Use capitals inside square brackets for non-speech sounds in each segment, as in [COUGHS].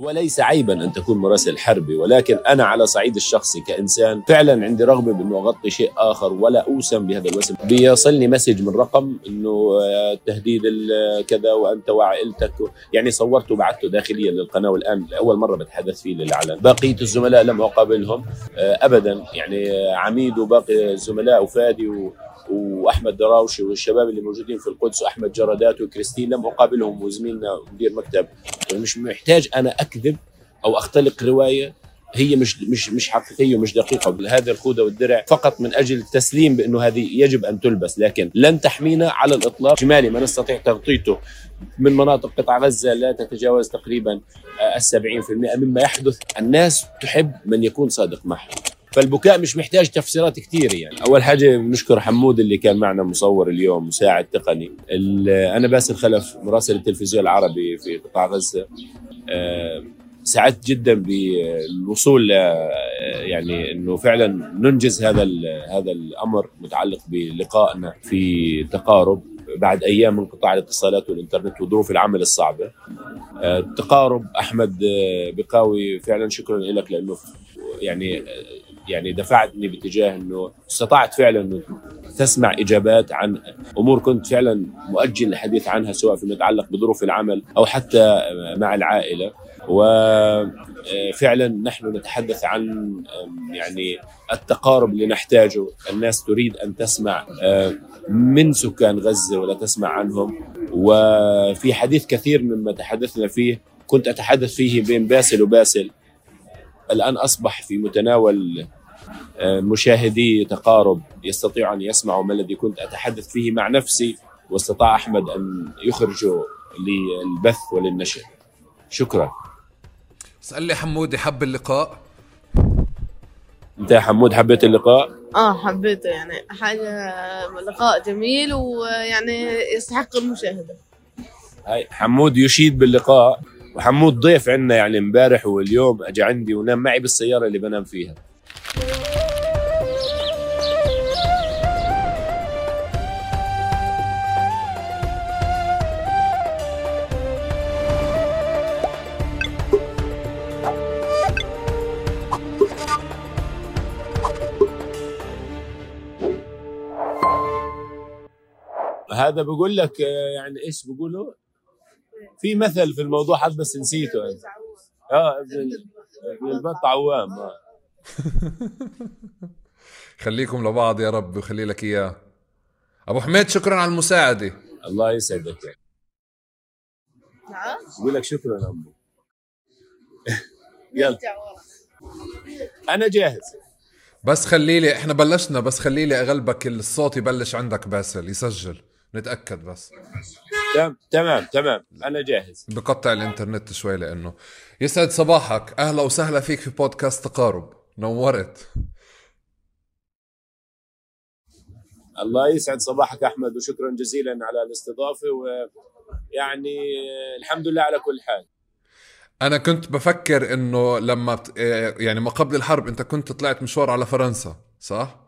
وليس عيبا أن تكون مراسل حربي ولكن أنا على صعيد الشخصي كإنسان فعلا عندي رغبة بأنه أغطي شيء آخر ولا أوسم بهذا الوسم. بيصلني message من رقم إنه آه، تهديد كذا وأنت وعائلتك. يعني صورته وبعثته داخليا للقناة والآن لأول مرة بتحدث فيه للعلن. بقية الزملاء لم أقابلهم آه، ابدا. يعني عميد وباقي الزملاء وفادي و وأحمد دراوشي والشباب اللي موجودين في القدس واحمد جرادات وكريستين لم أقابلهم وزميلنا مدير مكتب. مش محتاج أنا أكذب أو أختلق رواية هي مش مش مش حقيقية ومش دقيقة. هذه الخوذة والدرع فقط من أجل التسليم بأنه هذه يجب أن تلبس لكن لن تحمينا على الإطلاق اجمالي ما نستطيع تغطيته من مناطق قطاع غزة لا تتجاوز تقريبا ال 70% مما يحدث الناس تحب من يكون صادق معها فالبكاء مش محتاج تفسيرات كثيره يعني. أول حاجة بنشكر حمود اللي كان معنا مصور اليوم مساعد تقني أنا باسل خلف مراسل التلفزيون العربي في قطاع غزة. سعدت جدا بالوصول يعني إنه فعلا ننجز هذا هذا الأمر متعلق بلقائنا في تقارب بعد أيام من قطاع الاتصالات والإنترنت وظروف العمل الصعبة. آه، تقارب أحمد آه، بقاوي فعلا شكرا لك لأنه يعني يعني دفعتني باتجاه إنه استطعت فعلا إنه تسمع إجابات عن أمور كنت فعلا مؤجل الحديث عنها سواء فيما يتعلق بظروف العمل أو حتى مع العائلة. وفعلا نحن نتحدث عن يعني التقارب اللي نحتاجه. الناس تريد أن تسمع من سكان غزة ولا تسمع عنهم. وفي حديث كثير مما تحدثنا فيه كنت أتحدث فيه بين باسل وباسل. الآن أصبح في متناول آه، مشاهدي تقارب يستطيع أن يسمعوا ما الذي كنت أتحدث فيه مع نفسي واستطاع أحمد أن يخرجه للبث وللنشر. شكرا. اسال لي حمودي حب اللقاء. أنت يا حمود حبيت اللقاء؟ آه حبيته يعني حاجة لقاء جميل ويعني يستحق المشاهدة. هاي حمود يشيد باللقاء. وحمود ضيف عندنا يعني امبارح واليوم اجى عندي ونام معي بالسيارة اللي بنام فيها. هذا بقول لك آه، يعني إيش بقولوا في مثل في الموضوع حد بس نسيته آه ابن البط عوام آه. [LAUGHS] خليكم لبعض يا رب ويخلي لك إياه. أبو حميد شكرا على المساعدة. الله يسعدك. نعم. بقول لك شكرا أمي. [LAUGHS] يلا. أنا جاهز. بس خلي لي إحنا بلشنا بس خلي لي أغلبك الصوت يبلش عندك باسل يسجل. نتأكد بس. تمام تمام تمام. أنا جاهز. بقطع الإنترنت شوي لأنه. يسعد صباحك. أهلا وسهلا فيك في بودكاست تقارب. نورت. الله يسعد صباحك أحمد وشكرا جزيلا على الاستضافة ويعني الحمد لله على كل حال. أنا كنت بفكر إنه لما بت... يعني ما قبل الحرب أنت كنت طلعت مشوار على فرنسا صح؟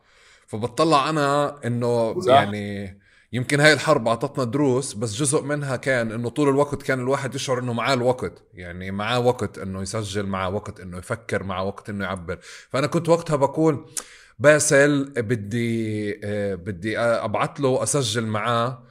فبطلع أنا إنه يعني يمكن هاي الحرب أعطتنا دروس بس جزء منها كان إنه طول الوقت كان الواحد يشعر إنه معاه الوقت. يعني معاه وقت إنه يسجل معاه وقت إنه يفكر معاه وقت إنه يعبر. فأنا كنت وقتها بقول باسل بدي آه، بدي أبعث له أسجل معاه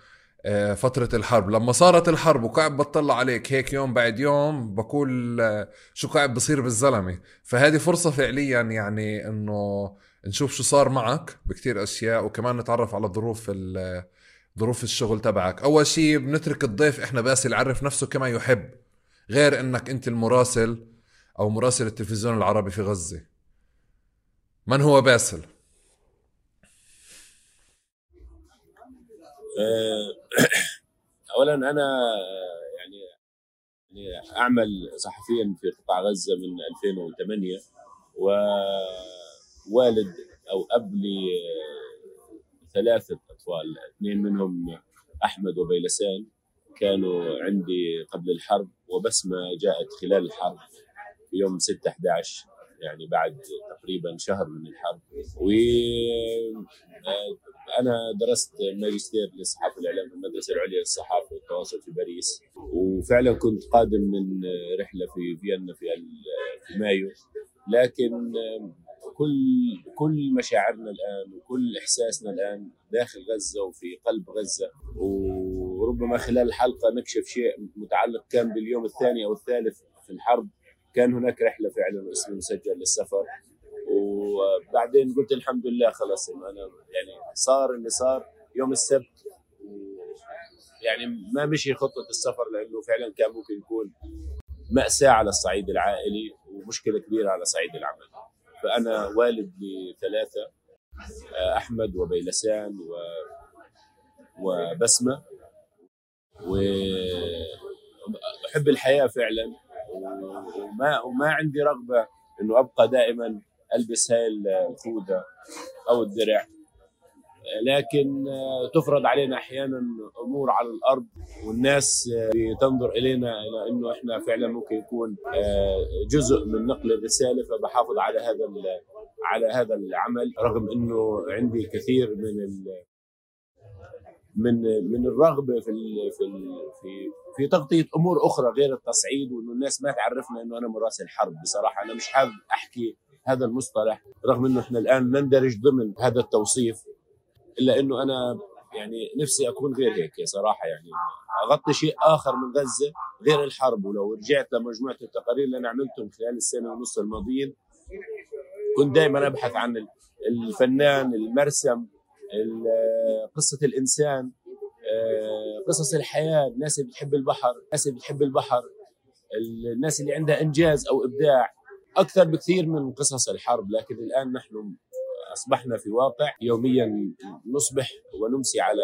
آه، فترة الحرب. لما صارت الحرب وقاعد بطلع عليك هيك يوم بعد يوم بقول آه، شو قاعد بصير بالزلمة. فهذه فرصة فعليا يعني إنه نشوف شو صار معك بكتير أشياء وكمان نتعرف على ظروف ظروف الشغل تبعك. أول شيء بنترك الضيف إحنا بس يعرف نفسه كما يحب غير إنك أنت المراسل أو مراسل التلفزيون العربي في غزة. من هو باسل؟ آه، [CLEARS THROAT] اولا أنا يعني يعني أعمل صحفيا في قطاع غزة من 2008 ووالد أو أب ثلاثة أطفال اثنين منهم أحمد وبيلسان كانوا عندي قبل الحرب وبسمة جاءت خلال الحرب في يوم 6 11 يعني بعد تقريبا شهر من الحرب. و أنا درست ماجستير للصحافة والاعلام في المدرسة العليا للصحافة والتواصل في باريس. وفعلا كنت قادم من رحلة في فيينا في في مايو. لكن كل كل مشاعرنا الآن وكل إحساسنا الآن داخل غزة وفي قلب غزة. وربما خلال الحلقة نكشف شيء متعلق كان باليوم الثاني أو الثالث في الحرب. كان هناك رحلة فعلا واسمي مسجل للسفر. وبعدين قلت الحمد لله خلاص أنا يعني صار اللي صار. يوم السبت يعني ما مشي خطة السفر لأنه فعلا كان ممكن يكون مأساة على الصعيد العائلي ومشكلة كبيرة على صعيد العمل. فأنا والد لثلاثة آه، أحمد وبيلسان و وبسمة. وأحب الحياة فعلا. وما وما عندي رغبة إنه أبقى دائما ألبس هاي الخوذة أو الدرع. لكن تفرض علينا أحيانا أمور على الأرض والناس تنظر إلينا إلى إنه إحنا فعلا ممكن يكون جزء من نقل الرسالة فبحافظ على هذا على هذا العمل رغم إنه عندي كثير من من من الرغبة في في في في تغطية أمور أخرى غير التصعيد وإنه الناس ما تعرفنا إنه أنا مراسل حرب. بصراحة أنا مش حابب أحكي هذا المصطلح رغم إنه إحنا الآن نندرج ضمن هذا التوصيف. إلا إنه أنا يعني نفسي أكون غير هيك صراحة يعني. أغطي شيء آخر من غزة غير الحرب ولو رجعت لمجموعة التقارير اللي أنا عملتهم خلال السنة ونص الماضيين كنت دائما أبحث عن الفنان المرسم قصة الإنسان آه، قصص الحياة الناس اللي بتحب البحر الناس اللي بتحب البحر الناس اللي عندها إنجاز أو إبداع أكثر بكثير من قصص الحرب. لكن الآن نحن أصبحنا في واقع يوميا نصبح ونمسي على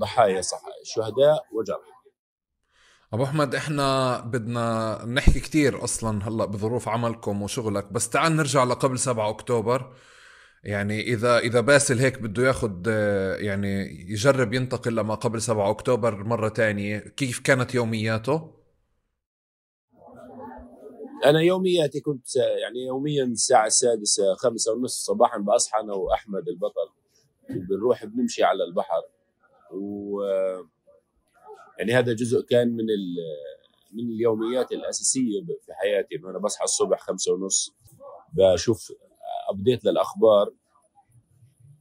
ضحايا شهداء وجرحى أبو أحمد إحنا بدنا نحكي كثير أصلا هلأ بظروف عملكم وشغلك بس تعال نرجع لقبل 7 أكتوبر. يعني إذا إذا باسل هيك بده ياخذ يعني يجرب ينتقل لما قبل 7 أكتوبر مرة تانية كيف كانت يومياته؟ أنا يومياتي كنت يعني يوميا الساعة السادسة خمسة ونص صباحا بصحى أنا وأحمد البطل بنروح بنمشي على البحر. و يعني هذا جزء كان من من اليوميات الأساسية في حياتي إنه أنا بصحى الصبح خمسة ونص بشوف update للأخبار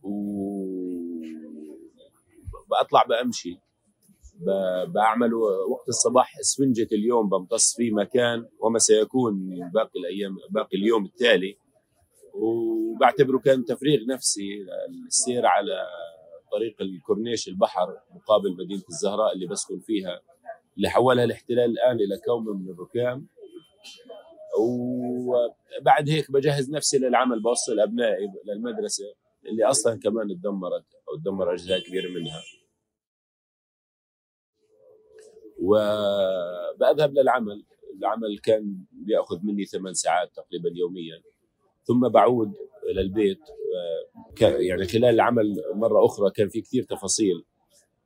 و بطلع بأمشي. بعمل وقت الصباح اسفنجة اليوم بمتص فيه مكان وما سيكون باقي الأيام باقي اليوم التالي. وبعتبره كان تفريغ نفسي السير على طريق الكورنيش البحر مقابل مدينة الزهراء اللي بسكن فيها اللي حولها الاحتلال الآن إلى كوم من الركام. وبعد هيك بجهز نفسي للعمل بوصل أبنائي للمدرسة اللي أصلا كمان تدمرت أو تدمر أجزاء كبيرة منها. وبذهب للعمل. العمل كان بيأخذ مني ثمان ساعات تقريبا يوميا. ثم بعود إلى البيت يعني خلال العمل مرة أخرى كان في كثير تفاصيل.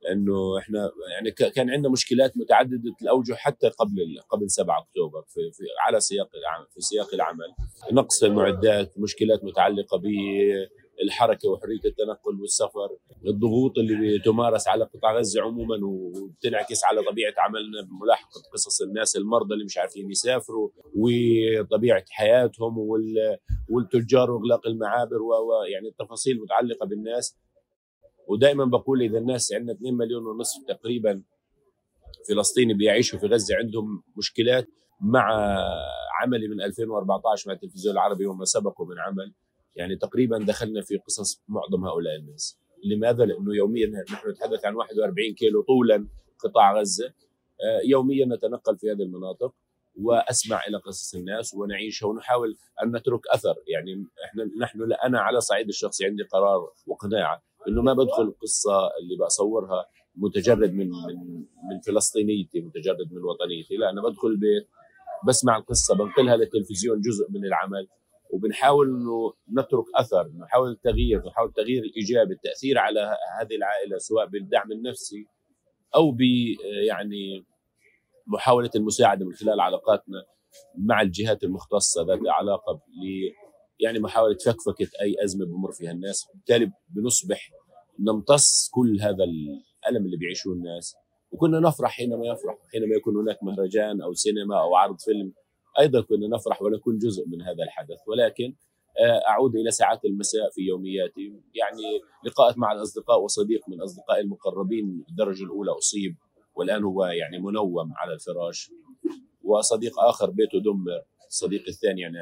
لأنه إحنا يعني كان عندنا مشكلات متعددة الأوجه حتى قبل قبل 7 أكتوبر في, في على سياق العمل في سياق العمل. نقص المعدات مشكلات متعلقة ب الحركة وحرية التنقل والسفر الضغوط اللي تمارس على قطاع غزة عموما وبتنعكس على طبيعة عملنا بملاحقة قصص الناس المرضى اللي مش عارفين يسافروا وطبيعة حياتهم والتجار وإغلاق المعابر ويعني التفاصيل متعلقة بالناس. ودائما بقول إذا الناس عندنا 2 مليون ونصف تقريبا فلسطيني بيعيشوا في غزة عندهم مشكلات مع عملي من 2014 مع التلفزيون العربي وما سبقه من عمل. يعني تقريبا دخلنا في قصص معظم هؤلاء الناس. لماذا؟ لأنه يوميا نحن نتحدث عن 41 كيلو طولا قطاع غزة. آه، يوميا نتنقل في هذه المناطق وأسمع إلى قصص الناس ونعيشها ونحاول أن نترك أثر. يعني إحنا نحن أنا على صعيد الشخصي عندي قرار وقناعة إنه ما بدخل القصة اللي بصورها متجرد من من من فلسطينيتي متجرد من وطنيتي. لا أنا بدخل البيت بسمع القصة بنقلها للتلفزيون جزء من العمل. وبنحاول إنه نترك أثر نحاول التغيير نحاول التغيير الايجابي التأثير على هذه العائلة سواء بالدعم النفسي أو ب يعني محاولة المساعدة من خلال علاقاتنا مع الجهات المختصة ذات علاقة ل يعني محاولة فكفكة أي أزمة بمر فيها الناس. بالتالي بنصبح نمتص كل هذا الألم اللي بيعيشوه الناس. وكنا نفرح حينما يفرح حينما يكون هناك مهرجان أو سينما أو عرض فيلم أيضا كنا نفرح ونكون جزء من هذا الحدث ولكن آه، أعود إلى ساعات المساء في يومياتي. يعني لقاءات مع الأصدقاء وصديق من اصدقائي المقربين الدرجة الأولى أصيب والآن هو يعني منوم على الفراش. وصديق آخر بيته دمر الصديق الثاني يعني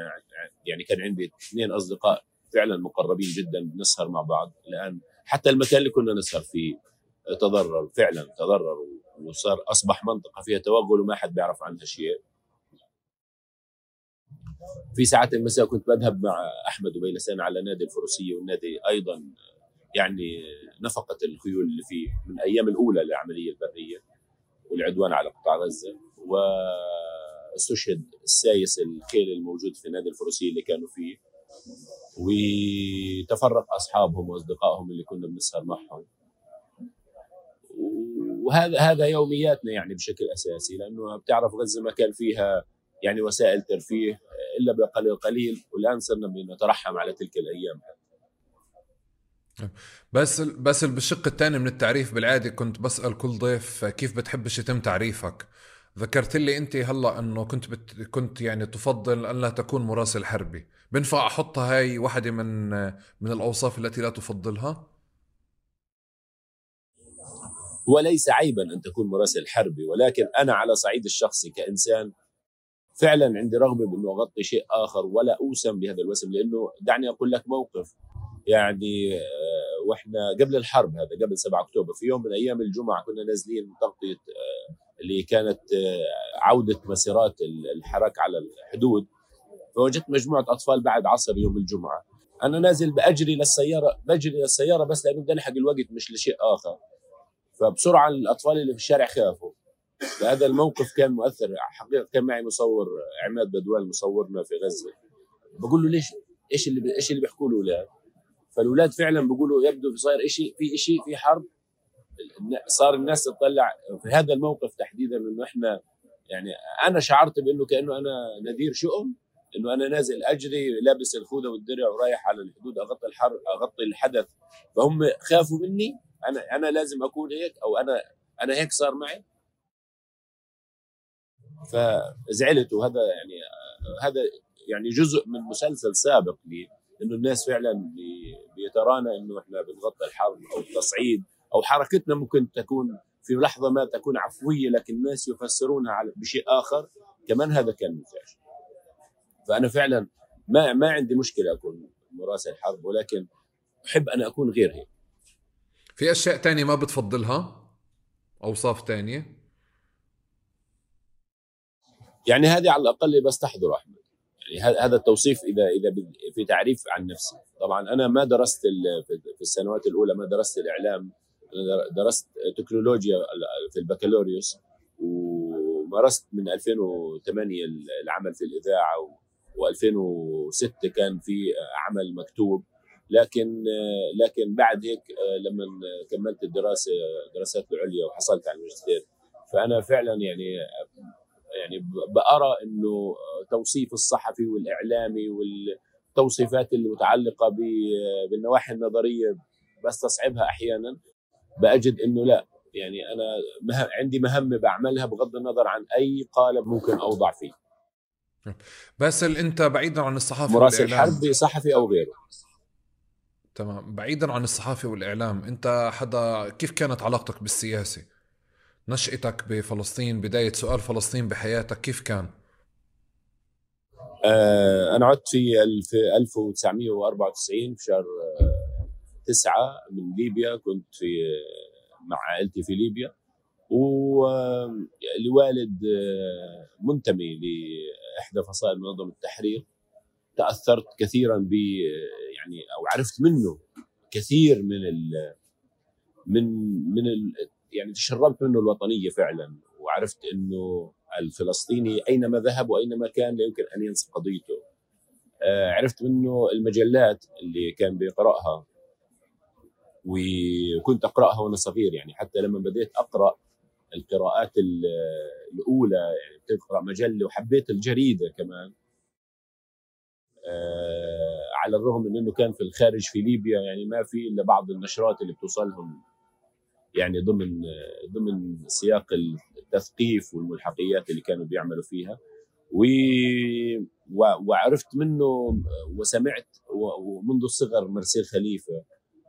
يعني كان عندي اثنين أصدقاء فعلا مقربين جدا نسهر مع بعض. الآن حتى المكان اللي كنا نسهر فيه تضرر فعلا تضرر وصار أصبح منطقة فيها توغل وما حد بيعرف عنها شيء. في ساعات المساء كنت بذهب مع أحمد وبيلسان على نادي الفروسية والنادي أيضا يعني نفقة الخيول اللي فيه من الأيام الأولى للعملية البرية والعدوان على قطاع غزة واستشهد السايس الخيل الموجود في نادي الفروسية اللي كانوا فيه وتفرق أصحابهم وأصدقائهم اللي كنا بنسهر معهم. وهذا هذا يومياتنا يعني بشكل أساسي لأنه بتعرف غزة ما كان فيها يعني وسائل ترفيه إلا بقليل قليل والآن صرنا بنترحم على تلك الأيام. بس بس بالشق الثاني من التعريف بالعادي كنت بسأل كل ضيف كيف بتحبش يتم تعريفك. ذكرت لي أنت هلا إنه كنت بت... كنت يعني تفضل أن لا تكون مراسل حربي بنفع احطها هاي واحدة من من الأوصاف التي لا تفضلها؟ وليس عيبا أن تكون مراسل حربي ولكن أنا على صعيد الشخصي كإنسان فعلا عندي رغبة بإنه أغطي شيء آخر ولا أوسم بهذا الوسم لأنه دعني أقول لك موقف. يعني آه، وإحنا قبل الحرب هذا قبل 7 أكتوبر في يوم من أيام الجمعة كنا نازلين تغطيه آه، اللي كانت آه، عودة مسيرات الحراك على الحدود. فوجدت مجموعة أطفال بعد عصر يوم الجمعة. أنا نازل بأجري للسيارة بجري للسيارة بس لأنه بدي ألحق الوقت مش لشيء آخر. فبسرعة الأطفال اللي في الشارع خافوا. فهذا الموقف كان مؤثر. حقيقة كان معي مصور عماد بدوان مصورنا في غزة. بقول له ليش؟ إيش اللي إيش اللي بيحكوا له الاولاد فالاولاد فعلا بيقولوا يبدو صاير شيء في شيء في حرب. صار الناس تطلع. في هذا الموقف تحديدا إنه إحنا يعني أنا شعرت بإنه كأنه أنا نذير شؤم إنه أنا نازل أجري لابس الخوذة والدرع ورايح على الحدود أغطي الحرب أغطي الحدث. فهم خافوا مني. أنا أنا لازم أكون هيك أو أنا أنا هيك صار معي. فزعلت. وهذا يعني هذا يعني جزء من مسلسل سابق لي إنه الناس فعلا بيترانا إنه إحنا بنغطي الحرب أو التصعيد أو حركتنا ممكن تكون في لحظة ما تكون عفوية لكن الناس يفسرونها على بشيء آخر. كمان هذا كان مزعج. فأنا فعلا ما ما عندي مشكلة أكون مراسل حرب ولكن أحب أن أكون غير هيك. في أشياء تانية ما بتفضلها؟ أوصاف تانية؟ يعني هذه على الأقل بس تحضر أحمد. يعني هذا التوصيف إذا إذا في تعريف عن نفسي. طبعا أنا ما درست في السنوات الأولى ما درست الإعلام. أنا درست تكنولوجيا في البكالوريوس. ومارست من 2008 العمل في الإذاعة. و2006 كان في عمل مكتوب. لكن لكن بعد هيك لما كملت الدراسة دراسات العليا وحصلت على الماجستير. فأنا فعلا يعني يعني بأرى إنه توصيف الصحفي والإعلامي والتوصيفات المتعلقة بالنواحي النظرية بستصعبها أحيانا بجد إنه لا يعني أنا مه... عندي مهمة بعملها بغض النظر عن أي قالب ممكن أوضع فيه. بس أنت بعيدا عن الصحافة مراسل حربي صحفي أو غيره. تمام بعيدا عن الصحافة والإعلام أنت حدا كيف كانت علاقتك بالسياسة؟ نشأتك بفلسطين بداية سؤال فلسطين بحياتك كيف كان؟ آه أنا عدت في 1994 في شهر آه، تسعة من ليبيا كنت في آه، مع عائلتي في ليبيا ولوالد منتمي لإحدى فصائل منظمة التحرير تأثرت كثيرا ب يعني أو عرفت منه كثير من ال من من يعني تشربت منه الوطنية فعلا وعرفت إنه الفلسطيني أينما ذهب وأينما كان لا يمكن أن ينسى قضيته. آه، عرفت منه المجلات اللي كان بيقرأها وكنت أقرأها وأنا صغير يعني حتى لما بديت أقرأ القراءات الأولى يعني بتقرا مجلة وحبيت الجريدة كمان. آه، على الرغم من إنه كان في الخارج في ليبيا يعني ما في إلا بعض النشرات اللي بتوصلهم. يعني ضمن ضمن سياق التثقيف والملحقيات اللي كانوا بيعملوا فيها. و وعرفت منه وسمعت ومنذ الصغر مرسيل خليفة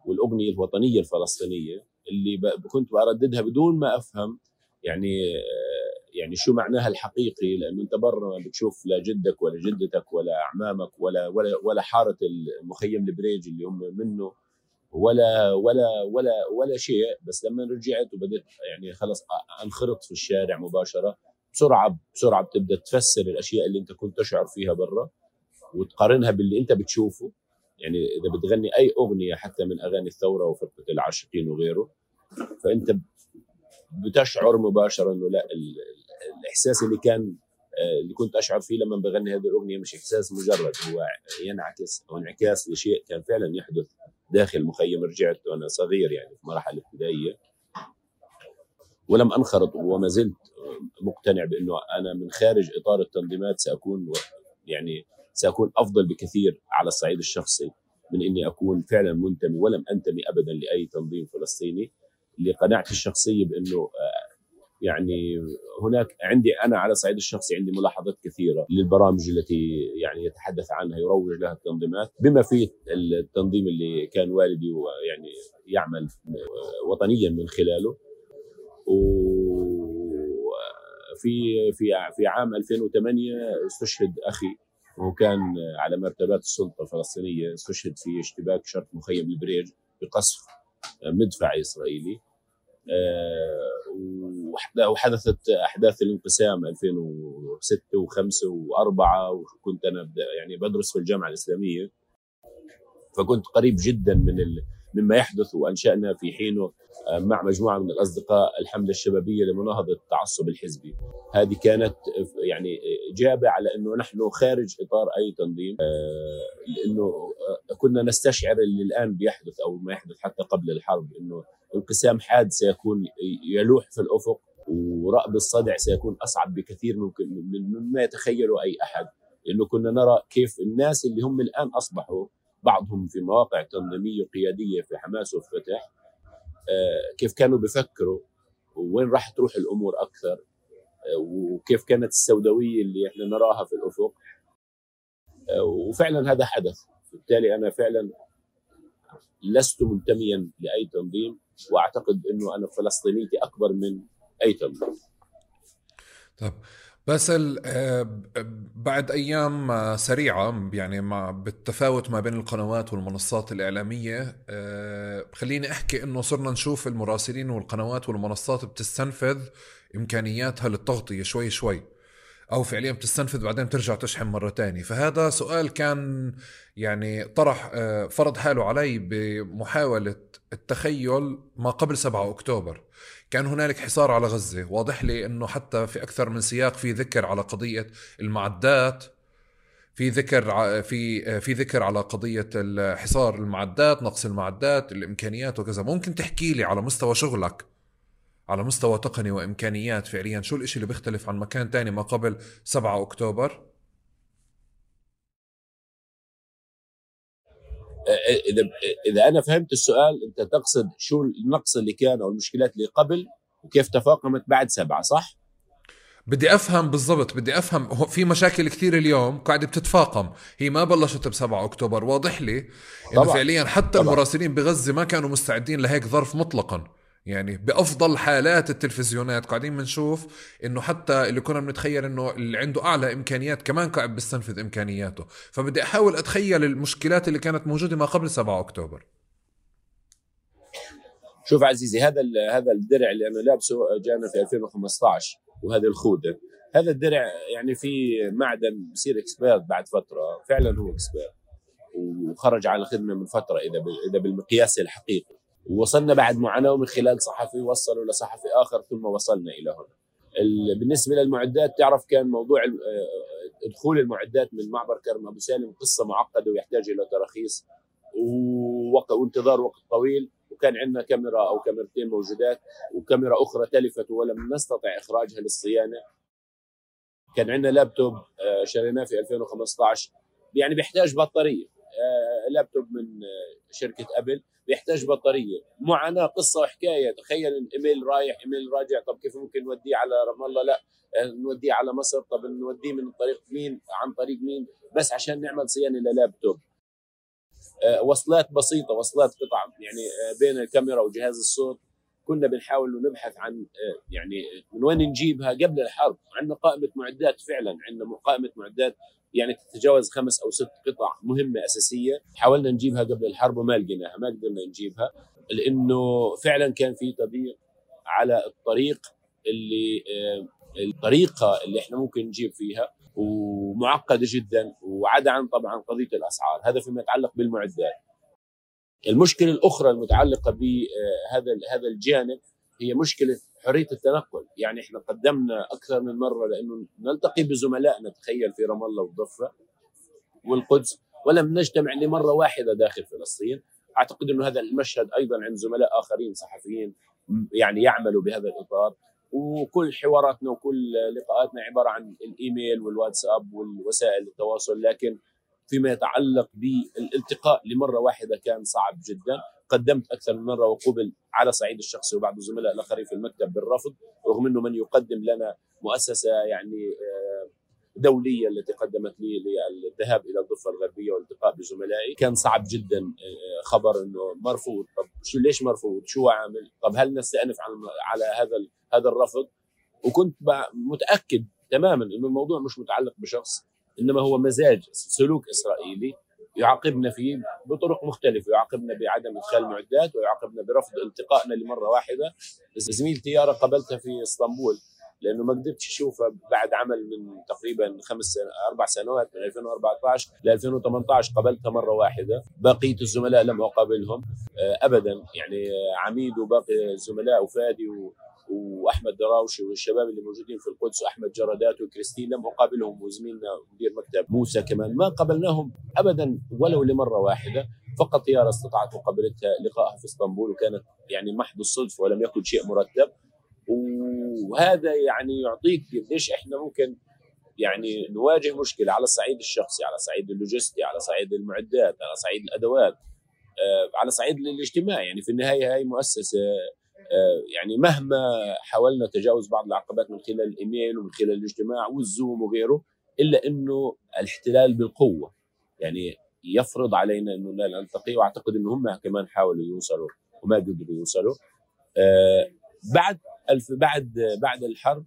والأغنية الوطنية الفلسطينية اللي كنت برددها بدون ما أفهم يعني يعني شو معناها الحقيقي لأنه أنت برا ما بتشوف لا جدك ولا جدتك ولا أعمامك ولا ولا ولا حارة المخيم البريج اللي هم منه. ولا ولا ولا ولا شيء بس لما رجعت وبدأت يعني خلص أنخرط في الشارع مباشرة بسرعة بسرعة بتبدأ تفسر الأشياء اللي أنت كنت تشعر فيها برا وتقارنها باللي أنت بتشوفه. يعني إذا بتغني أي أغنية حتى من أغاني الثورة وفرقة العاشقين وغيره فأنت بتشعر مباشرة إنه لا الإحساس اللي كان آه، اللي كنت أشعر فيه لما بغني هذه الأغنية مش إحساس مجرد هو ينعكس أو انعكاس لشيء كان فعلا يحدث. داخل مخيم رجعت وأنا صغير يعني في مراحل ابتدائية. ولم أنخرط وما زلت مقتنع بأنه أنا من خارج إطار التنظيمات سأكون يعني سأكون أفضل بكثير على الصعيد الشخصي من إني أكون فعلا منتمي ولم أنتمي ابدا لأي تنظيم فلسطيني. لقناعتي الشخصية بأنه يعني هناك عندي أنا على الصعيد الشخصي عندي ملاحظات كثيرة للبرامج التي يعني يتحدث عنها يروج لها التنظيمات بما فيه التنظيم اللي كان والدي يعني يعمل وطنيا من خلاله. وفي في في عام 2008 استشهد أخي وهو كان على مرتبات السلطة الفلسطينية استشهد في اشتباك شرق مخيم البريج بقصف مدفع إسرائيلي. آه، وحدثت أحداث الانقسام 2006 و5 و4 وكنت أنا يعني بدرس في الجامعة الإسلامية. فكنت قريب جدا من مما يحدث وأنشأنا في حينه آه، مع مجموعة من الأصدقاء الحملة الشبابية لمناهضة التعصب الحزبي. هذه كانت يعني إجابة على إنه نحن خارج إطار أي تنظيم آه، لأنه كنا نستشعر اللي الآن بيحدث أو ما يحدث حتى قبل الحرب إنه انقسام حاد سيكون يلوح في الأفق ورأب الصدع سيكون أصعب بكثير ممكن مما يتخيله أي أحد. لأنه كنا نرى كيف الناس اللي هم الآن أصبحوا بعضهم في مواقع تنظيمية قياديه في حماس وفتح آه، كيف كانوا بيفكروا وين راح تروح الأمور أكثر آه، وكيف كانت السوداوية اللي إحنا نراها في الأفق. آه، وفعلا هذا حدث. بالتالي أنا فعلا لست منتميا لأي تنظيم. واعتقد انه أنا فلسطينيتي اكبر من اي تنظيم طيب بس آه، بعد أيام آه، سريعة يعني مع بالتفاوت ما بين القنوات والمنصات الإعلامية آه، خليني أحكي إنه صرنا نشوف المراسلين والقنوات والمنصات بتستنفذ إمكانياتها للتغطية شوي شوي أو فعليا بتستنفذ بعدين ترجع تشحن مرة تانية. فهذا سؤال كان يعني طرح فرض حاله علي بمحاولة التخيل ما قبل 7 أكتوبر. كان هنالك حصار على غزة. واضح لي أنه حتى في أكثر من سياق في ذكر على قضية المعدات في ذكر في في ذكر على قضية حصار المعدات نقص المعدات الإمكانيات وكذا. ممكن تحكي لي على مستوى شغلك؟ على مستوى تقني وإمكانيات فعليا؟ شو الإشي اللي بيختلف عن مكان تاني ما قبل 7 أكتوبر؟ إذا إذا أنا فهمت السؤال أنت تقصد شو النقص اللي كان أو المشكلات اللي قبل وكيف تفاقمت بعد سبعة صح؟ بدي أفهم بالضبط بدي أفهم في مشاكل كثير اليوم قاعدة بتتفاقم هي ما بلشت ب 7 أكتوبر واضح لي إنه فعليا حتى طبعا. المراسلين بغزة ما كانوا مستعدين لهيك ظرف مطلقا يعني بأفضل حالات التلفزيونات. قاعدين بنشوف إنه حتى اللي كنا بنتخيل إنه اللي عنده أعلى إمكانيات كمان قاعد بيستنفذ إمكانياته. فبدي أحاول أتخيل المشكلات اللي كانت موجودة ما قبل 7 أكتوبر. شوف عزيزي هذا هذا الدرع اللي أنا لابسه جانا في 2015 وهذه الخوذه هذا الدرع يعني في معدن بصير إكسبيرت بعد فترة فعلا هو إكسبيرت وخرج على الخدمه من فترة إذا إذا بالمقياس الحقيقي. ووصلنا بعد معاناة من خلال صحفي وصلوا لصحفي آخر ثم وصلنا إلى هنا. بالنسبة للمعدات تعرف كان موضوع آه، دخول المعدات من معبر كرم أبو سالم قصة معقدة ويحتاج إلى تراخيص وانتظار وقت طويل وكان عندنا كاميرا أو كاميرتين موجودات وكاميرا أخرى تلفت ولم نستطع إخراجها للصيانة. كان عندنا لابتوب آه، شريناه في 2015 يعني بيحتاج بطارية. لابتوب من آه، شركة أبل بيحتاج بطارية. معاناة قصة وحكايه تخيل الايميل رايح إيميل راجع طب كيف ممكن نوديه على رام الله؟ لا. نوديه على مصر. طب نوديه من طريق مين؟ عن طريق مين؟ بس عشان نعمل صيانة للابتوب وصلات بسيطة وصلات قطع يعني بين الكاميرا وجهاز الصوت. كنا بنحاول نبحث عن يعني من وين نجيبها قبل الحرب عندنا قائمه معدات فعلا عندنا قائمه معدات يعني تتجاوز خمس أو ست قطع مهمة أساسية. حاولنا نجيبها قبل الحرب وما لقيناها ما قدرنا نجيبها لأنه فعلا كان في تضييق على الطريق اللي الطريقة اللي إحنا ممكن نجيب فيها ومعقدة جدا وعدا عن طبعا قضية الأسعار. هذا فيما يتعلق بالمعدات. المشكلة الأخرى المتعلقة بهذا هذا الجانب هي مشكلة حرية التنقل. يعني إحنا قدمنا أكثر من مرة لأنه نلتقي بزملائنا تخيل في رام الله والضفة والقدس ولم نجتمع لمرة واحدة داخل فلسطين. أعتقد إنه هذا المشهد أيضا عند زملاء آخرين صحفيين يعني يعملوا بهذا الإطار. وكل حواراتنا وكل لقاءاتنا عبارة عن الإيميل والواتساب والوسائل التواصل لكن فيما يتعلق بالالتقاء لمرة واحدة كان صعب جدا. قدمت أكثر من مرة وقبل على صعيد الشخصي وبعض الزملاء الآخرين في المكتب بالرفض رغم إنه من يقدم لنا مؤسسة يعني آه، دولية التي قدمت لي للذهاب إلى الضفة الغربية والالتقاء بزملائي. كان صعب جدا آه، خبر إنه مرفوض. طب شو ليش مرفوض؟ شو عامل؟ طب هل نستأنف على هذا هذا الرفض؟ وكنت متأكد تماما إنه الموضوع مش متعلق بشخص إنما هو مزاج سلوك إسرائيلي يعاقبنا فيه بطرق مختلفة يعاقبنا بعدم إدخال المعدات ويعاقبنا برفض التقائنا لمرة واحدة. زميل طياره قابلتها في إسطنبول لأنه ما قدرتش اشوفها بعد عمل من تقريبا خمس سنة أربع سنوات من 2014 ل 2018 قابلتها مرة واحدة. بقية الزملاء لم أقابلهم آه، ابدا. يعني عميد وباقي الزملاء وفادي وأحمد دراوشي والشباب اللي موجودين في القدس واحمد جرادات وكريستين لم أقابلهم وزميلنا مدير مكتب موسى كمان. ما قابلناهم ابدا ولو لمرة واحدة فقط طياره استطاعت مقابلتها لقائها في إسطنبول وكانت يعني محض الصدفه ولم يكن شيء مرتب. وهذا يعني يعطيك قديش إحنا ممكن يعني نواجه مشكلة على الصعيد الشخصي على صعيد اللوجستي على صعيد المعدات على صعيد الأدوات آه، على صعيد الاجتماع. يعني في النهاية هاي مؤسسة يعني مهما حاولنا تجاوز بعض العقبات من خلال الإيميل ومن خلال الاجتماع والزوم وغيره إلا إنه الاحتلال بالقوة. يعني يفرض علينا إنه لا نلتقي وأعتقد إنه هم كمان حاولوا يوصلوا وما قدروا يوصلوا. آه، بعد ألف بعد بعد الحرب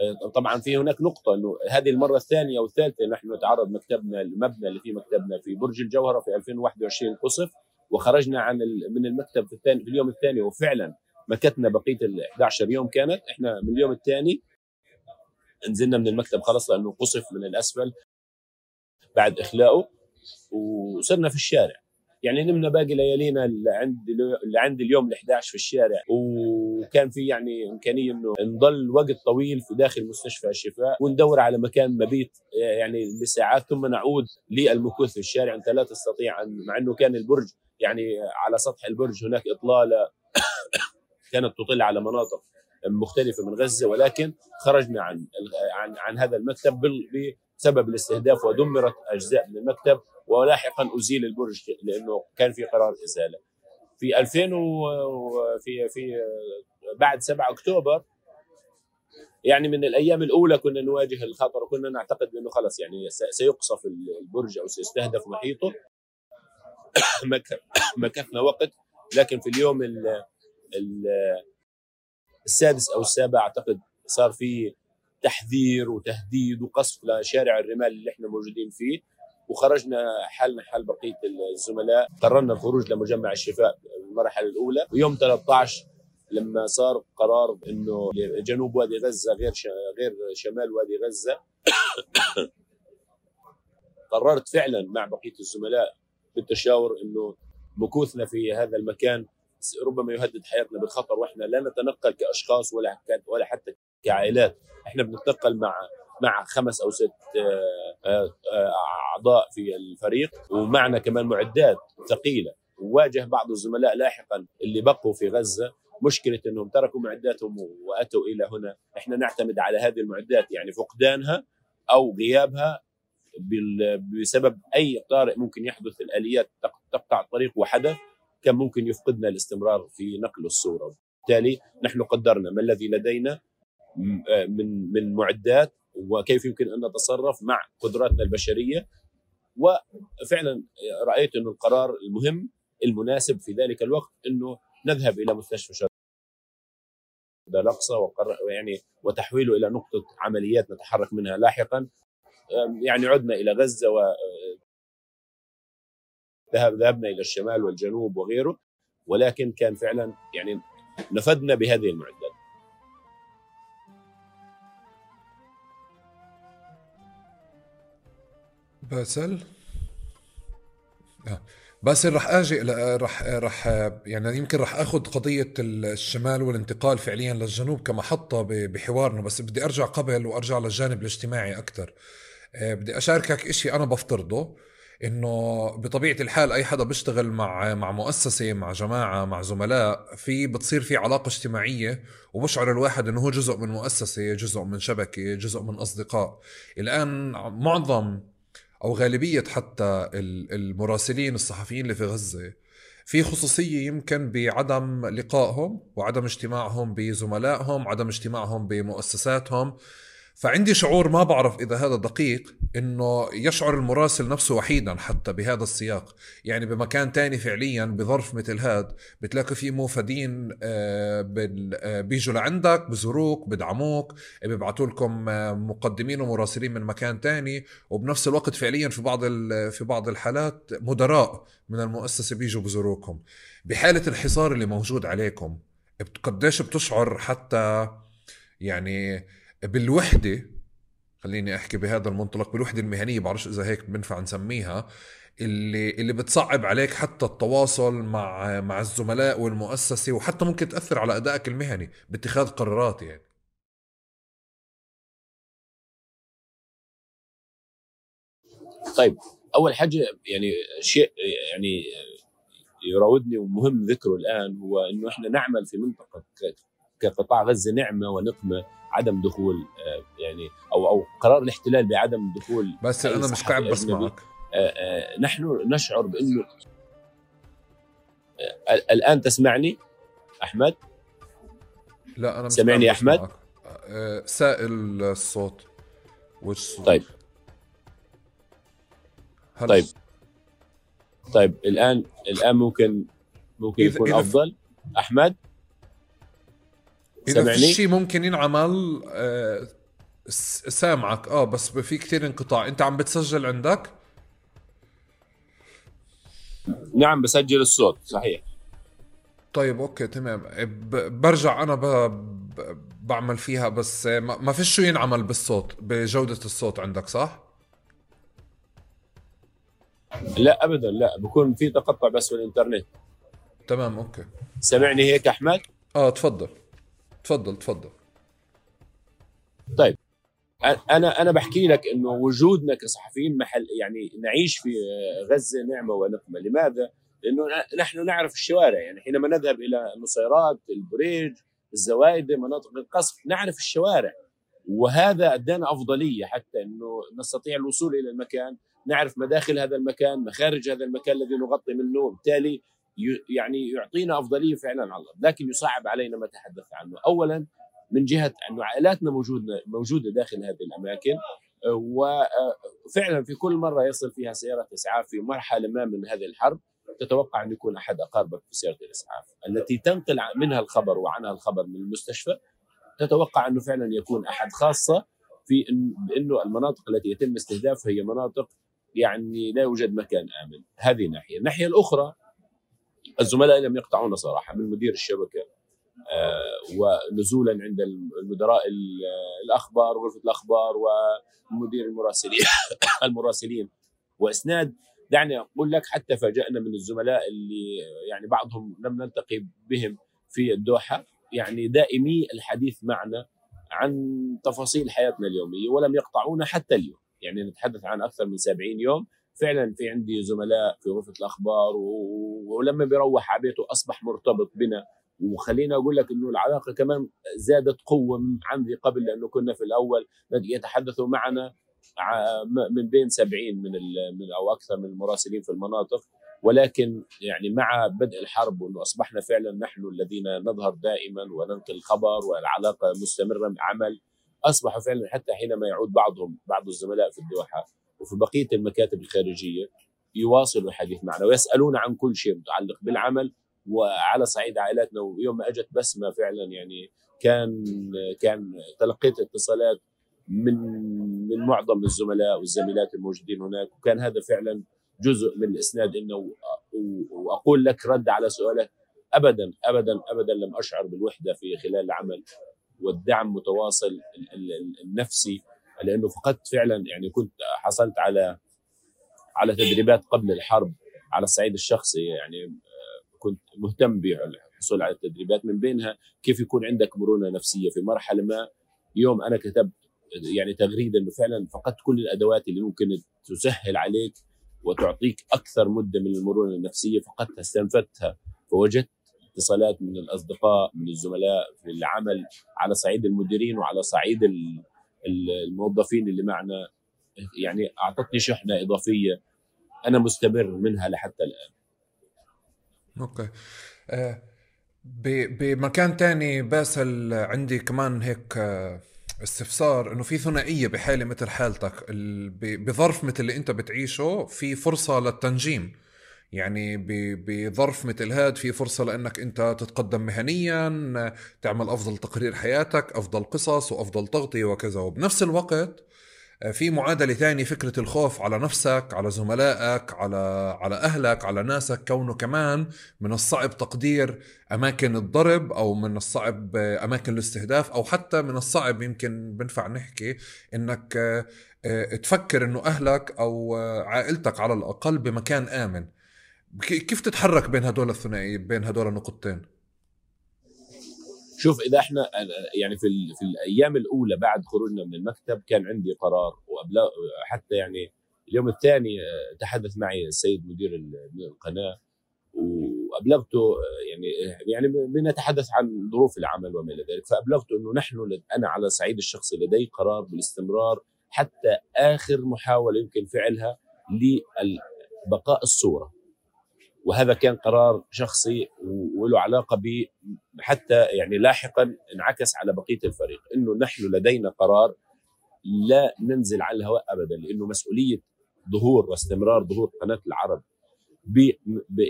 آه، طبعا في هناك نقطة إنه هذه المرة الثانية والثالثة نحن نتعرض مكتبنا المبنى اللي فيه مكتبنا في برج الجوهرة في 2021 قصف وخرجنا عن من المكتب في الثاني في اليوم الثاني وفعلا مكتنا بقية ال 11 يوم كانت. إحنا من اليوم الثاني نزلنا من المكتب خلص لأنه قصف من الأسفل بعد إخلاؤه وصرنا في الشارع. يعني نمنا باقي ليالينا اللي عند اللي عندي اليوم ال 11 في الشارع. وكان في يعني إمكانية إنه نضل وقت طويل في داخل مستشفى الشفاء وندور على مكان مبيت يعني لساعات ثم نعود للمكوث في الشارع. أنت لا تستطيع أن مع إنه كان البرج يعني على سطح البرج هناك إطلالة كانت تطل على مناطق مختلفة من غزة ولكن خرجنا عن عن عن هذا المكتب بسبب الاستهداف ودمرت أجزاء من المكتب ولاحقا أزيل البرج لأنه كان في قرار إزالة. في 2000 وفي في بعد 7 أكتوبر يعني من الأيام الأولى كنا نواجه الخطر وكنا نعتقد انه خلص يعني سيقصف البرج أو سيستهدف محيطه [COUGHS] مكثنا وقت لكن في اليوم السادس أو السابع أعتقد صار في تحذير وتهديد وقصف لشارع الرمال اللي إحنا موجودين فيه. وخرجنا حالنا حال بقية الزملاء. قررنا الخروج لمجمع الشفاء المرحلة الأولى. ويوم 13 لما صار قرار إنه جنوب وادي غزة غير غير شمال وادي غزة. [COUGHS] قررت فعلا مع بقية الزملاء بالتشاور إنه مكوثنا في هذا المكان. ربما يهدد حياتنا بالخطر وإحنا لا نتنقل كأشخاص ولا ولا حتى كعائلات. إحنا بنتنقل مع مع خمس أو ست آه، آه، أعضاء في الفريق ومعنا كمان معدات ثقيلة. واجه بعض الزملاء لاحقا اللي بقوا في غزة مشكلة إنهم تركوا معداتهم وأتوا إلى هنا، إحنا نعتمد على هذه المعدات يعني فقدانها أو غيابها بسبب أي طارئ ممكن يحدث. الآليات تقطع الطريق وحدث كان ممكن يفقدنا الاستمرار في نقل الصورة. بالتالي نحن قدرنا ما الذي لدينا من من معدات وكيف يمكن أن نتصرف مع قدراتنا البشرية. وفعلا رأيت إنه القرار المهم المناسب في ذلك الوقت إنه نذهب إلى مستشفى شرق الأقصى يعني وتحويله إلى نقطة عمليات نتحرك منها لاحقا. يعني عدنا إلى غزة و ذهبنا إلى الشمال والجنوب وغيره ولكن كان فعلا يعني نفذنا بهذه المعدات. باسل؟ آه. باسل رح آجي رح رح يعني يمكن رح آخذ قضية الشمال والانتقال فعليا للجنوب كمحطه بحوارنا بس بدي أرجع قبل وأرجع للجانب الاجتماعي أكثر آه، بدي أشاركك إشي أنا بفترضه. إنه بطبيعة الحال أي حدا بيشتغل مع مع مؤسسة مع جماعة مع زملاء في بتصير في علاقة اجتماعية وبشعر الواحد إنه هو جزء من مؤسسة جزء من شبكة جزء من أصدقاء. الآن معظم أو غالبية حتى المراسلين الصحفيين اللي في غزة في خصوصية يمكن بعدم لقائهم وعدم اجتماعهم بزملائهم عدم اجتماعهم بمؤسساتهم. فعندي شعور ما بعرف إذا هذا دقيق إنه يشعر المراسل نفسه وحيدا حتى بهذا السياق. يعني بمكان تاني فعليا بظرف مثل هذا بتلاقي في موفدين آه، آه، بيجوا لعندك بزوروك بدعموك بيبعتوا لكم آه، مقدمين ومراسلين من مكان تاني. وبنفس الوقت فعليا في بعض في بعض الحالات مدراء من المؤسسة بيجوا بزوروكم. بحالة الحصار اللي موجود عليكم قديش بتشعر حتى يعني بالوحدة خليني أحكي بهذا المنطلق بالوحدة المهنية بعرفش إذا هيك بنفع نسميها اللي اللي بتصعب عليك حتى التواصل مع مع الزملاء والمؤسسة وحتى ممكن تأثر على أدائك المهني باتخاذ قرارات يعني. طيب أول حاجة يعني شيء يعني يراودني ومهم ذكره الآن هو إنه إحنا نعمل في منطقة كقطاع غزة نعمة ونقمة عدم دخول آه، يعني أو أو قرار الاحتلال بعدم دخول بس أنا مش قاعد بسمعك. آه، آه، نحن نشعر بأنه الآن تسمعني؟ أحمد؟ لا أنا مش سمعني يا أحمد؟ سائل الصوت. والصوت طيب. طيب. طيب الآن الآن ممكن ممكن يكون إذا أفضل. أحمد؟ إذا في شيء ممكن ينعمل آه سامعك. آه بس في كثير انقطاع. أنت عم بتسجل عندك؟ نعم بسجل الصوت صحيح. طيب okay تمام. برجع أنا ب... بعمل فيها بس ما فيش شو ينعمل بالصوت بجودة الصوت عندك صح؟ لا ابدا لا. بكون في تقطع بس في الانترنت تمام okay. سمعني هيك أحمد؟ آه تفضل. تفضل تفضل. طيب أنا أنا بحكي لك إنه وجودنا كصحفيين محل يعني نعيش في غزة نعمة ونقمة. لماذا؟ لأنه نحن نعرف الشوارع. يعني حينما نذهب إلى النصيرات البريج الزوايد مناطق القصف نعرف الشوارع. وهذا ادانا أفضلية حتى إنه نستطيع الوصول إلى المكان نعرف مداخل هذا المكان مخارج هذا المكان الذي نغطي منه. وبالتالي يعني يعطينا أفضلية فعلا على الأرض لكن يصعب علينا ما تحدث عنه. اولا من جهة انه عائلاتنا موجوده موجودة داخل هذه الأماكن وفعلا في كل مرة يصل فيها سيارة إسعاف في مرحلة ما من هذه الحرب تتوقع أن يكون أحد اقاربك في سيارة الإسعاف. التي تنقل منها الخبر وعنها الخبر من المستشفى تتوقع أنه فعلا يكون أحد خاصة في انه المناطق التي يتم استهدافها هي مناطق يعني لا يوجد مكان آمن. هذه ناحية. الناحية الأخرى الزملاء لم يقطعونا صراحة من مدير الشبكة آه، ونزولا عند المدراء الأخبار وغرفه الأخبار ومدير المراسلين [COUGHS] المراسلين. وإسناد دعني أقول لك حتى فاجأنا من الزملاء اللي يعني بعضهم لم نلتقي بهم في الدوحة. يعني دائمي الحديث معنا عن تفاصيل حياتنا اليومية ولم يقطعونا حتى اليوم. يعني نتحدث عن أكثر من 70 يوم فعلا في عندي زملاء في غرفة الأخبار ولما بيروح على بيته أصبح مرتبط بنا. وخليني أقول لك إنه العلاقة كمان زادت قوة عن ذي قبل لأنه كنا في الأول يتحدثوا معنا من بين 70 من من أو أكثر من المراسلين في المناطق. ولكن يعني مع بدء الحرب وإنه أصبحنا فعلا نحن الذين نظهر دائما وننقل الخبر والعلاقة مستمرة عمل أصبحوا فعلا حتى حينما يعود بعضهم بعض الزملاء في الدوحة. وفي بقية المكاتب الخارجية يواصلوا الحديث معنا ويسألون عن كل شيء متعلق بالعمل وعلى صعيد عائلاتنا. ويوم ما أجت بسمة فعلا يعني كان كان تلقيت اتصالات من من معظم الزملاء والزميلات الموجودين هناك. وكان هذا فعلا جزء من الإسناد إنه وأقول لك رد على سؤالك ابدا ابدا ابدا لم أشعر بالوحدة في خلال العمل. والدعم متواصل النفسي لأنه فقدت فعلا يعني كنت حصلت على على تدريبات قبل الحرب على الصعيد الشخصي يعني كنت مهتم بالحصول على التدريبات من بينها. كيف يكون عندك مرونة نفسية في مرحلة ما؟ يوم أنا كتبت يعني تغريده إنه فعلا فقدت كل الأدوات اللي ممكن تسهل عليك وتعطيك أكثر مدة من المرونة النفسية فقدتها استنفدتها فوجدت اتصالات من الأصدقاء من الزملاء في العمل على صعيد المديرين وعلى صعيد الموظفين اللي معنا يعني أعطتني شحنة إضافية أنا مستمر منها لحتى الآن. okay. آه بمكان تاني باسل عندي كمان هيك آه استفسار إنه في ثنائية بحاله مثل حالتك. بظرف مثل اللي أنت بتعيشه في فرصة للتنجيم. يعني بظرف مثل هاد في فرصة لأنك أنت تتقدم مهنيا تعمل أفضل تقرير حياتك أفضل قصص وأفضل تغطية وكذا. وبنفس الوقت في معادلة ثانية فكرة الخوف على نفسك على زملائك على على أهلك على ناسك كونه كمان من الصعب تقدير أماكن الضرب أو من الصعب أماكن الاستهداف أو حتى من الصعب يمكن بنفع نحكي إنك آه، تفكر إنه أهلك أو عائلتك على الأقل بمكان آمن. كيف تتحرك بين هدول الثنائي بين هدول النقطتين؟ شوف إذا إحنا يعني في في الأيام الأولى بعد خروجنا من المكتب كان عندي قرار وقبل حتى يعني اليوم الثاني آه، تحدث معي السيد مدير القناة وأبلغته آه، يعني يعني بنتحدث عن ظروف العمل وما إلى ذلك فأبلغته إنه نحن أنا على الصعيد الشخصي لدي قرار بالاستمرار حتى آخر محاولة يمكن فعلها لبقاء الصورة. وهذا كان قرار شخصي وله علاقة ب حتى يعني لاحقا انعكس على بقية الفريق إنه نحن لدينا قرار لا ننزل على الهواء ابدا لأنه مسؤولية ظهور واستمرار ظهور قناة العرب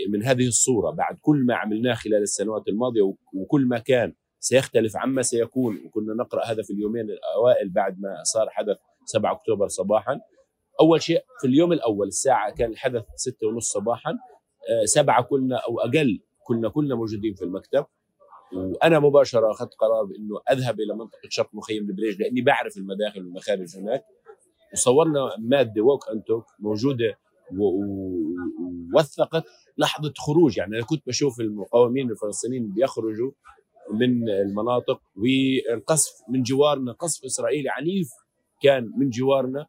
من هذه الصورة بعد كل ما عملناه خلال السنوات الماضية وكل ما كان سيختلف عما سيكون وكنا نقرأ هذا في اليومين الأوائل بعد ما صار حدث 7 أكتوبر صباحا. أول شيء في اليوم الأول الساعة كان الحدث 6 ونص صباحا. سبعة كلنا أو أقل كنا كلنا موجودين في المكتب. وأنا مباشرة أخذت قرار بإنه أذهب إلى منطقة شرق مخيم البريج لأني بعرف المداخل والمخارج هناك. وصورنا مادة ووك ان توك موجودة ووثقت لحظة خروج. يعني أنا كنت بشوف المقاومين الفلسطينيين بيخرجوا من المناطق والقصف من جوارنا قصف إسرائيلي عنيف كان من جوارنا.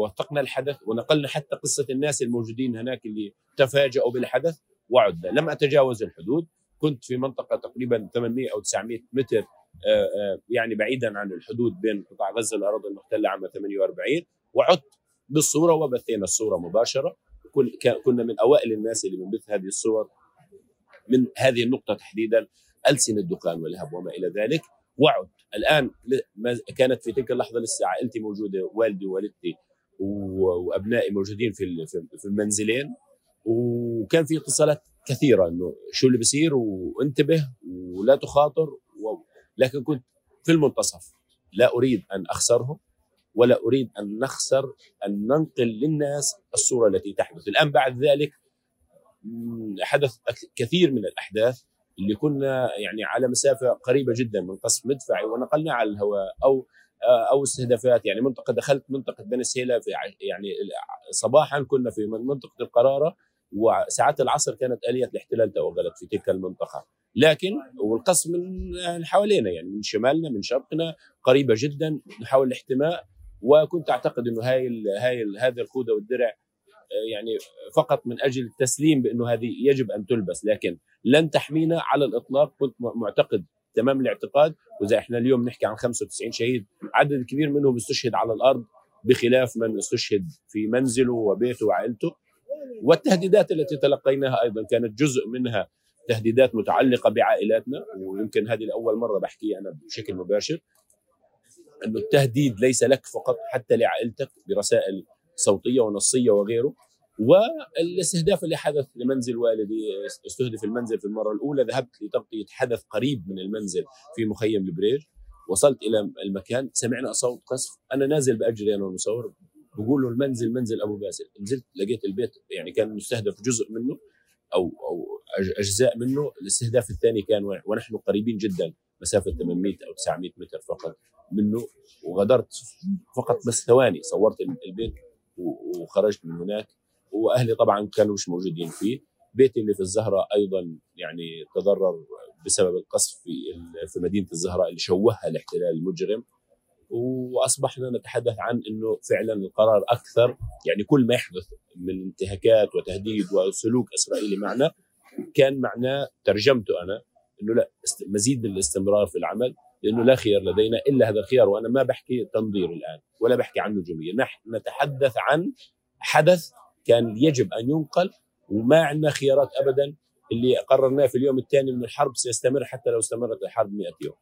وثقنا الحدث ونقلنا حتى قصة الناس الموجودين هناك اللي تفاجئوا بالحدث وعدنا. لم أتجاوز الحدود. كنت في منطقة تقريبا 800 أو 900 متر آه، آه، يعني بعيدا عن الحدود بين قطاع غزة والأراضي المحتلة عام 48 وعدت بالصورة وبثينا الصورة مباشرة. كنا من أوائل الناس اللي بنبث هذه الصور من هذه النقطة تحديدا ألسن الدخان والهب وما إلى ذلك. وعد الآن كانت في تلك اللحظة لسه عائلتي موجودة والدي ووالدتي وأبنائي موجودين في في المنزلين. وكان في اتصالات كثيرة إنه شو اللي بصير وانتبه ولا تخاطر و... لكن كنت في المنتصف. لا أريد أن أخسرهم ولا أريد أن نخسر أن ننقل للناس الصورة التي تحدث. الآن بعد ذلك حدث كثير من الأحداث اللي كنا يعني على مسافة قريبة جدا من قصف مدفعي ونقلنا على الهواء أو أو استهدافات. يعني منطقة دخلت منطقة بني سهيله في يعني صباحا كنا في منطقة القرارة وساعات العصر كانت آلية الاحتلال توغلت في تلك المنطقة. لكن والقصف من حوالينا يعني من شمالنا من شرقنا قريبة جدا نحاول الاحتماء. وكنت أعتقد إنه هاي هاي هذا الخوذة والدرع يعني فقط من أجل التسليم بإنه هذه يجب أن تلبس. لكن لن تحمينا على الإطلاق. كنت معتقد تمام الاعتقاد وإذا إحنا اليوم نحكي عن 95 شهيد عدد كبير منهم استشهد على الأرض بخلاف من استشهد في منزله وبيته وعائلته. والتهديدات التي تلقيناها أيضا كانت جزء منها تهديدات متعلقة بعائلاتنا ويمكن هذه لأول مرة بحكيها أنا بشكل مباشر. إنه التهديد ليس لك فقط حتى لعائلتك برسائل صوتية ونصية وغيره. والاستهداف اللي حدث لمنزل والدي استهدف المنزل في المرة الأولى ذهبت لتغطية حدث قريب من المنزل في مخيم البريج. وصلت إلى المكان سمعنا صوت قصف. أنا نازل بأجري أنا والمصور. بقول له المنزل منزل أبو باسل. نزلت لقيت البيت يعني كان مستهدف جزء منه أو أو أجزاء منه. الاستهداف الثاني كان ونحن قريبين جدا مسافة 800 أو 900 متر فقط منه. وغادرت فقط بس ثواني. صورت البيت وخرجت من هناك. وأهلي طبعا كانوا مش موجودين فيه. بيتي اللي في الزهراء أيضا يعني تضرر بسبب القصف في في مدينة الزهراء اللي شوهها الاحتلال المجرم. وأصبحنا نتحدث عن إنه فعلا القرار أكثر يعني كل ما يحدث من انتهاكات وتهديد وسلوك إسرائيلي معنا كان معناه ترجمته أنا إنه لا مزيد من الاستمرار في العمل لأنه لا خيار لدينا إلا هذا الخيار وأنا ما بحكي تنظير الآن ولا بحكي عن نجومية. نحن نتحدث عن حدث كان يجب أن ينقل وما عندنا خيارات ابدا. اللي قررناه في اليوم الثاني من الحرب سيستمر حتى لو استمرت الحرب 100 يوم.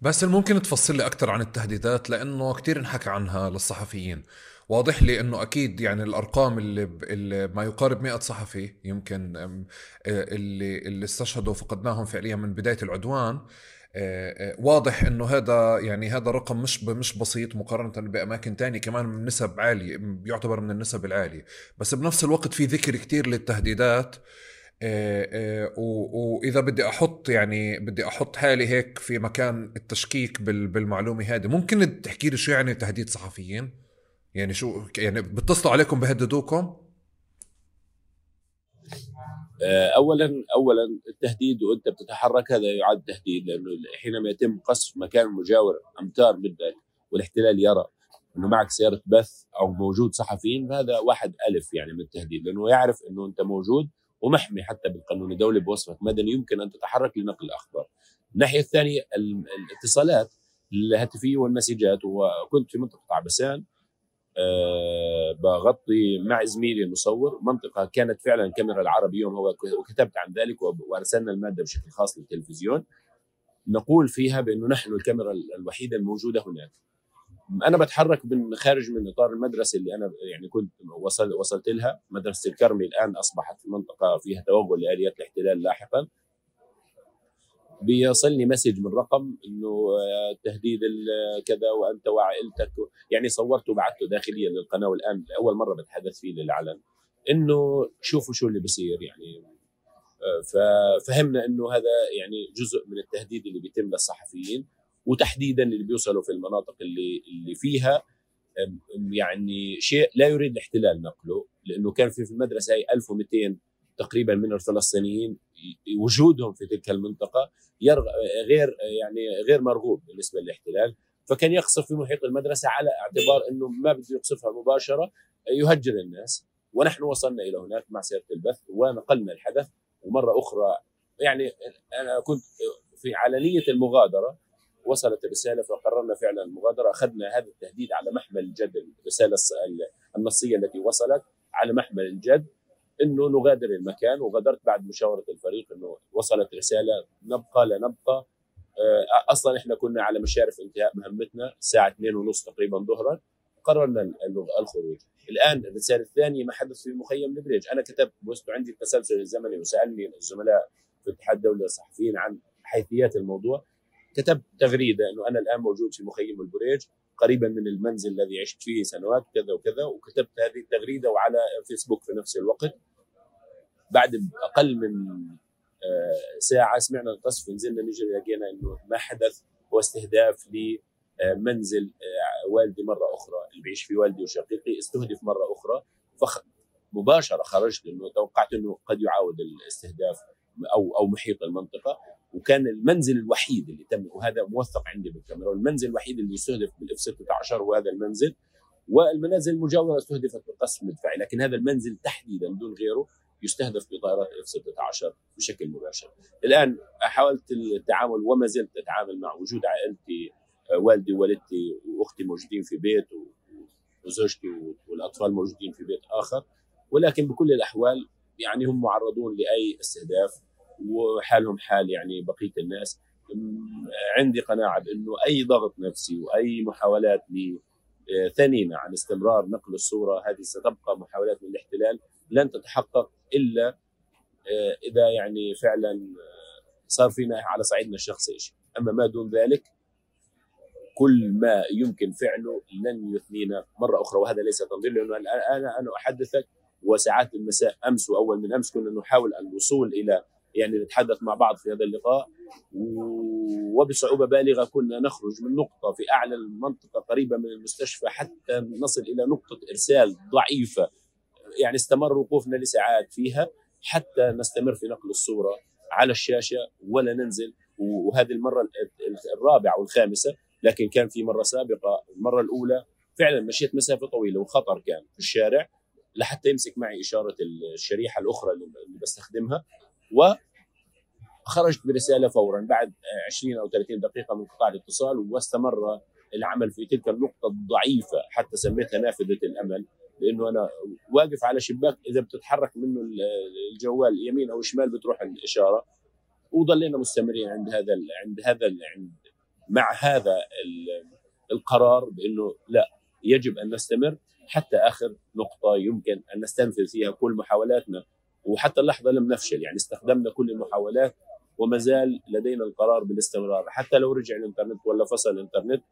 بس ممكن تفصل لي أكثر عن التهديدات؟ لأنه كثير انحكى عنها للصحفيين. واضح لي إنه أكيد يعني الأرقام اللي, اللي ما يقارب 100 صحفي يمكن اللي اللي استشهدوا فقدناهم فعليا من بداية العدوان واضح إنه هذا يعني هذا رقم مش مش بسيط مقارنة بأماكن تانية كمان من نسب عالية بيعتبر من النسب العالية. بس بنفس الوقت في ذكر كتير للتهديدات وإذا بدي أحط يعني بدي أحط حالي هيك في مكان التشكيك بالمعلومة هذه ممكن تحكي لي شو يعني تهديد صحفيين؟ يعني شو يعني بتصلوا عليكم بهددوكم؟ آه، اولا اولا التهديد وأنت بتتحرك هذا يعد تهديد لأنه حينما يتم قصف مكان مجاور أمتار بدك والاحتلال يرى إنه معك سيارة بث أو موجود صحفيين فهذا واحد ألف يعني من التهديد لأنه يعرف إنه أنت موجود ومحمي حتى بالقانون الدولي بوصفك مدني يمكن أن تتحرك لنقل الأخبار. الناحية الثانية الاتصالات الهاتفية والمسجات وكنت في منطقة عبسان أه بغطي مع زميلي المصور. منطقة كانت فعلا كاميرا العربي يوم هو وكتبت عن ذلك وأرسلنا المادة بشكل خاص للتلفزيون. نقول فيها بأنه نحن الكاميرا الوحيدة الموجودة هناك. أنا بتحرك من خارج من إطار المدرسة اللي أنا يعني كنت وصل وصلت لها. مدرسة الكرمي الآن أصبحت منطقة فيها توغل لآليات الاحتلال لاحقا. بيصلني مسج من رقم إنه تهديد كذا وأنت وعائلتك يعني صورته وبعثته داخليا للقناة والآن أول مرة بتحدث فيه للعلن إنه شوفوا شو اللي بصير يعني. ففهمنا إنه هذا يعني جزء من التهديد اللي بيتم للصحفيين وتحديدا اللي بيوصلوا في المناطق اللي اللي فيها. يعني شيء لا يريد الاحتلال نقله لأنه كان في في المدرسة هي 1200 تقريبا من الفلسطينيين وجودهم في تلك المنطقة غير يعني غير مرغوب بالنسبة للاحتلال فكان يقصف في محيط المدرسة على اعتبار إنه ما بده يقصفها مباشرة يهجر الناس ونحن وصلنا إلى هناك مع سيارة البث ونقلنا الحدث ومرة أخرى يعني أنا كنت في علنية المغادرة وصلت الرسالة فقررنا فعلا المغادرة أخذنا هذا التهديد على محمل الجد الرسالة النصية التي وصلت على محمل الجد إنه نغادر المكان وغادرت بعد مشاورة الفريق إنه وصلت رسالة نبقى لا نبقى. آه، أصلا إحنا كنا على مشارف انتهاء مهمتنا الساعة 2 ونص تقريبا ظهرا قررنا الخروج. الآن الرسالة الثانية ما حدث في مخيم البريج أنا كتبت post عندي التسلسل الزمني وسالني الزملاء في الاتحاد الدولي للصحفيين عن حيثيات الموضوع. كتبت تغريدة إنه أنا الآن موجود في مخيم البريج قريبا من المنزل الذي عشت فيه سنوات كذا وكذا. وكتبت هذه التغريدة وعلى فيسبوك في نفس الوقت. بعد أقل من آه، ساعة سمعنا القصف نزلنا نجري لقينا إنه ما حدث هو استهداف لمنزل آه، والدي مرة أخرى اللي بيعيش فيه والدي وشقيقي استهدف مرة أخرى فخ مباشرة خرجت لأنه توقعت إنه قد يعاود الاستهداف أو أو محيط المنطقة. وكان المنزل الوحيد اللي تم وهذا موثق عندي بالكاميرا المنزل الوحيد اللي يستهدف بالإف 16 هو هذا المنزل. والمنازل المجاورة استهدفت بالقصف المدفعي لكن هذا المنزل تحديدا دون غيره يستهدف بطائرات إف 16 بشكل مباشر. الآن حاولت التعامل وما زلت أتعامل مع وجود عائلتي والدي ووالدتي وأختي موجودين في بيت وزوجتي والأطفال موجودين في بيت آخر ولكن بكل الأحوال يعني هم معرضون لأي استهداف وحالهم حال يعني بقية الناس عندي قناعة بأنه أي ضغط نفسي وأي محاولات ثنينة عن استمرار نقل الصورة هذه ستبقى محاولات من الاحتلال لن تتحقق إلا آه، إذا يعني فعلا آه، صار فينا على صعيدنا الشخصي شيء أما ما دون ذلك كل ما يمكن فعله لن يثنينا مرة أخرى. وهذا ليس تنظير لأنه أنا أنا أحدثك وساعات المساء أمس وأول من أمس كنا نحاول الوصول إلى يعني نتحدث مع بعض في هذا اللقاء. وبصعوبة بالغة كنا نخرج من نقطة في أعلى المنطقة قريبة من المستشفى حتى نصل إلى نقطة إرسال ضعيفة يعني استمر وقوفنا لساعات فيها حتى نستمر في نقل الصورة على الشاشة ولا ننزل. وهذه المرة الرابعة والخامسة لكن كان في مرة سابقة المرة الأولى فعلا مشيت مسافة طويلة وخطر كان في الشارع لحتى يمسك معي إشارة الشريحة الأخرى اللي بستخدمها وخرجت برسالة فورا بعد 20 أو 30 دقيقة من قطاع الاتصال واستمر العمل في تلك النقطة الضعيفة حتى سميتها نافذة الأمل. لأنه أنا واقف على شباك اذا بتتحرك منه الجوال يمين أو شمال بتروح الاشاره وظلينا مستمرين عند هذا عند هذا عند مع هذا القرار بانه لا يجب أن نستمر حتى آخر نقطة يمكن أن نستنفذ فيها كل محاولاتنا وحتى اللحظة لم نفشل يعني استخدمنا كل المحاولات وما زال لدينا القرار بالاستمرار حتى لو رجع الإنترنت ولا فصل الإنترنت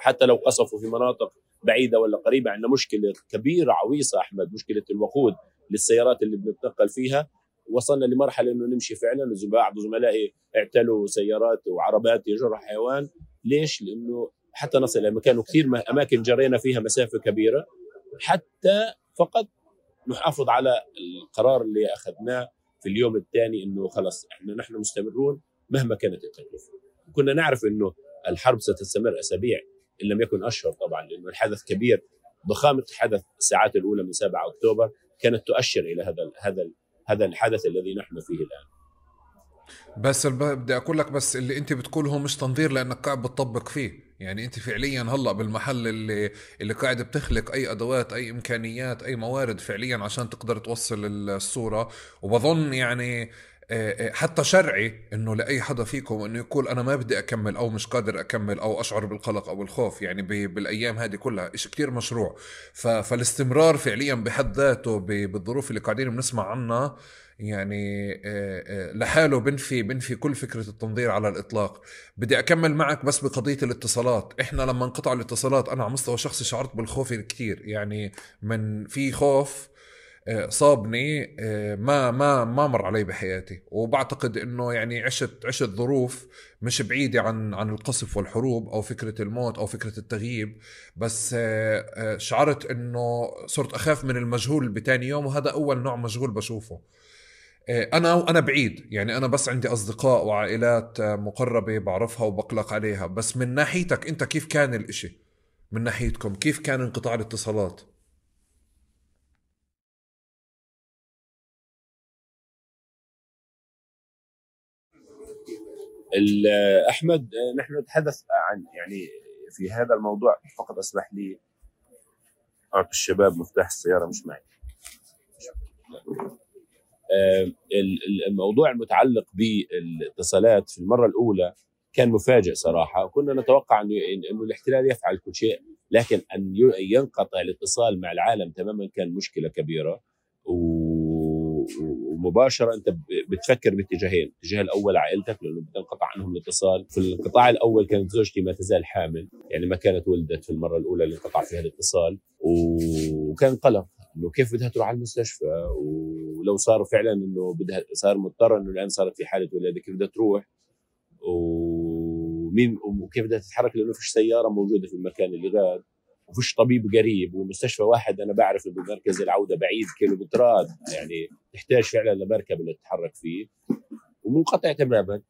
حتى لو قصفوا في مناطق بعيدة ولا قريبة عندنا مشكلة كبيرة عويصة أحمد مشكلة الوقود للسيارات اللي بنتنقل فيها وصلنا لمرحلة إنه نمشي فعلا بعض زملائي اعتلوا سيارات وعربات يجرها حيوان ليش؟ لأنه حتى نصل إلى مكان وكثير أماكن جرينا فيها مسافة كبيرة حتى فقط نحافظ على القرار اللي أخذناه في اليوم الثاني إنه خلص إحنا نحن مستمرون مهما كانت التكلفة. كنا نعرف إنه الحرب ستستمر أسابيع إن لم يكن أشهر طبعا لأنه الحدث كبير. ضخامة الحدث الساعات الأولى من 7 أكتوبر كانت تؤشر إلى هذا هذا هذا الحدث الذي نحن فيه الآن. بس بدي أقول لك بس اللي أنت بتقوله مش تنظير لأنك قاعد بتطبق فيه. يعني أنت فعليا هلأ بالمحل اللي اللي قاعد بتخلق أي أدوات أي إمكانيات أي موارد فعليا عشان تقدر توصل الصورة. وبظن يعني حتى شرعي إنه لأي حدا فيكم إنه يقول أنا ما بدي أكمل أو مش قادر أكمل أو أشعر بالقلق أو الخوف يعني بالأيام هذه كلها شيء كثير مشروع. فالاستمرار فعليا بحد ذاته بالظروف اللي قاعدين بنسمع عنها يعني آه، لحاله بنفي بنفي كل فكرة التنظير على الإطلاق. بدي أكمل معك بس بقضية الاتصالات. إحنا لما انقطع الاتصالات أنا على مستوى شخصي شعرت بالخوف كثير يعني من في خوف آه، صابني آه، ما ما ما مر علي بحياتي. وبعتقد إنه يعني عشت عشت ظروف مش بعيدة عن عن القصف والحروب أو فكرة الموت أو فكرة التغييب. بس آه، شعرت إنه صرت أخاف من المجهول بتاني يوم وهذا أول نوع مجهول بشوفه. أنا أنا بعيد. يعني أنا بس عندي أصدقاء وعائلات مقربة بعرفها وبقلق عليها. بس من ناحيتك أنت كيف كان الإشي؟ من ناحيتكم كيف كان انقطاع الاتصالات؟ أحمد نحن نتحدث عن يعني في هذا الموضوع فقط أسمح لي. أعطي الشباب مفتاح السيارة مش معي. آه، الموضوع المتعلق بالاتصالات في المرة الأولى كان مفاجئ صراحة وكنا نتوقع انه إنه الاحتلال يفعل كل شيء لكن أن ينقطع الاتصال مع العالم تماما كان مشكلة كبيرة ومباشرة أنت بتفكر باتجاهين، الاتجاه الأول عائلتك لأنه بتنقطع عنهم الاتصال، في الانقطاع الأول كانت زوجتي ما تزال حامل، يعني ما كانت ولدت في المرة الأولى اللي انقطع فيها الاتصال، وكان قلق إنه كيف بدها تروح على المستشفى؟ ولو صار فعلا إنه بدها صار مضطر إنه الآن صارت في حالة ولادة كيف بدها تروح؟ ومين وكيف بدها تتحرك؟ لأنه فيش سيارة موجودة في المكان اللي غاد وفيش طبيب قريب ومستشفى واحد أنا بعرف انه مركز العودة بعيد كيلومترات يعني تحتاج فعلا لمركب اللي تتحرك فيه. ومنقطع تماما.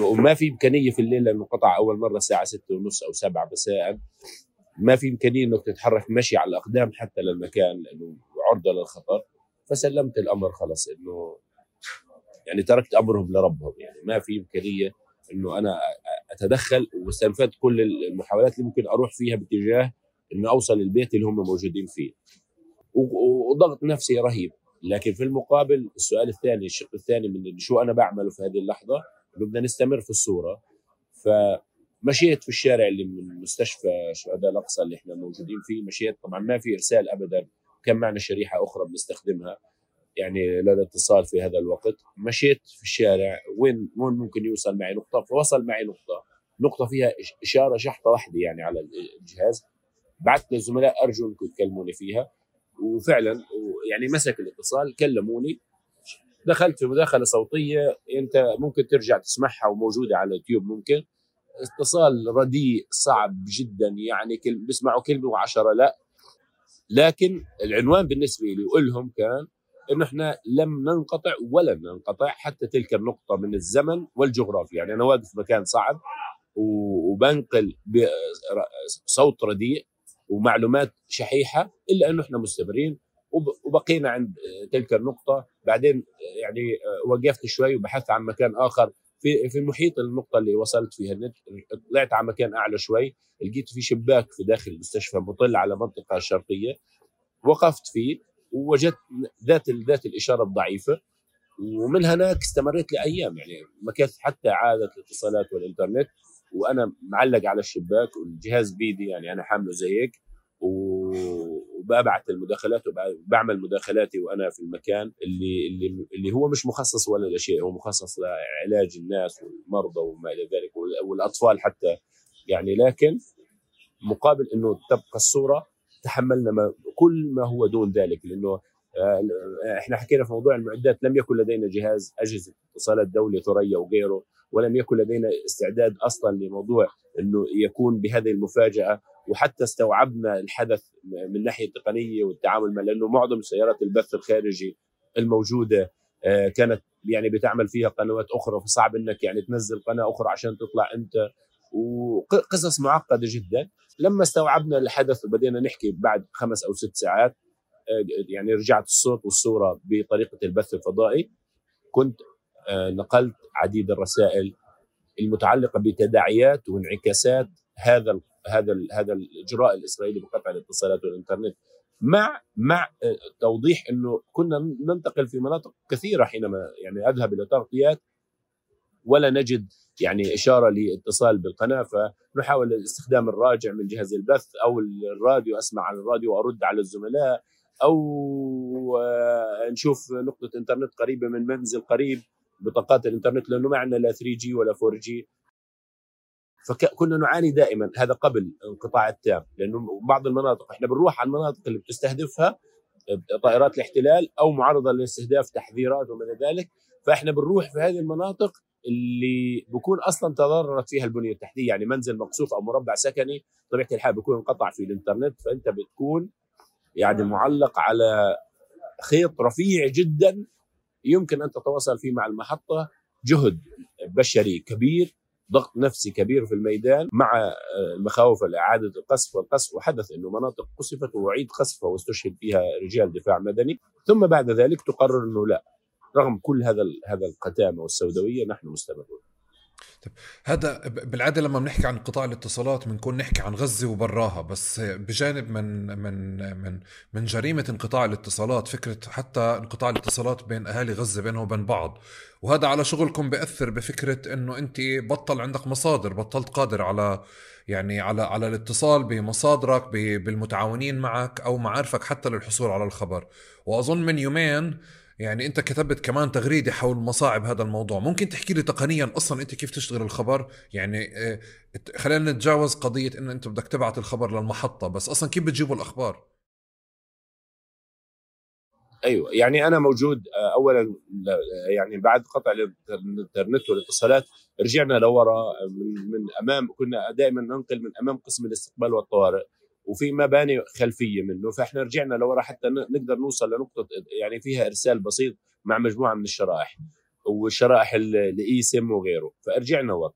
وما في إمكانية في الليل لأنه انقطع أول مرة الساعة ستة ونص أو سبعة مساء. ما في إمكانية إنك تتحرك مشي على الأقدام حتى للمكان لأنه عرضة للخطر. فسلمت الأمر خلص إنه يعني تركت أمرهم لربهم يعني. ما في إمكانية إنه أنا أتدخل واستنفذت كل المحاولات اللي ممكن أروح فيها باتجاه إنه أوصل البيت اللي هم موجودين فيه. وضغط نفسي رهيب. لكن في المقابل السؤال الثاني الشق الثاني من شو أنا بعمله في هذه اللحظة؟ إنه بدنا نستمر في الصورة. فمشيت في الشارع اللي من مستشفى شهداء الأقصى اللي إحنا موجودين فيه. مشيت طبعا ما في إرسال ابدا. كان معنا شريحة أخرى بنستخدمها. يعني للاتصال في هذا الوقت. مشيت في الشارع وين وين ممكن يوصل معي نقطة؟ فوصل معي نقطة. نقطة فيها إشارة شحطة واحدة يعني على الجهاز. بعثت للزملاء أرجو أنكم تكلموني فيها. وفعلا يعني مسك الاتصال كلموني. دخلت في مداخلة صوتية. أنت ممكن ترجع تسمعها وموجودة على اليوتيوب ممكن. اتصال رديء صعب جدا يعني كل بيسمعوا كلمة وعشرة لا. لكن العنوان بالنسبة لي ولهم كان إنه إحنا لم ننقطع ولن ننقطع حتى تلك النقطة من الزمن والجغرافيا. يعني أنا واقف في مكان صعب وبنقل بصوت رديء ومعلومات شحيحة إلا إنه إحنا مستمرين وبقينا عند تلك النقطة. بعدين يعني وقفت شوي وبحثت عن مكان آخر في في محيط النقطة اللي وصلت فيها النت. طلعت على مكان أعلى شوي لقيت في شباك في داخل المستشفى مطل على المنطقة الشرقيه وقفت فيه ووجدت ذات ذات الإشارة الضعيفة ومن هناك استمريت لأيام يعني مكثت حتى عادت الاتصالات والإنترنت وأنا معلق على الشباك والجهاز بيدي يعني أنا حامله زي هيك وببعث المداخلات وبعمل مداخلاتي وأنا في المكان اللي اللي اللي هو مش مخصص ولا لشيء هو مخصص لعلاج الناس والمرضى وما إلى ذلك والأطفال حتى يعني لكن مقابل إنه تبقى الصورة تحملنا ما كل ما هو دون ذلك لأنه آه، إحنا حكينا في موضوع المعدات لم يكن لدينا جهاز أجهزة اتصالات دولي ثريا وغيره ولم يكن لدينا استعداد أصلا لموضوع إنه يكون بهذه المفاجأة وحتى استوعبنا الحدث من ناحية التقنية والتعامل مع لأنه معظم سيارات البث الخارجي الموجودة آه، كانت يعني بتعمل فيها قنوات أخرى فصعب إنك يعني تنزل قناة أخرى عشان تطلع أنت. وقصص معقدة جدا. لما استوعبنا الحدث وبدينا نحكي بعد خمس أو ست ساعات آه، يعني رجعت الصوت والصورة بطريقة البث الفضائي كنت آه، نقلت عديد الرسائل المتعلقة بتداعيات وانعكاسات هذا هذا هذا الإجراء الإسرائيلي بقطع الاتصالات والإنترنت مع مع آه، توضيح إنه كنا ننتقل في مناطق كثيرة حينما يعني أذهب إلى تغطيات ولا نجد يعني إشارة لاتصال بالقناة فنحاول استخدام الراجع من جهاز البث أو الراديو أسمع على الراديو وأرد على الزملاء أو آه، نشوف نقطة إنترنت قريبة من منزل قريب بطاقات الإنترنت لأنه ما عندنا لا 3 جي ولا 4 جي فكنا نعاني دائما هذا قبل انقطاع التام لأنه بعض المناطق إحنا بنروح على المناطق اللي بتستهدفها طائرات الاحتلال أو معرضة لاستهداف تحذيرات وما إلى ذلك فإحنا بنروح في هذه المناطق اللي بكون أصلا تضررت فيها البنية التحتية يعني منزل مقصوف أو مربع سكني طبيعة الحال بيكون انقطع في الإنترنت فأنت بتكون يعني معلق على خيط رفيع جدا يمكن أن تتواصل فيه مع المحطة. جهد بشري كبير ضغط نفسي كبير في الميدان مع آه، مخاوف اعاده القصف والقصف وحدث إنه مناطق قصفت واعيد قصفها واستشهد فيها رجال دفاع مدني. ثم بعد ذلك تقرر إنه لا. رغم كل هذا هذا القتامه والسوداوية نحن مستمرون. طيب هذا بالعادة لما بنحكي عن قطاع الاتصالات بنكون نحكي عن غزة وبراها بس بجانب من من من من جريمة انقطاع الاتصالات فكرة حتى انقطاع الاتصالات بين أهالي غزة بينهم وبين بعض. وهذا على شغلكم بيأثر بفكرة إنه أنت بطل عندك مصادر بطلت قادر على يعني على على الاتصال بمصادرك بالمتعاونين معك أو معارفك حتى للحصول على الخبر. وأظن من يومين يعني أنت كتبت كمان تغريدة حول مصاعب هذا الموضوع. ممكن تحكي لي تقنيا أصلا أنت كيف تشتغل الخبر؟ يعني آه، خلينا نتجاوز قضية انه أنت بدك تبعت الخبر للمحطة بس أصلا كيف بتجيبوا الأخبار؟ أيوه يعني أنا موجود آه، اولا يعني بعد قطع الإنترنت والاتصالات رجعنا لورا من, من أمام كنا دائما ننقل من أمام قسم الاستقبال والطوارئ. وفي مباني خلفية منه. فإحنا رجعنا لورا حتى نقدر نوصل لنقطة يعني فيها إرسال بسيط مع مجموعة من الشرائح والشرائح الاي سم وغيره. فرجعنا ورا.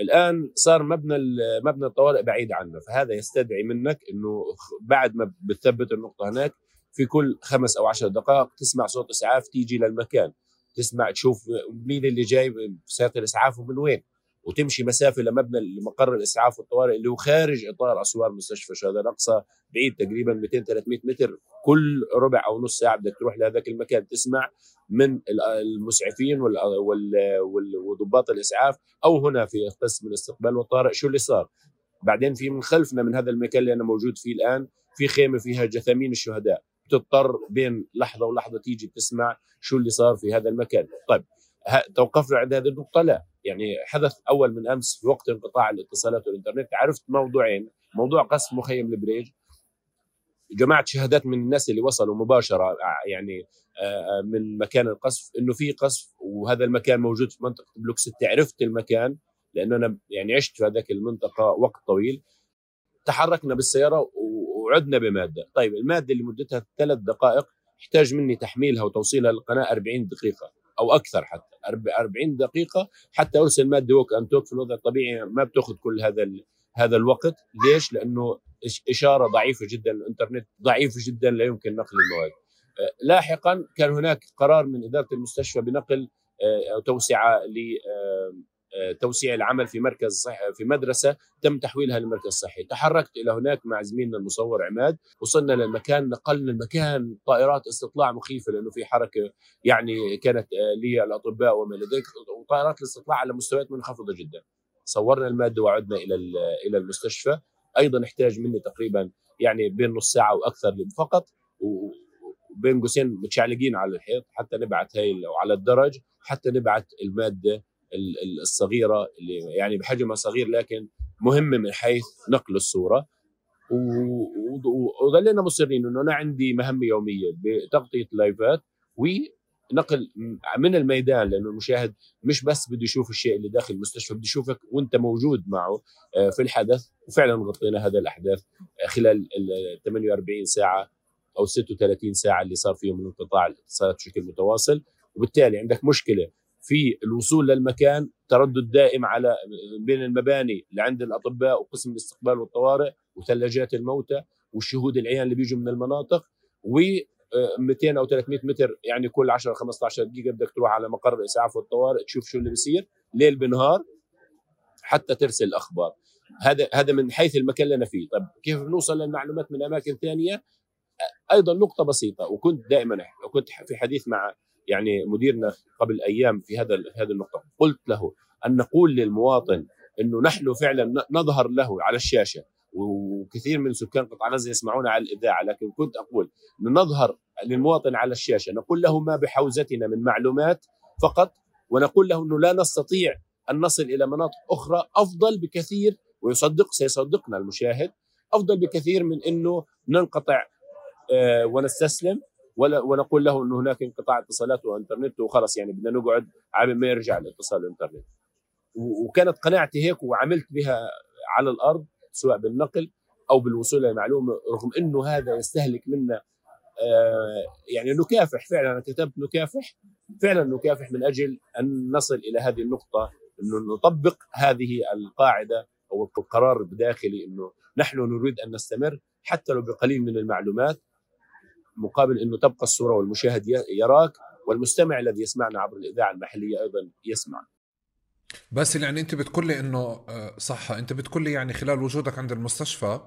الآن صار مبنى مبنى الطوارئ بعيد عنا فهذا يستدعي منك إنه بعد ما بتثبت النقطة هناك في كل خمس أو عشر دقائق تسمع صوت إسعاف تيجي للمكان. تسمع تشوف مين اللي جاي سياره الإسعاف ومن وين. وتمشي مسافة لمبنى مقر الإسعاف والطوارئ اللي هو خارج إطار أسوار مستشفى الشهداء الاقصى بعيد تقريبا 200 300 متر. كل ربع أو نص ساعة بدك تروح لهذاك المكان تسمع من المسعفين وضباط الإسعاف أو هنا في قسم الاستقبال والطوارئ شو اللي صار. بعدين في من خلفنا من هذا المكان اللي أنا موجود فيه الآن في خيمة فيها جثامين الشهداء. بتضطر بين لحظة ولحظة تيجي تسمع شو اللي صار في هذا المكان. طيب توقفنا عند هذه النقطة؟ لا. يعني حدث أول من أمس في وقت انقطاع الاتصالات والإنترنت. عرفت موضوعين. موضوع قصف مخيم البريج. جمعت شهادات من الناس اللي وصلوا مباشرة يعني من مكان القصف إنه في قصف وهذا المكان موجود في منطقة block 6 عرفت المكان لأنه أنا يعني عشت في هذاك المنطقة وقت طويل. تحركنا بالسيارة وعدنا بمادة. طيب المادة اللي مدتها ثلاث دقائق يحتاج مني تحميلها وتوصيلها للقناة 40 دقيقة. أو أكثر حتى 40 دقيقة حتى أرسل ماده ووك أن توك في الوضع الطبيعي ما بتاخذ كل هذا هذا الوقت ليش؟ لأنه إشارة ضعيفة جدا الإنترنت ضعيف جدا لا يمكن نقل المواد آه، لاحقا كان هناك قرار من إدارة المستشفى بنقل آه، توسعة آه، توسيع العمل في مركز صحي في مدرسة تم تحويلها لمركز صحي. تحركت إلى هناك مع زميلنا المصور عماد وصلنا للمكان نقلنا المكان طائرات استطلاع مخيفة لأنه في حركة يعني كانت للاطباء وما إلى ذلك وطائرات الاستطلاع على مستويات منخفضة جدا. صورنا المادة وعدنا إلى إلى المستشفى. أيضا احتاج مني تقريبا يعني بين نص ساعة وأكثر فقط وبين قوسين متشعلقين على الحيط حتى نبعث هي على الدرج حتى نبعث المادة الصغيرة اللي يعني بحجمها صغير لكن مهمه من حيث نقل الصورة. وظلينا مصرين إنه أنا عندي مهمة يومية بتغطية لايفات ونقل من الميدان لأنه المشاهد مش بس بده يشوف الشيء اللي داخل المستشفى بده يشوفك وأنت موجود معه آه، في الحدث. وفعلا غطينا هذا الأحداث خلال ال 48 ساعة أو 36 ساعة اللي صار فيهم من انقطاع الاتصالات بشكل متواصل. وبالتالي عندك مشكلة في الوصول للمكان تردد دائم على بين المباني اللي عند الأطباء وقسم الاستقبال والطوارئ وثلاجات الموتى والشهود العيان اللي بيجوا من المناطق و 200 آه، أو 300 متر يعني كل 10 15 دقيقة بدك تروح على مقر الإسعاف والطوارئ تشوف شو اللي بيصير ليل بنهار حتى ترسل الأخبار. هذا هذا من حيث المكان اللي أنا فيه. طيب كيف بنوصل للمعلومات من أماكن ثانية؟ أيضا نقطة بسيطة وكنت دائما وكنت في حديث مع يعني مديرنا قبل أيام في هذا هذه النقطة قلت له أن نقول للمواطن إنه نحن فعلا نظهر له على الشاشة وكثير من سكان قطاع غزة يسمعون على الإذاعة لكن كنت أقول نظهر للمواطن على الشاشة نقول له ما بحوزتنا من معلومات فقط ونقول له إنه لا نستطيع أن نصل إلى مناطق أخرى أفضل بكثير ويصدق سيصدقنا المشاهد أفضل بكثير من إنه ننقطع آه، ونستسلم. ولا ونقول له إنه هناك انقطاع اتصالات وإنترنت وخلص يعني بدنا نقعد على ما يرجع الاتصال والانترنت وكانت قناعتي هيك وعملت بها على الأرض سواء بالنقل أو بالوصول للمعلومه رغم إنه هذا يستهلك منا آه يعني نكافح فعلا أنا كتبت نكافح فعلا نكافح من أجل أن نصل إلى هذه النقطة إنه نطبق هذه القاعدة أو القرار الداخلي إنه نحن نريد أن نستمر حتى لو بقليل من المعلومات مقابل إنه تبقى الصورة والمشاهد يراك والمستمع الذي يسمعنا عبر الإذاعة المحلية أيضا يسمع. بس يعني أنت بتقول لي إنه آه، صح أنت بتقول لي يعني خلال وجودك عند المستشفى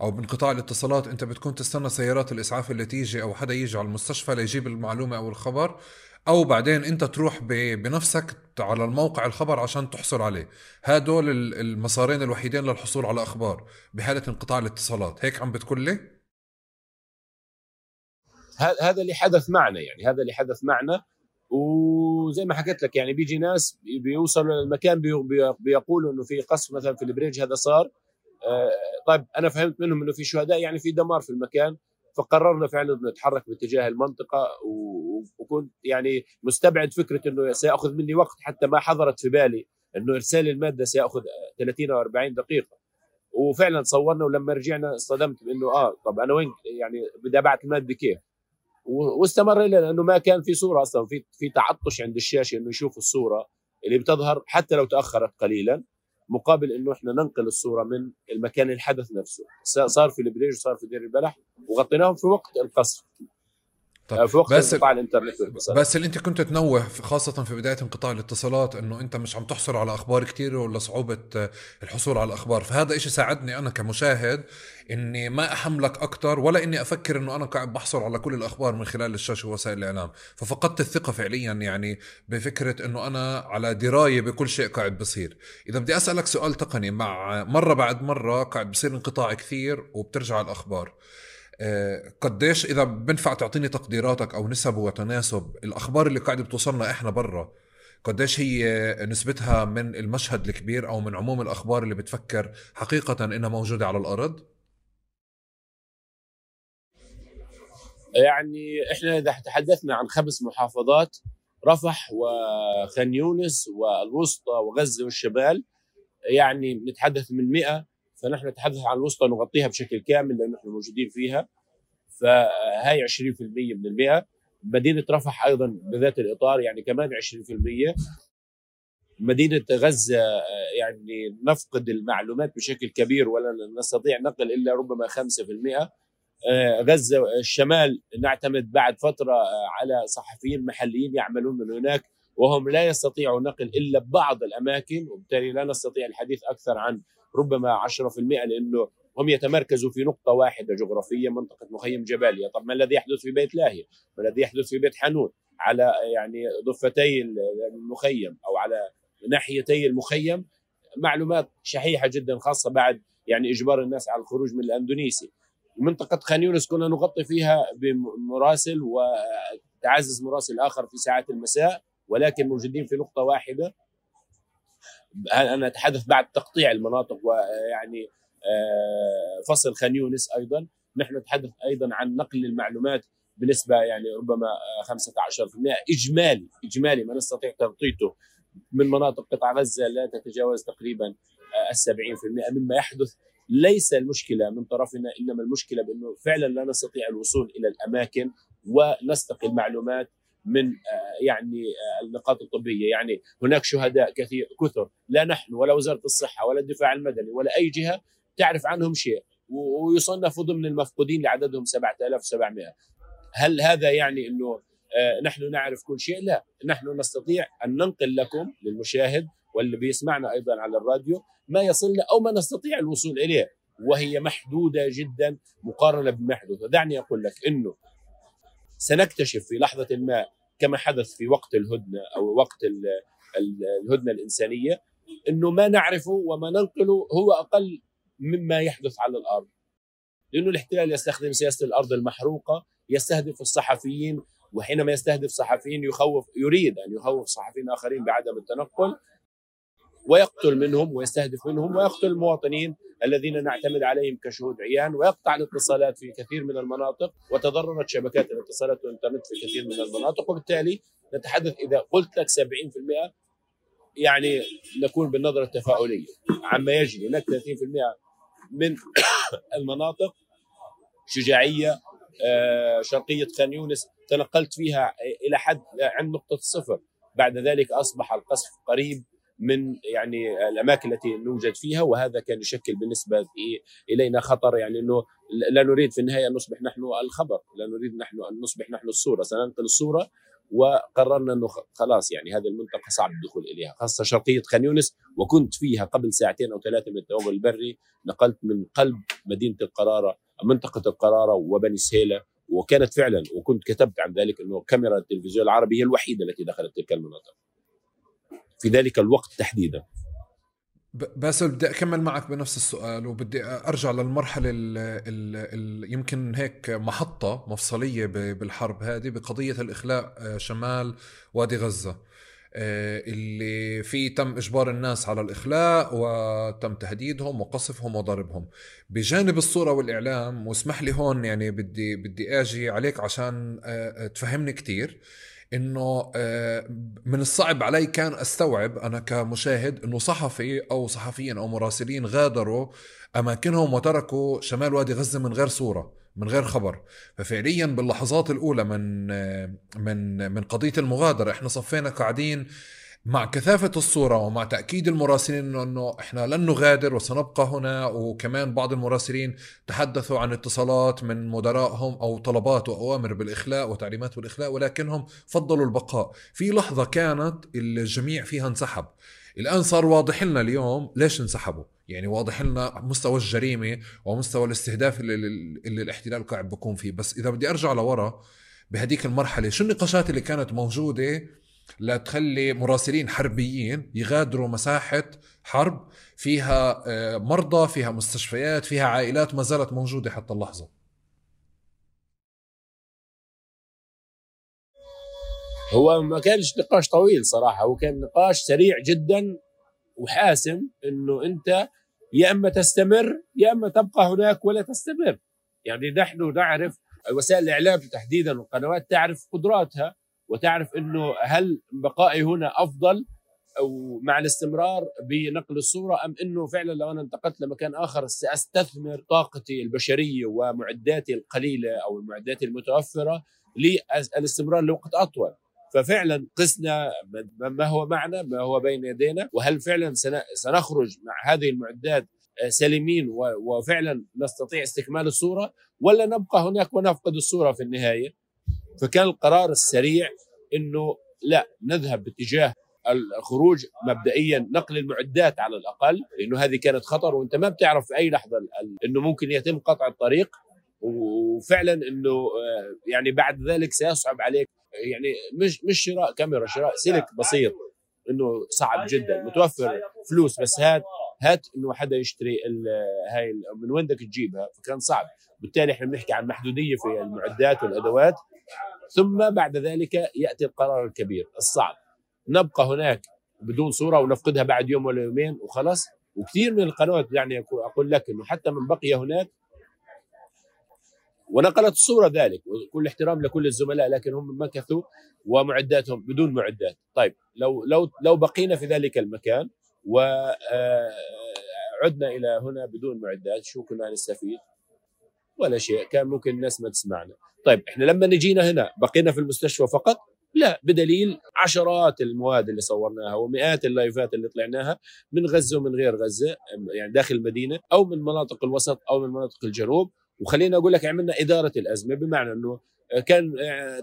أو بانقطاع الاتصالات أنت بتكون تستنى سيارات الإسعاف اللي تيجي أو حدا يجي على المستشفى ليجيب المعلومة أو الخبر أو بعدين أنت تروح بنفسك على الموقع الخبر عشان تحصل عليه. هدول المسارين الوحيدين للحصول على أخبار بحالة انقطاع الاتصالات. هيك عم بتقول لي؟ هذا اللي حدث معنا يعني هذا اللي حدث معنا. وزي ما حكيت لك يعني بيجي ناس بيوصلوا للمكان بيقولوا إنه في قصف مثلا في البريج هذا صار. آه، طيب أنا فهمت منهم إنه في شهداء يعني في دمار في المكان فقررنا فعلا نتحرك باتجاه المنطقة. وكنت يعني مستبعد فكرة إنه سيأخذ مني وقت حتى ما حضرت في بالي إنه إرسال المادة سيأخذ 30 أو 40 دقيقة. وفعلا صورنا ولما رجعنا اصطدمت بإنه آه طب أنا وين يعني بدي أبعث المادة كيف؟ واستمر إلى لأنه ما كان في صورة أصلا. في في تعطش عند الشاشة إنه يشوف الصورة اللي بتظهر حتى لو تأخرت قليلا مقابل إنه إحنا ننقل الصورة من المكان الحدث نفسه. صار في البريج وصار في دير البلح وغطيناهم في وقت القصف. طيب. في وقت بس انقطاع الانترنت والاتصالات بس اللي انت كنت تنوه خاصة في بداية انقطاع الاتصالات انه انت مش عم تحصل على أخبار كثير ولا صعوبة الحصول على الاخبار. فهذا إشي ساعدني أنا كمشاهد إني ما أحملك أكثر ولا إني أفكر إنه أنا قاعد بحصل على كل الأخبار من خلال الشاشة ووسائل الإعلام. ففقدت الثقة فعليا يعني بفكرة إنه أنا على دراية بكل شيء قاعد بصير. إذا بدي أسألك سؤال تقني مع مرة بعد مرة قاعد بصير انقطاع كثير وبترجع الأخبار. آه، قديش إذا بنفع تعطيني تقديراتك أو نسب وتناسب الأخبار اللي قاعدة بتوصلنا إحنا برا قديش هي نسبتها من المشهد الكبير أو من عموم الأخبار اللي بتفكر حقيقة إنها موجودة على الأرض؟ يعني إحنا إذا تحدثنا عن خمس محافظات رفح وخان يونس والوسطى وغزة والشمال يعني نتحدث من 100 فنحن نتحدث عن الوسطى نغطيها بشكل كامل لأنه نحن موجودين فيها. فهاي 20% من المئة. مدينة رفح أيضا بذات الإطار يعني كمان 20% مدينة غزة يعني نفقد المعلومات بشكل كبير ولا نستطيع نقل إلا ربما 5% آه، غزة الشمال نعتمد بعد فترة على صحفيين محليين يعملون من هناك وهم لا يستطيعوا نقل إلا بعض الأماكن وبالتالي لا نستطيع الحديث أكثر عن ربما 10% لأنه هم يتمركزوا في نقطة واحدة جغرافية منطقة مخيم جباليا طب ما الذي يحدث في بيت لاهية؟ ما الذي يحدث في بيت حنون على يعني ضفتي المخيم أو على ناحيتي المخيم معلومات شحيحة جدا خاصة بعد يعني إجبار الناس على الخروج من الأندونيسي. منطقة خان يونس كنا نغطي فيها بمراسل وتعزز مراسل آخر في ساعات المساء ولكن موجودين في نقطة واحدة. أنا أتحدث بعد تقطيع المناطق ويعني آه، فصل خان يونس أيضا؟ نحن نتحدث أيضا عن نقل المعلومات بنسبة يعني ربما 15% إجمالي إجمالي ما نستطيع تغطيته. من مناطق قطاع غزة لا تتجاوز تقريبا آه، ال 70% مما يحدث. ليس المشكلة من طرفنا إنما المشكلة بأنه فعلا لا نستطيع الوصول إلى الأماكن ونستقي المعلومات من آه، يعني آه، النقاط الطبية. يعني هناك شهداء كثير كثر. لا نحن ولا وزارة الصحة ولا الدفاع المدني ولا أي جهة تعرف عنهم شيء ويصنفوا ضمن المفقودين لعددهم 7700 هل هذا يعني إنه آه، نحن نعرف كل شيء؟ لا. نحن نستطيع أن ننقل لكم للمشاهد واللي بيسمعنا أيضا على الراديو ما يصلنا أو ما نستطيع الوصول إليه وهي محدودة جدا مقارنة بما يحدث ودعني أقول لك إنه سنكتشف في لحظة ما كما حدث في وقت الهدنة أو وقت الهدنة الإنسانية أنه ما نعرفه وما ننقله هو أقل مما يحدث على الأرض. لأنه الاحتلال يستخدم سياسة الأرض المحروقة يستهدف الصحفيين وحينما يستهدف صحفيين يخوف يريد أن يخوف صحفيين آخرين بعدم التنقل ويقتل منهم ويستهدف منهم ويقتل المواطنين الذين نعتمد عليهم كشهود عيان ويقطع الاتصالات في كثير من المناطق وتضررت شبكات الاتصالات والإنترنت في كثير من المناطق. وبالتالي نتحدث إذا قلت لك 70% يعني نكون بالنظرة التفاؤليه عما يجري هناك 30% من [COUGHS] المناطق شجاعية آه، شرقية خان يونس. تنقلت فيها إلى حد عند نقطة الصفر بعد ذلك أصبح القصف قريب. من يعني الأماكن التي نوجد فيها وهذا كان يشكل بالنسبة إلينا خطر يعني إنه لا نريد في النهاية أن نصبح نحن الخبر، لا نريد نحن أن نصبح نحن الصورة، سننقل الصورة وقررنا إنه خلاص يعني هذه المنطقة صعب الدخول إليها، خاصة شرقية خان يونس وكنت فيها قبل ساعتين أو ثلاثة من التوغل البري، نقلت من قلب مدينة القرارة منطقة القرارة وبني سهيلة وكانت فعلا وكنت كتبت عن ذلك إنه كاميرا التلفزيون العربي هي الوحيدة التي دخلت تلك المناطق. في ذلك الوقت تحديدا. بس بدي أكمل معك بنفس السؤال وبدي أرجع للمرحلة ال ال ال يمكن هيك محطة مفصلية بالحرب هذه بقضية الإخلاء آه، شمال وادي غزة آه، اللي فيه تم إجبار الناس على الإخلاء وتم تهديدهم وقصفهم وضربهم. بجانب الصورة والإعلام واسمح لي هون يعني بدي بدي آجي عليك عشان آه، تفهمني كثير إنه آه، من الصعب علي كان أستوعب أنا كمشاهد إنه صحفي أو صحفيين أو مراسلين غادروا أماكنهم وتركوا شمال وادي غزة من غير صورة من غير خبر. ففعليا باللحظات الأولى من آه، من من قضية المغادرة إحنا صفينا قاعدين مع كثافة الصورة ومع تأكيد المراسلين أنه إحنا لن نغادر وسنبقى هنا وكمان بعض المراسلين تحدثوا عن اتصالات من مدرائهم أو طلبات وأوامر بالإخلاء وتعليمات بالإخلاء ولكنهم فضلوا البقاء. في لحظة كانت الجميع فيها انسحب. الآن صار واضح لنا اليوم ليش انسحبوا. يعني واضح لنا مستوى الجريمة ومستوى الاستهداف اللي, اللي الاحتلال قاعد بكون فيه. بس إذا بدي أرجع لورا بهديك المرحلة شو النقاشات اللي كانت موجودة لتخلي مراسلين حربيين يغادروا مساحة حرب فيها آه، مرضى فيها مستشفيات فيها عائلات ما زالت موجودة حتى اللحظة. هو ما كانش نقاش طويل صراحة هو كان نقاش سريع جدا وحاسم إنه أنت يا إما تستمر يا إما تبقى هناك ولا تستمر. يعني نحن نعرف وسائل الإعلام تحديدا والقنوات تعرف قدراتها وتعرف إنه هل بقائي هنا أفضل أو مع الاستمرار بنقل الصورة أم إنه فعلا لو أنا انتقلت لمكان آخر سأستثمر طاقتي البشرية ومعداتي القليلة أو المعدات المتوفرة للإستمرار لوقت أطول؟ ففعلا قسنا ما هو معنا ما هو بين يدينا وهل فعلا سنخرج مع هذه المعدات سليمين وفعلا نستطيع استكمال الصورة ولا نبقى هناك ونفقد الصورة في النهاية؟ فكان القرار السريع إنه لا نذهب باتجاه الخروج مبدئيا نقل المعدات على الأقل لأنه هذه كانت خطر وأنت ما بتعرف في أي لحظة إنه ممكن يتم قطع الطريق وفعلا إنه آه، يعني بعد ذلك سيصعب عليك يعني مش مش شراء كاميرا شراء سلك بسيط إنه صعب جدا متوفر فلوس بس هات هات إنه حدا يشتري هاي من وين بدك تجيبها؟ فكان صعب. بالتالي إحنا بنحكي عن محدودية في المعدات والأدوات. ثم بعد ذلك يأتي القرار الكبير الصعب. نبقى هناك بدون صورة ونفقدها بعد يوم ولا يومين وخلاص. وكثير من القنوات يعني أقول لك إنه حتى من بقي هناك ونقلت الصورة ذلك. وكل احترام لكل الزملاء لكن هم مكثوا ومعداتهم بدون معدات. طيب لو لو لو بقينا في ذلك المكان وعدنا آه، إلى هنا بدون معدات. شو كنا نستفيد. ولا شيء. كان ممكن الناس ما تسمعنا. طيب إحنا لما نجينا هنا بقينا في المستشفى فقط؟ لا بدليل عشرات المواد اللي صورناها ومئات اللايفات اللي طلعناها من غزة ومن غير غزة يعني داخل المدينة أو من مناطق الوسط أو من مناطق الجنوب. وخلينا أقول لك عملنا إدارة الأزمة بمعنى إنه كان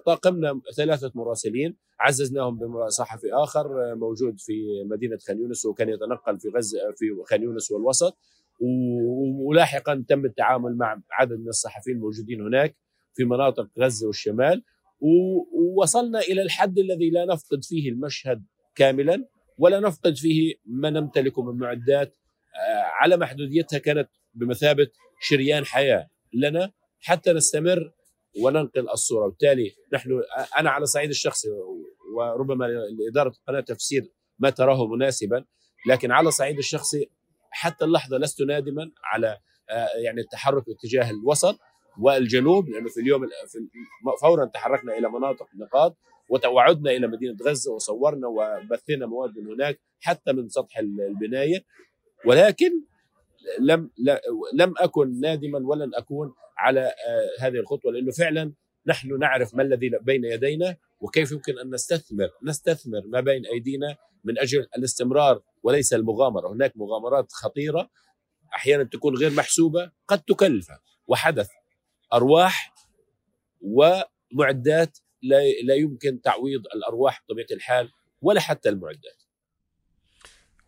طاقمنا ثلاثة مراسلين عززناهم بصحفي آخر موجود في مدينة خان يونس وكان يتنقل في غزة في خان يونس والوسط. ولاحقا تم التعامل مع عدد من الصحفيين الموجودين هناك في مناطق غزة والشمال ووصلنا إلى الحد الذي لا نفقد فيه المشهد كاملا ولا نفقد فيه ما نمتلكه من معدات آه، على محدوديتها كانت بمثابة شريان حياة لنا. حتى نستمر وننقل الصورة. وبالتالي نحن أنا على الصعيد الشخصي وربما لإدارة القناة تفسير ما تراه مناسبا لكن على الصعيد الشخصي حتى اللحظة لست نادما على آه، يعني التحرك اتجاه الوسط والجنوب لأنه في اليوم فورا تحركنا إلى مناطق النقاط وعدنا إلى مدينة غزة وصورنا وبثنا مواد من هناك حتى من سطح البناية. ولكن لم لم أكن نادما ولن أكون على آه، هذه الخطوة لأنه فعلا نحن نعرف ما الذي بين يدينا وكيف يمكن أن نستثمر نستثمر ما بين أيدينا من أجل الاستمرار وليس المغامرة، هناك مغامرات خطيرة أحيانا تكون غير محسوبة قد تكلف وحدث أرواح ومعدات لا يمكن تعويض الأرواح بطبيعة الحال ولا حتى المعدات.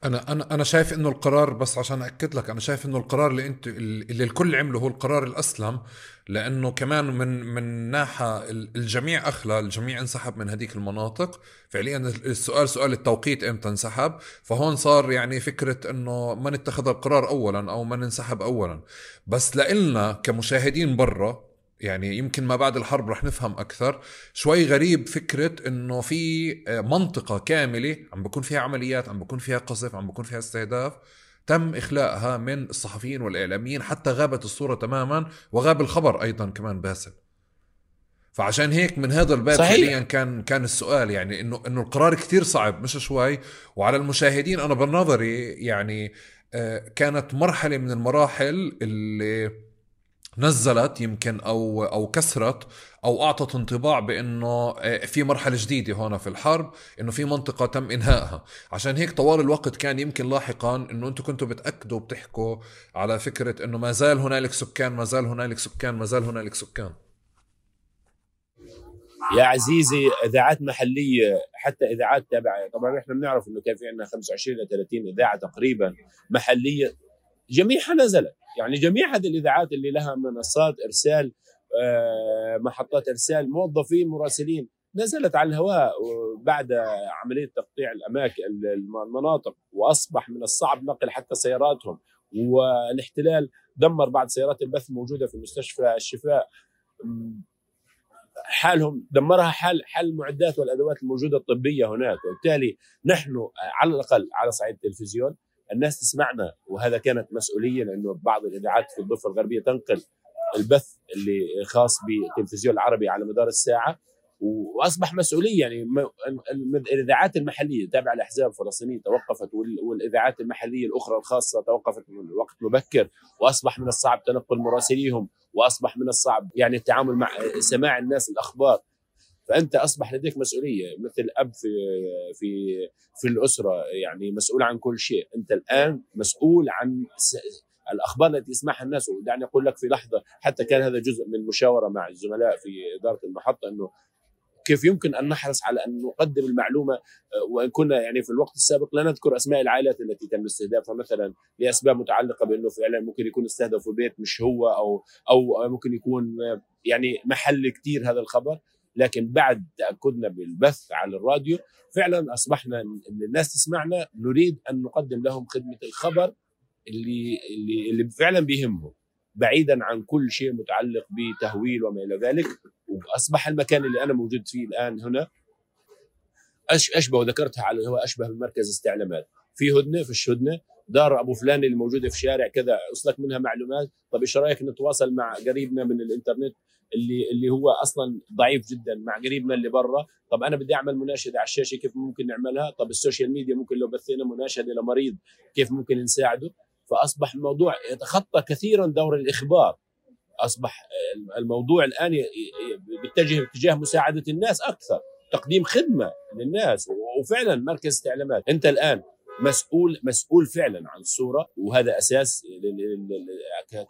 أنا أنا أنا شايف إنه القرار بس عشان اكد لك أنا شايف إنه القرار اللي أنت اللي الكل عمله هو القرار الأسلم لأنه كمان من من ناحية الجميع أخلى الجميع انسحب من هذيك المناطق. فعليا السؤال سؤال التوقيت إمتى انسحب؟ فهون صار يعني فكرة إنه من اتخذ القرار اولا أو من انسحب اولا. بس لإلنا كمشاهدين برا يعني يمكن ما بعد الحرب رح نفهم أكثر. شوي غريب فكرة إنه في منطقة كاملة عم بكون فيها عمليات عم بكون فيها قصف عم بكون فيها استهداف تم اخلاءها من الصحفيين والإعلاميين حتى غابت الصورة تماما وغاب الخبر أيضا كمان باسل. فعشان هيك من هذا الباب فعليا كان كان السؤال يعني إنه إنه القرار كثير صعب مش شوي. وعلى المشاهدين أنا بنظري يعني آه، كانت مرحلة من المراحل اللي نزلت يمكن أو أو كسرت أو أعطت انطباع بأنه آه، في مرحلة جديدة هون في الحرب إنه في منطقة تم إنهائها. عشان هيك طوال الوقت كان يمكن لاحقا إنه أنتم كنتوا بتأكدوا وبتحكوا على فكرة إنه ما زال هنالك سكان ما زال هنالك سكان ما زال هنالك سكان. يا عزيزي إذاعات محلية حتى إذاعات تابعة. طبعا إحنا بنعرف إنه كان في عندنا 25 ل 30 إذاعة تقريبا محلية. جميعها نزلت. يعني جميع هذه الإذاعات اللي لها منصات إرسال آه، محطات إرسال موظفين مراسلين نزلت على الهواء بعد عملية تقطيع الأماكن المناطق وأصبح من الصعب نقل حتى سياراتهم والاحتلال دمر بعض سيارات البث الموجوده في مستشفى الشفاء. حالهم دمرها حال حال المعدات والأدوات الموجودة الطبية هناك وبالتالي نحن على الأقل على صعيد التلفزيون الناس تسمعنا وهذا كانت مسؤولية لأنه بعض الإذاعات في الضفة الغربية تنقل البث اللي خاص بالتلفزيون العربي على مدار الساعة وأصبح مسؤولية. يعني الإذاعات المحلية تابعة لأحزاب فلسطينية توقفت والإذاعات المحلية الأخرى الخاصة توقفت من وقت مبكر وأصبح من الصعب تنقل مراسليهم وأصبح من الصعب يعني التعامل مع سماع الناس الأخبار. فأنت أصبح لديك مسؤولية مثل أب في في في الأسرة يعني مسؤول عن كل شيء. أنت الآن مسؤول عن الأخبار التي يسمعها الناس. ودعني أقول لك في لحظة حتى كان هذا جزء من مشاورة مع الزملاء في إدارة المحطة إنه كيف يمكن أن نحرص على أن نقدم المعلومة آه، وإن كنا يعني في الوقت السابق لا نذكر أسماء العائلات التي تم استهدافها. مثلا لأسباب متعلقة بأنه فعلا ممكن يكون استهدفوا بيت مش هو أو أو ممكن يكون آه، يعني محل كثير هذا الخبر. لكن بعد تاكدنا بالبث على الراديو فعلا أصبحنا إن الناس تسمعنا نريد أن نقدم لهم خدمة الخبر اللي اللي اللي فعلا بيهمهم بعيدا عن كل شيء متعلق بتهويل وما إلى ذلك. وأصبح المكان اللي أنا موجود فيه الآن هنا أشبه وذكرتها على هو أشبه بمركز استعلامات. في هدنة في هدنه دار أبو فلان اللي موجوده في شارع كذا اوصلك منها معلومات طب إيش رأيك نتواصل مع قريبنا من الإنترنت؟ اللي اللي هو أصلا ضعيف جدا مع قريبنا اللي برا. طب أنا بدي أعمل مناشدة على الشاشة كيف ممكن نعملها؟ طب ال social media ممكن لو بثينا مناشدة لمريض كيف ممكن نساعده؟ فأصبح الموضوع يتخطى كثيرا دور الإخبار. أصبح الموضوع الآن بيتجه اتجاه مساعدة الناس أكثر تقديم خدمة للناس. وفعلا مركز استعلامات أنت الآن مسؤول مسؤول فعلا عن الصورة وهذا أساس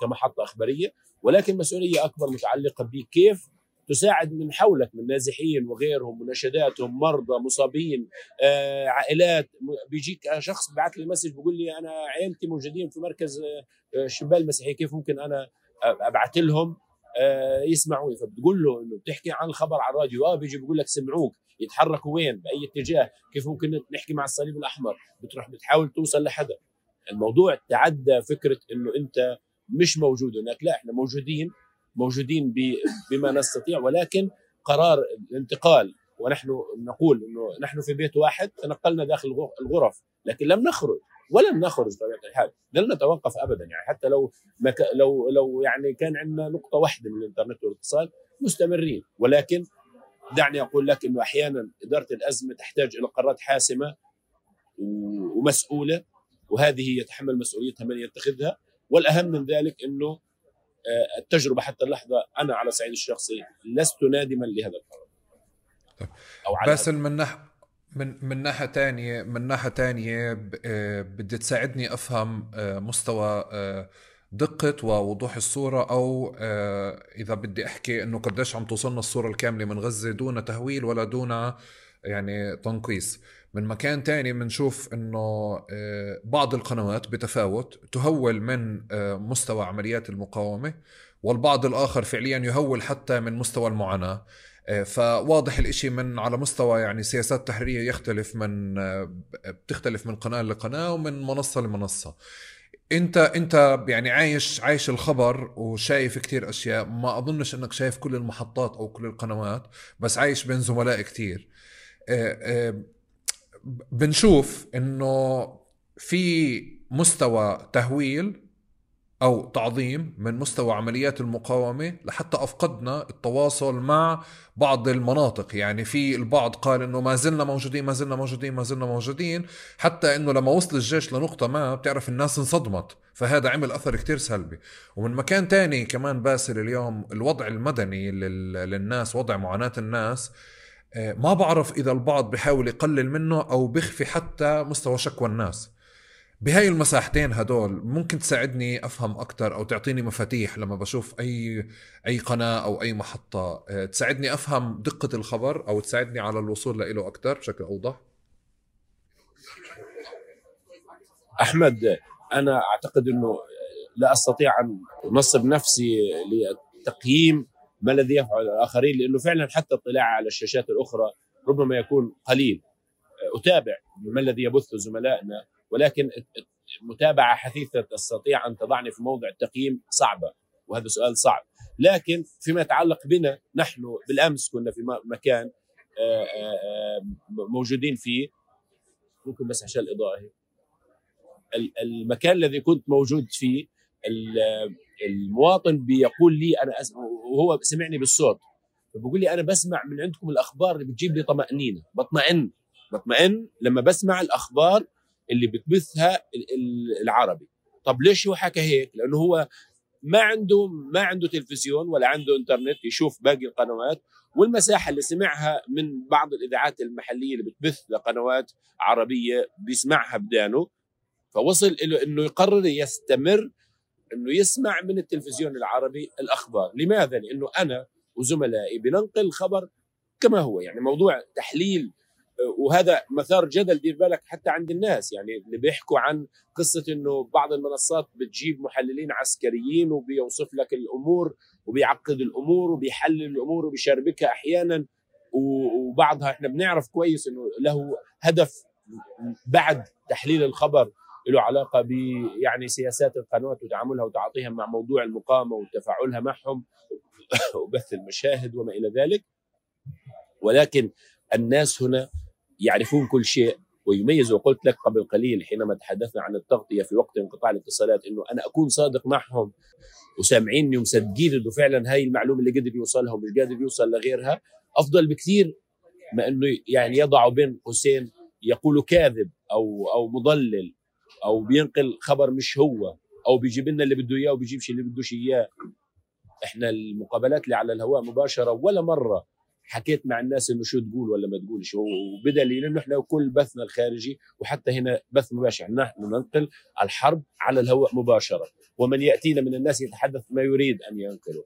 كمحطة إخبارية. ولكن مسؤولية أكبر متعلقة بكيف تساعد من حولك من نازحين وغيرهم مناشداتهم مرضى مصابين آه، عائلات. بيجيك شخص بعث لي مسج بيقول لي أنا عائلتي موجودين في مركز آه، شبال المسيحيه كيف ممكن أنا ابعث لهم؟ آه، يسمعوني. فبتقول له إنه بتحكي عن الخبر على الراديو. آه بيجي بيقول لك سمعوك. يتحركوا وين؟ بأي اتجاه؟ كيف ممكن نحكي مع الصليب الأحمر؟ بتروح بتحاول توصل لحدا. الموضوع تعدى فكرة إنه أنت مش موجود هناك. لا إحنا موجودين موجودين بما نستطيع ولكن قرار الانتقال ونحن نقول إنه نحن في بيت واحد تنقلنا داخل الغرف لكن لم نخرج ولن نخرج بطبيعة الحال. لن نتوقف ابدا يعني. حتى لو مك... لو لو يعني كان عندنا نقطة واحدة من الإنترنت والاتصال مستمرين. ولكن دعني أقول لك إنه أحيانا إدارة الأزمة تحتاج إلى قرارات حاسمة ومسؤولة وهذه يتحمل مسؤوليتها من يتخذها. والأهم من ذلك إنه آه، التجربة حتى اللحظة أنا على الصعيد الشخصي لست نادما لهذا القرار. أو على بس من ناحيه من من ناحية ثانية من ناحية ثانية آه، بدي تساعدني أفهم آه، مستوى دقة ووضوح الصورة أو إذا بدي أحكي إنه قديش عم توصلنا الصورة الكاملة من غزة دون تهويل ولا دون يعني تنقيص. من مكان تاني بنشوف إنه آه، بعض القنوات بتفاوت تهول من آه، مستوى عمليات المقاومة والبعض الآخر فعليا يهول حتى من مستوى المعاناة. آه، فواضح الإشي من على مستوى يعني سياسات تحريرية يختلف من بتختلف من قناة لقناة ومن منصة لمنصة. أنت أنت يعني عايش عايش الخبر وشايف كتير أشياء ما أظنش إنك شايف كل المحطات أو كل القنوات بس عايش بين زملاء كتير. بنشوف إنه في مستوى تهويل أو تعظيم من مستوى عمليات المقاومة لحتى أفقدنا التواصل مع بعض المناطق. يعني في البعض قال إنه ما زلنا موجودين ما زلنا موجودين ما زلنا موجودين حتى إنه لما وصل الجيش لنقطة ما بتعرف الناس انصدمت. فهذا عمل أثر كتير سلبي. ومن مكان تاني كمان باسل اليوم الوضع المدني للناس وضع معاناة الناس ما بعرف إذا البعض بحاول يقلل منه أو بيخفي حتى مستوى شكوى الناس. بهاي المساحتين هدول ممكن تساعدني أفهم أكثر أو تعطيني مفاتيح لما بشوف أي أي قناة أو أي محطة. آه، تساعدني أفهم دقة الخبر أو تساعدني على الوصول له أكثر بشكل أوضح؟ أحمد أنا أعتقد إنه لا أستطيع أن أنصب نفسي لتقييم ما الذي يفعل الآخرين؟ لأنه فعلا حتى اطلاعي على الشاشات الأخرى ربما يكون قليل. أتابع ما الذي يبثه زملائنا ولكن متابعة حثيثة تستطيع أن تضعني في موضع التقييم صعبة وهذا سؤال صعب. لكن فيما يتعلق بنا نحن بالأمس كنا في مكان آه، آه، آه، موجودين فيه. ممكن بس عشان الإضاءة. المكان الذي كنت موجود فيه المواطن بيقول لي أنا أسمع وهو سمعني بالصوت فبقول لي أنا بسمع من عندكم الأخبار اللي بتجيب لي طمأنينة. بطمئن بطمئن لما بسمع الأخبار اللي بتبثها العربي. طب ليش هو حكى هيك؟ لأنه هو ما عنده ما عنده تلفزيون ولا عنده إنترنت يشوف باقي القنوات والمساحة اللي سمعها من بعض الإذاعات المحلية اللي بتبث لقنوات عربية بيسمعها بدانه فوصل له إنه يقرر يستمر إنه يسمع من التلفزيون العربي الأخبار. لماذا؟ لأنه أنا وزملائي بننقل الخبر كما هو. يعني موضوع تحليل وهذا مثار جدل دير بالك حتى عند الناس. يعني اللي بيحكوا عن قصة إنه بعض المنصات بتجيب محللين عسكريين وبيوصف لك الأمور وبيعقد الأمور وبيحلل الأمور وبيشربكها أحيانا. وبعضها إحنا بنعرف كويس إنه له هدف بعد تحليل الخبر له علاقة ب يعني سياسات القنوات وتعاملها وتعاطيها مع موضوع المقاومة وتفاعلها معهم [COUGHS] وبث المشاهد وما إلى ذلك. ولكن الناس هنا يعرفون كل شيء ويميز وقلت لك قبل قليل حينما تحدثنا عن التغطية في وقت انقطاع الاتصالات إنه أنا أكون صادق معهم وسامعيني ومصدقين إنه فعلا هاي المعلومة اللي قدر يوصلها ومش قادر يوصل لغيرها أفضل بكثير ما إنه يعني يضعوا بين قوسين يقول كاذب أو أو مضلل أو بينقل خبر مش هو أو بيجيب لنا اللي بده إياه وبيجيبش اللي بدوش إياه. إحنا المقابلات اللي على الهواء مباشرة ولا مرة حكيت مع الناس إنه شو تقول ولا ما تقولش. وبدليل إنه إحنا كل بثنا الخارجي وحتى هنا بث مباشر نحن ننقل الحرب على الهواء مباشرة. ومن يأتينا من الناس يتحدث ما يريد أن ينقله.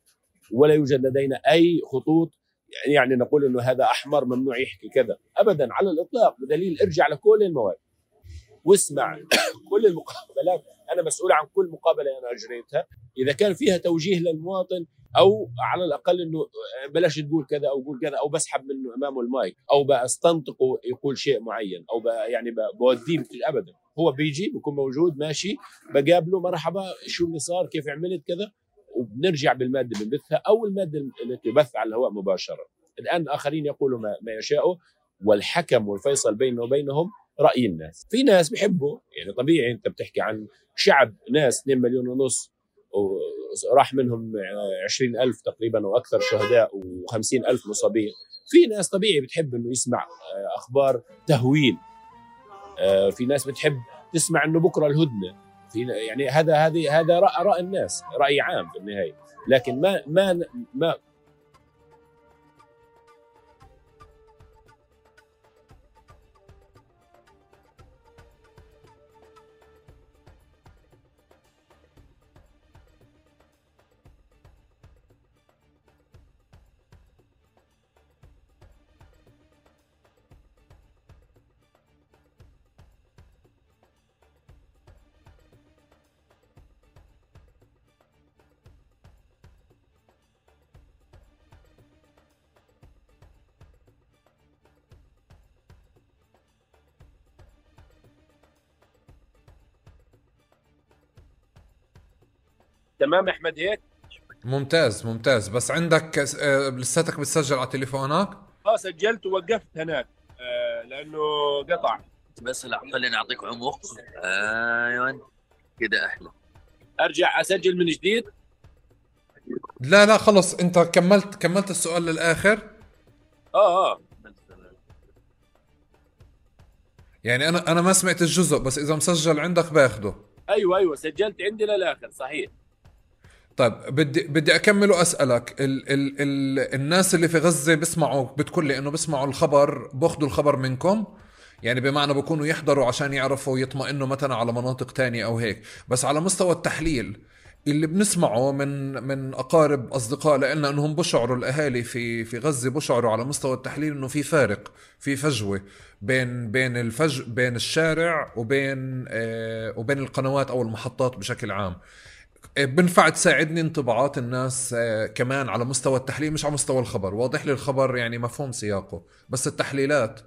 ولا يوجد لدينا أي خطوط يعني نقول إنه هذا أحمر ممنوع يحكي كذا. ابدا على الإطلاق بدليل ارجع لكل المواد. واسمع كل المقابلات. أنا مسؤول عن كل مقابلة أنا أجريتها. إذا كان فيها توجيه للمواطن أو على الأقل إنه بلاش تقول كذا أو قول كذا أو بسحب منه أمامه المايك أو بستنطقه يقول شيء معين أو يعني بوديه ابدا. هو بيجي بيكون موجود ماشي بقابله مرحبا شو اللي صار كيف عملت كذا وبنرجع بالمادة اللي بنبثها أو المادة التي تبث على الهواء مباشرة. الآن الآخرين يقولوا ما, ما يشاءوا والحكم والفيصل بينه وبينهم رأي الناس. في ناس بيحبوا يعني طبيعي أنت بتحكي عن شعب ناس 2 مليون ونص وراح منهم 20 ألف تقريبا أو أكثر شهداء و50 ألف مصابين. في ناس طبيعي بتحب أنه يسمع آه، أخبار تهويل. آه، في ناس بتحب تسمع أنه بكرة الهدنة. في يعني هذا هذه هذا رأي الناس رأي عام في النهاية. لكن ما ما ما تمام أحمد هيك؟ ممتاز ممتاز. بس عندك آه، لساتك بتسجل على تليفونك؟ آه سجلت ووقفت هناك آه لأنه قطع. بس لا خليني اعطيك عمق. أيوه كده أحلى أرجع أسجل من جديد؟ لا لا خلص. أنت كملت كملت السؤال للآخر؟ آه آه. يعني أنا أنا ما سمعت الجزء بس إذا مسجل عندك باخده. أيوه أيوه سجلت عندي للآخر صحيح. طيب بدي بدي أكمل وأسألك. ال ال ال الناس اللي في غزة بيسمعوا بتقول لي إنه بيسمعوا الخبر بأخذوا الخبر منكم؟ يعني بمعنى بكونوا يحضروا عشان يعرفوا يطمئنوا مثلا على مناطق تانية أو هيك. بس على مستوى التحليل اللي بنسمعه من من أقارب أصدقاء لنا إنهم بشعروا الأهالي في في غزة بشعروا على مستوى التحليل إنه في فارق في فجوة بين بين الفج بين الشارع وبين آه وبين القنوات أو المحطات بشكل عام. بنفع تساعدني انطباعات الناس آه كمان على مستوى التحليل مش على مستوى الخبر. واضح لي الخبر يعني مفهوم سياقه بس التحليلات.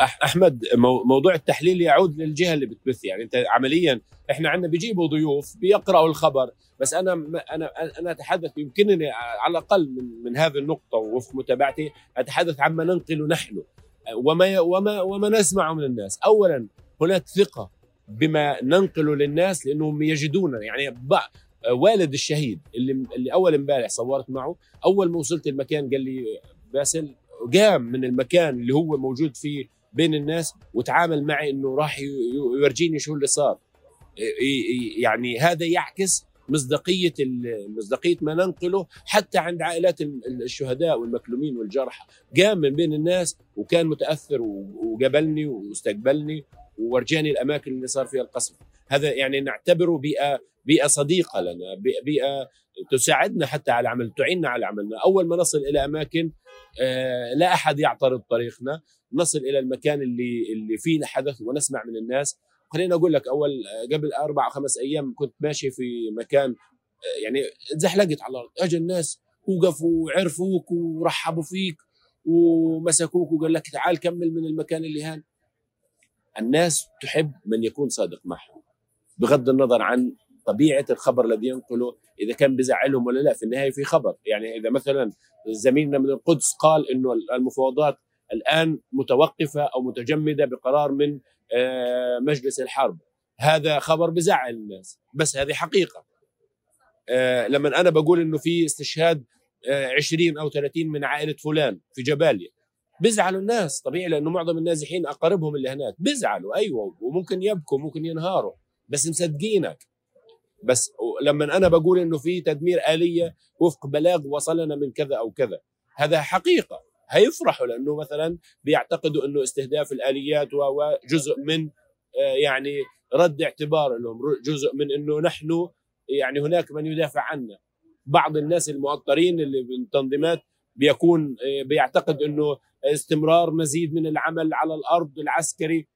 أحمد موضوع التحليل يعود للجهة اللي بتبث. يعني أنت عمليا إحنا عندنا بيجيبوا ضيوف بيقرأوا الخبر بس أنا أنا أنا أتحدث يمكنني على الأقل من من هذه النقطة ووفق متابعتي أتحدث عما ننقل نحن. وما وما وما نسمعه من الناس. اولا هناك ثقة. بما ننقله للناس لأنهم يجدون يعني والد الشهيد اللي اللي أول امبارح صورت معه أول ما وصلت المكان قال لي باسل قام من المكان اللي هو موجود فيه بين الناس وتعامل معي إنه راح يورجيني شو اللي صار. يعني هذا يعكس مصداقية مصداقية ما ننقله حتى عند عائلات الشهداء والمكلومين والجرحى. قام من بين الناس وكان متأثر وقبلني واستقبلني وورجاني الأماكن اللي صار فيها القصف. هذا يعني نعتبره بيئة بيئة صديقة لنا بيئة تساعدنا حتى على عمل تعيننا على عملنا. أول ما نصل إلى أماكن آه، لا أحد يعترض طريقنا. نصل إلى المكان اللي اللي فيه الحدث ونسمع من الناس. خليني أقول لك أول قبل أربع أو خمس أيام كنت ماشي في مكان يعني تزحلقت على الأرض. اجى الناس وقفوا وعرفوك ورحبوا فيك ومسكوك وقال لك تعال كمل من المكان اللي هان. الناس تحب من يكون صادق معهم بغض النظر عن طبيعة الخبر الذي ينقله إذا كان بزعلهم ولا لا في النهاية في خبر. يعني إذا مثلا زميلنا من القدس قال إنه المفاوضات الآن متوقفة أو متجمدة بقرار من آه، مجلس الحرب. هذا خبر بزعل الناس بس هذه حقيقة. آه، لما أنا بقول إنه في استشهاد 20 آه، أو 30 من عائلة فلان في جباليا بيزعلوا الناس. طبيعي لأنه معظم النازحين أقاربهم اللي هناك بيزعلوا. أيوه وممكن يبكوا ممكن ينهاروا بس مصدقينك. بس لما أنا بقول إنه في تدمير آلية وفق بلاغ وصلنا من كذا أو كذا هذا حقيقة. هيفرحوا لأنه مثلا بيعتقدوا إنه استهداف الآليات وجزء من آه، يعني رد اعتبار لهم جزء من إنه نحن يعني هناك من يدافع عنا. بعض الناس المؤطرين اللي بالتنظيمات بيكون آه، بيعتقد إنه استمرار مزيد من العمل على الأرض العسكري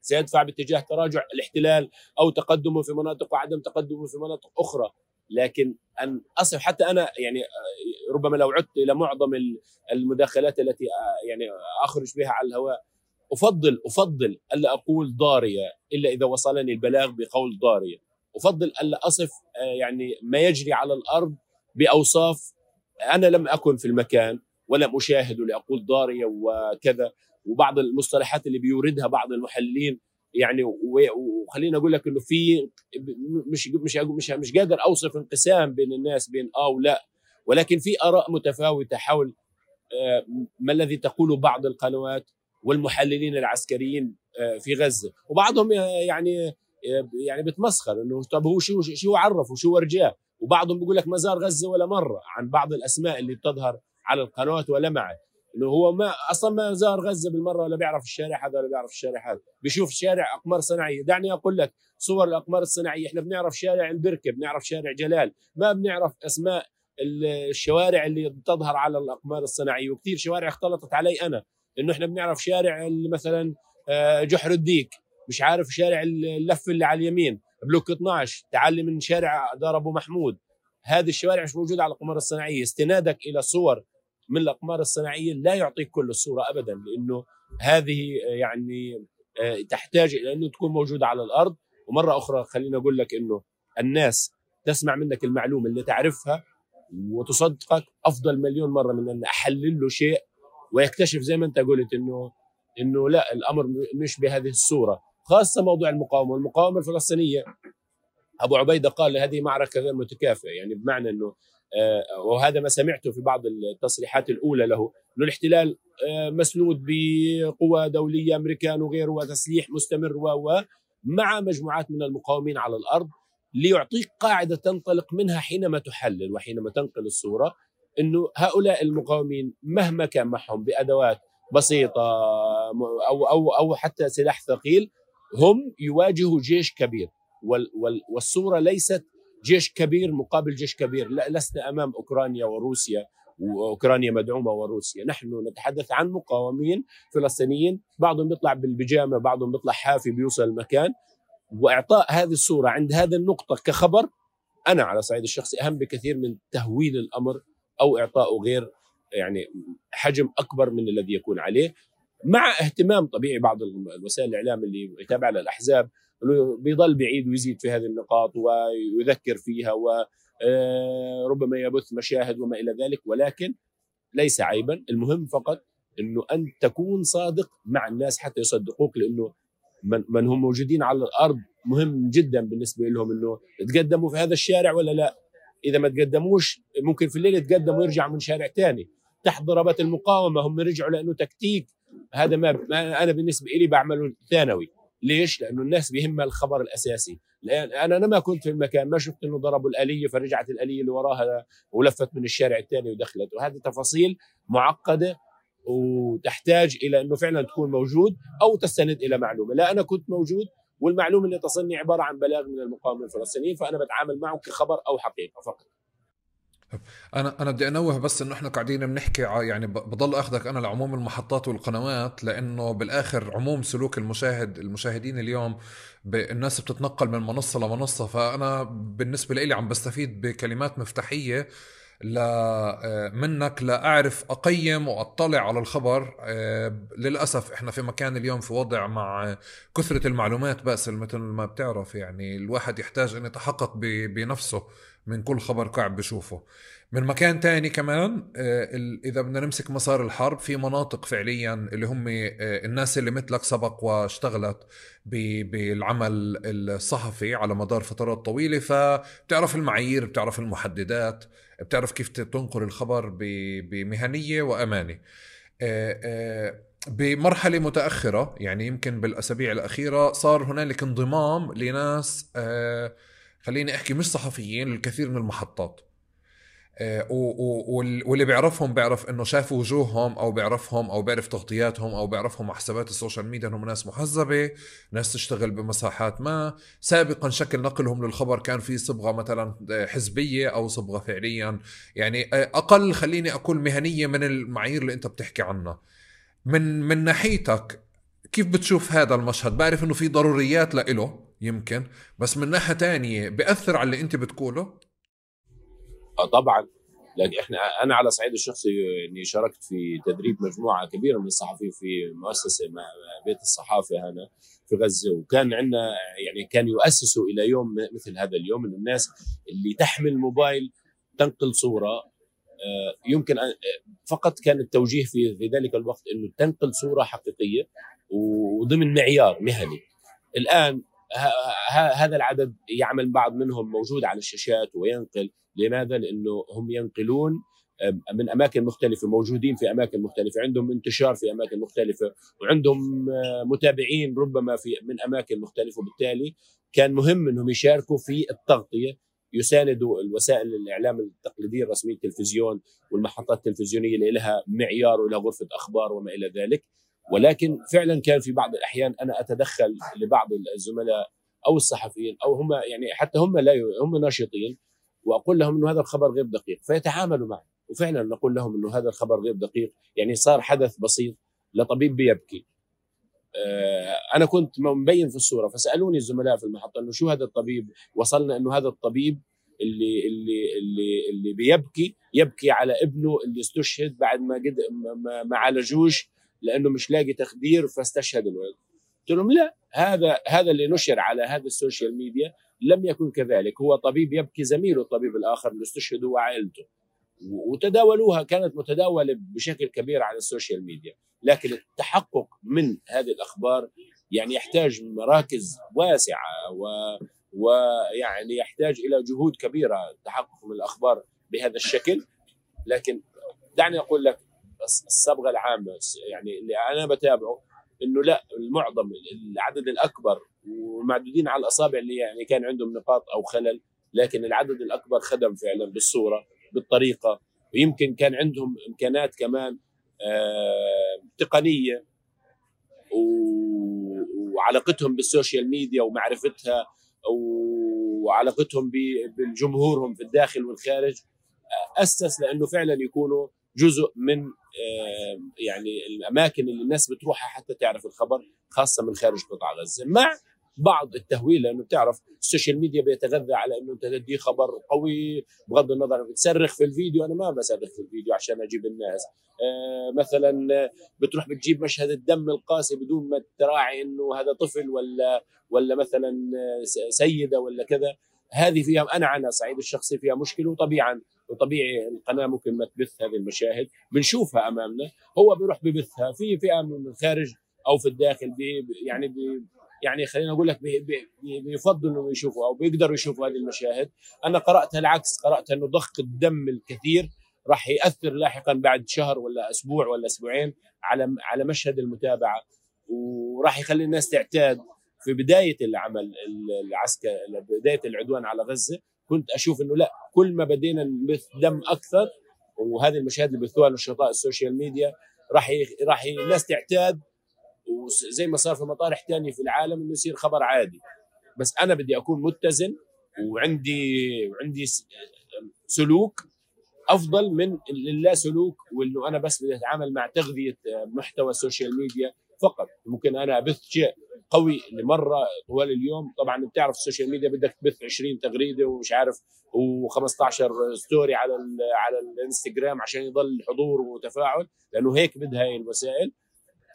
سيدفع باتجاه تراجع الاحتلال أو تقدمه في مناطق وعدم تقدمه في مناطق أخرى. لكن أن اصف حتى أنا يعني آه، ربما لو عدت إلى معظم المداخلات التي آه، يعني أخرج بها على الهواء أفضل أفضل الا أقول ضارية إلا إذا وصلني البلاغ بقول ضارية. أفضل الا أصف آه، يعني ما يجري على الأرض بأوصاف أنا لم أكن في المكان. ولم أشاهد لأقول ضارية وكذا. وبعض المصطلحات اللي بيوردها بعض المحللين يعني وخليني أقول لك إنه في مش مش مش مش قادر أوصف انقسام بين الناس بين آه ولا. ولكن في آراء متفاوتة حول آه، ما الذي تقوله بعض القنوات والمحللين العسكريين آه، في غزة. وبعضهم يعني آه، يعني بتمسخر إنه طب هو شو شو عرف وشو ورجاه. وبعضهم بيقول لك ما زار غزة ولا مرة عن بعض الأسماء اللي بتظهر على القنوات ولا معه. انه هو ما أصلا ما زار غزة بالمرة ولا بيعرف الشارع هذا ولا بيعرف الشارع هذا. بيشوف شارع أقمار صناعية. دعني أقول لك صور الأقمار الصناعية. إحنا بنعرف شارع البركة بنعرف شارع جلال. ما بنعرف أسماء الشوارع اللي تظهر على الأقمار الصناعية. وكثير شوارع اختلطت علي أنا. إنه إحنا بنعرف شارع مثلا آه، جحر الديك. مش عارف شارع اللف اللي على اليمين. بلوك 12 تعلي من شارع دار أبو محمود. هذه الشوارع مش موجودة على الأقمار الصناعية. استنادك إلى صور من الأقمار الصناعية لا يعطيك كل الصورة ابدا لأنه هذه يعني آه، تحتاج إلى أنه تكون موجودة على الأرض. ومرة أخرى خليني أقول لك إنه الناس تسمع منك المعلومة اللي تعرفها وتصدقك أفضل مليون مرة من أن أحلل له شيء. ويكتشف زي ما أنت قلت إنه إنه لا الأمر مش بهذه الصورة. خاصة موضوع المقاومة. المقاومة الفلسطينية. أبو عبيدة قال هذه معركة غير متكافئة. يعني بمعنى إنه آه، وهذا ما سمعته في بعض التصريحات الأولى له. إنه الاحتلال آه، مسنود بقوى دولية أمريكان وغيره وتسليح مستمر و مع مجموعات من المقاومين على الأرض ليعطيك قاعدة تنطلق منها حينما تحلل وحينما تنقل الصورة إنه هؤلاء المقاومين مهما كان معهم بأدوات بسيطة أو أو أو حتى سلاح ثقيل هم يواجهوا جيش كبير. والصورة ليست جيش كبير مقابل جيش كبير. لا لسنا أمام أوكرانيا وروسيا وأوكرانيا مدعومة وروسيا، نحن نتحدث عن مقاومين فلسطينيين، بعضهم بيطلع بالبيجامة، بعضهم بيطلع حافي بيوصل المكان. وإعطاء هذه الصورة عند هذه النقطة كخبر أنا على الصعيد الشخصي أهم بكثير من تهويل الأمر أو اعطائه غير يعني حجم أكبر من الذي يكون عليه. مع اهتمام طبيعي بعض الوسائل الإعلام اللي يتابع الاحزاب بيضل بعيد ويزيد في هذه النقاط ويذكر فيها وربما آه، يبث مشاهد وما إلى ذلك ولكن ليس عيبا المهم فقط إنه أن تكون صادق مع الناس حتى يصدقوك لأنه من, من هم موجودين على الأرض مهم جدا بالنسبة لهم إنه تقدموا في هذا الشارع ولا لا؟ إذا ما تقدموش ممكن في الليل يتقدموا ويرجعوا من شارع ثاني تحت ضربات المقاومة هم رجعوا لأنه تكتيك هذا ما أنا بالنسبة لي بعمله ثانوي. ليش؟ لأنه الناس بيهمها الخبر الأساسي لأن أنا أنا ما كنت في المكان ما شفت إنه ضربوا الآلية فرجعت الآلية اللي وراها ولفت من الشارع الثاني ودخلت وهذه تفاصيل معقدة وتحتاج إلى إنه فعلا تكون موجود أو تستند إلى معلومة، لا أنا كنت موجود والمعلومة اللي تصلني عبارة عن بلاغ من المقاومة الفلسطينيين فأنا بتعامل معه كخبر أو حقيقة فقط. أنا أنا بدي أنوه بس إنه إحنا قاعدين بنحكي يعني بضل أخذك أنا لعموم المحطات والقنوات لأنه بالآخر عموم سلوك المشاهد المشاهدين اليوم الناس بتتنقل من منصة لمنصة فأنا بالنسبة لي عم بستفيد بكلمات مفتاحية آه، منك لاعرف أقيم وأطلع على الخبر. آه، للأسف إحنا في مكان اليوم في وضع مع كثرة المعلومات بس مثل ما بتعرف. يعني الواحد يحتاج أن يتحقق بنفسه من كل خبر قاعد بشوفه. من مكان تاني كمان آه، إذا بدنا نمسك مسار الحرب في مناطق فعليا اللي هم الناس اللي مثلك سبق واشتغلت بالعمل الصحفي على مدار فترات طويلة. فبتعرف المعايير بتعرف المحددات. بتعرف كيف تنقل الخبر بمهنية وأمانة. آه، بمرحلة متأخرة يعني يمكن بالأسابيع الأخيرة صار هنالك انضمام لناس خليني أحكي مش صحفيين للكثير من المحطات. آه، واللي بيعرفهم بيعرف إنه شاف وجوههم أو بيعرفهم أو بيعرف تغطياتهم أو بيعرفهم على حسابات السوشيال ميديا إنهم ناس محزبه، ناس تشتغل بمساحات ما، سابقا شكل نقلهم للخبر كان في صبغة مثلا حزبية أو صبغة فعليا يعني آه، أقل خليني أقول مهنية من المعايير اللي أنت بتحكي عنها. من من ناحيتك كيف بتشوف هذا المشهد؟ بعرف إنه في ضروريات لإله يمكن بس من ناحية تانية بيأثر على اللي أنت بتقوله آه طبعا. لكن إحنا أنا على صعيد الشخصي إني شاركت في تدريب مجموعة كبيرة من الصحفيين في مؤسسة بيت الصحافة هنا في غزة. وكان عندنا يعني كان يؤسسوا إلى يوم مثل هذا اليوم انه الناس اللي تحمل موبايل تنقل صورة. آه، يمكن فقط كان التوجيه في في ذلك الوقت إنه تنقل صورة حقيقية وضمن معيار مهني. الآن هذا العدد يعمل بعض منهم موجود على الشاشات وينقل. لماذا؟ لأنه هم ينقلون من أماكن مختلفة موجودين في أماكن مختلفة عندهم انتشار في أماكن مختلفة وعندهم آه، متابعين ربما في من أماكن مختلفة وبالتالي كان مهم إنهم يشاركوا في التغطية يساندوا الوسائل الإعلام التقليدية الرسمية التلفزيون والمحطات التلفزيونية اللي لها معيار ولها غرفة أخبار وما إلى ذلك ولكن فعلا كان في بعض الأحيان أنا أتدخل لبعض الزملاء أو الصحفيين أو هم يعني حتى هم لا هم ناشطين وأقول لهم إنه هذا الخبر غير دقيق فيتعاملوا معي. وفعلا نقول لهم إنه هذا الخبر غير دقيق يعني صار حدث بسيط لطبيب بيبكي. آه، أنا كنت مبين في الصورة فسألوني الزملاء في المحطة إنه شو هذا الطبيب؟ وصلنا إنه هذا الطبيب اللي اللي اللي اللي بيبكي يبكي على ابنه اللي استشهد بعد ما قد ما عالجوش لأنه مش لاقي تخدير فاستشهد الولد. قلت لهم لا هذا هذا اللي نشر على هذا ال social media لم يكن كذلك. هو طبيب يبكي زميله الطبيب الآخر اللي استشهد وعائلته. وتداولوها كانت متداولة بشكل كبير على ال social media. لكن التحقق من هذه الأخبار يعني يحتاج مراكز واسعة و ويعني يحتاج إلى جهود كبيرة التحقق من الأخبار بهذا الشكل. لكن دعني أقول لك الصبغة العامة يعني اللي أنا بتابعه إنه لا المعظم العدد الأكبر ومعدودين على الأصابع اللي يعني كان عندهم نقاط أو خلل لكن العدد الأكبر خدم فعلا بالصورة بالطريقة ويمكن كان عندهم إمكانات كمان آه تقنية وعلاقتهم بالسوشيال ميديا ومعرفتها وعلاقتهم بجمهورهم في الداخل والخارج أسس لأنه فعلا يكونوا جزء من يعني الأماكن اللي الناس بتروحها حتى تعرف الخبر خاصة من خارج قطاع غزة. مع بعض التهويل لأنه بتعرف ال social media بيتغذى على إنه أنت تدي خبر قوي بغض النظر بتصرخ في الفيديو أنا ما بصرخ في الفيديو عشان أجيب الناس. آه مثلا بتروح بتجيب مشهد الدم القاسي بدون ما تراعي إنه هذا طفل ولا ولا مثلا سيدة ولا كذا. هذه فيها أنا على صعيد الشخصي فيها مشكلة وطبيعا وطبيعي القناة ممكن ما تبث هذه المشاهد. بنشوفها أمامنا هو بيروح ببثها في فئة من الخارج أو في الداخل بي يعني بي يعني خلينا أقول لك بيفضلوا إنه يشوفوا أو بيقدروا يشوفوا هذه المشاهد. أنا قراتها العكس قرأت إنه ضخ الدم الكثير راح يأثر لاحقا بعد شهر ولا أسبوع ولا أسبوعين على على مشهد المتابعة وراح يخلي الناس تعتاد. في بداية العمل العسكري بداية العدوان على غزة كنت أشوف إنه لا كل ما بدينا نبث دم أكثر وهذه المشاهد اللي بثوها نشطاء السوشيال ميديا راح راح الناس تعتاد وزي ما صار في مطارح ثانية في العالم إنه يصير خبر عادي. بس أنا بدي أكون متزن وعندي وعندي سلوك أفضل من اللا سلوك وإنه أنا بس بدي أتعامل مع تغذية محتوى ال social media فقط. ممكن أنا أبث شيء قوي لمرة طوال اليوم. طبعا بتعرف ال social media بدك تبث 20 تغريدة ومش عارف و15 story على على الإنستغرام عشان يضل حضور وتفاعل لأنه هيك بدها هاي الوسائل.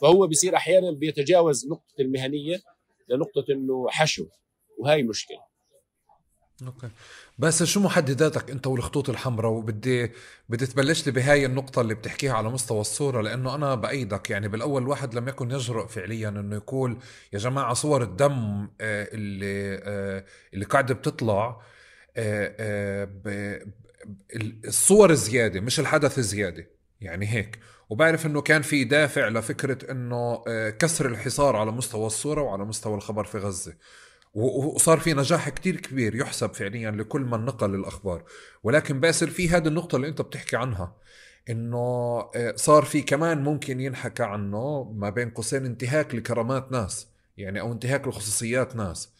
فهو بيصير أحيانا بيتجاوز نقطة المهنية لنقطة إنه حشو وهي مشكلة. أوكي. بس شو محدداتك أنت والخطوط الحمراء؟ وبدي بدي تبلش لي بهاي النقطة اللي بتحكيها على مستوى الصورة لأنه أنا بأيدك. يعني بالأول الواحد لم يكن يجرؤ فعليا إنه يقول يا جماعة صور الدم آه، اللي آه، اللي قاعدة بتطلع آه، الصور زيادة مش الحدث زيادة. يعني هيك. وبعرف إنه كان في دافع لفكرة إنه كسر الحصار على مستوى الصورة وعلى مستوى الخبر في غزة. وصار في نجاح كتير كبير يحسب فعليا لكل من نقل الأخبار. ولكن باسل في هذه النقطة اللي أنت بتحكي عنها إنه آه، صار في كمان ممكن ينحكى عنه ما بين قوسين انتهاك لكرامات ناس يعني أو انتهاك لخصوصيات ناس.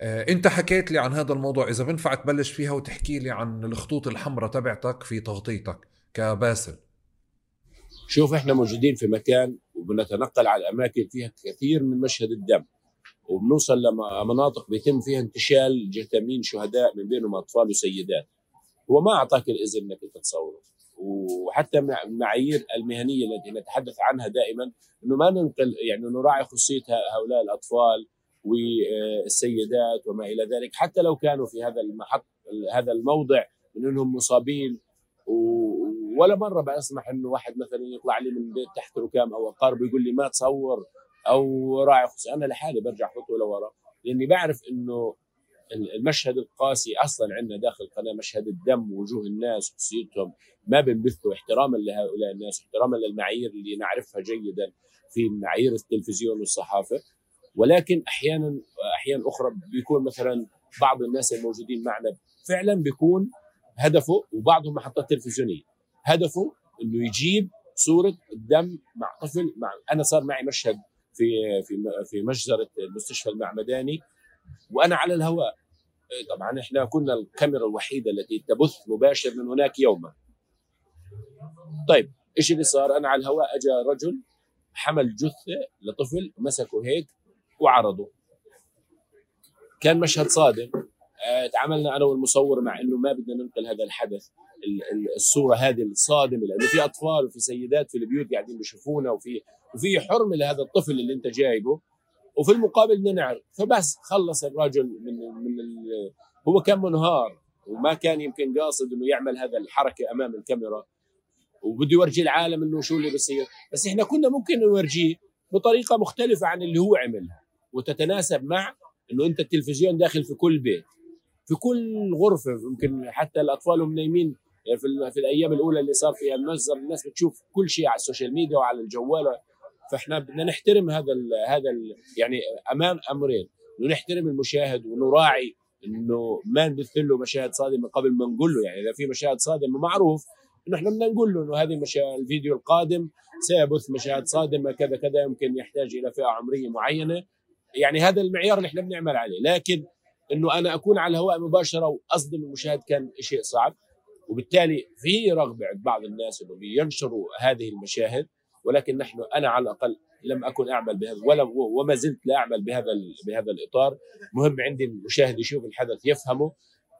آه، أنت حكيت لي عن هذا الموضوع إذا بنفع تبلش فيها وتحكي لي عن الخطوط الحمراء تبعتك في تغطيتك كباسل. شوف إحنا موجودين في مكان وبنتنقل على اماكن فيها كثير من مشهد الدم وبنوصل لمناطق بيتم فيها انتشال جثامين شهداء من بينهم أطفال وسيدات. هو ما أعطاك الإذن إنك أنت تصوره وحتى مع المعايير المهنية التي نتحدث عنها دائما إنه ما ننقل يعني نراعي خصوصيه هؤلاء الأطفال والسيدات وما إلى ذلك. حتى لو كانوا في هذا المحط هذا الموضع من إنهم مصابين ولا مرة بسمح إنه واحد مثلا يطلع لي من بيت تحت ركام أو أقارب يقول لي ما تصور أو راعي خصوصي أنا لحالي برجع خطوه لورا لأني بعرف إنه المشهد القاسي أصلا عندنا داخل القناه مشهد الدم ووجوه الناس وخصوصيتهم ما بنبثه. احتراما لهؤلاء الناس احتراما للمعايير اللي نعرفها جيدا في معايير التلفزيون والصحافة. ولكن أحيانا أحيانا أخرى بيكون مثلا بعض الناس الموجودين معنا فعلا بيكون هدفه وبعضهم محطات تلفزيونية. هدفه إنه يجيب صورة الدم مع طفل مع أنا صار معي مشهد في في في مجزرة المستشفى المعمداني وأنا على الهواء. طبعا إحنا كنا الكاميرا الوحيدة التي تبث مباشر من هناك يوما. طيب إيش اللي صار؟ أنا على الهواء اجى رجل حمل جثة لطفل مسكه هيك وعرضه. كان مشهد صادم. آه، تعاملنا أنا والمصور مع إنه ما بدنا ننقل هذا الحدث. الصورة هذه الصادمة لأنه في أطفال وفي سيدات في البيوت قاعدين بيشوفونا وفي وفي حرمة لهذا الطفل اللي أنت جايبه. وفي المقابل نعرف. فبس خلص الرجل من من هو كان منهار وما كان يمكن قاصد إنه يعمل هذا الحركة أمام الكاميرا. وبده يورجي العالم إنه شو اللي بصير. بس إحنا كنا ممكن نورجيه بطريقة مختلفة عن اللي هو عملها. وتتناسب مع إنه أنت التلفزيون داخل في كل بيت. في كل غرفة يمكن حتى الأطفال هم نايمين يعني في, في الأيام الأولى اللي صار فيها المنظر الناس بتشوف كل شيء على ال social media وعلى الجوال فإحنا بدنا نحترم هذا ال هذا ال يعني أمام أمرين إنه نحترم المشاهد ونراعي إنه ما نبث له مشاهد صادمة قبل ما نقول له يعني إذا في مشاهد صادمة معروف إنه إحنا بدنا نقول له إنه هذه المشاهد الفيديو القادم سيبث مشاهد صادمة كذا كذا يمكن يحتاج إلى فئة عمرية معينة. يعني هذا المعيار اللي إحنا بنعمل عليه لكن إنه أنا أكون على الهواء مباشرة وأصدم المشاهد كان شيء صعب. وبالتالي في رغبة عند بعض الناس انه ينشروا هذه المشاهد ولكن نحن أنا على الأقل لم أكن أعمل بهذا ولا وما زلت لا أعمل بهذا بهذا الإطار. مهم عندي المشاهد يشوف الحدث يفهمه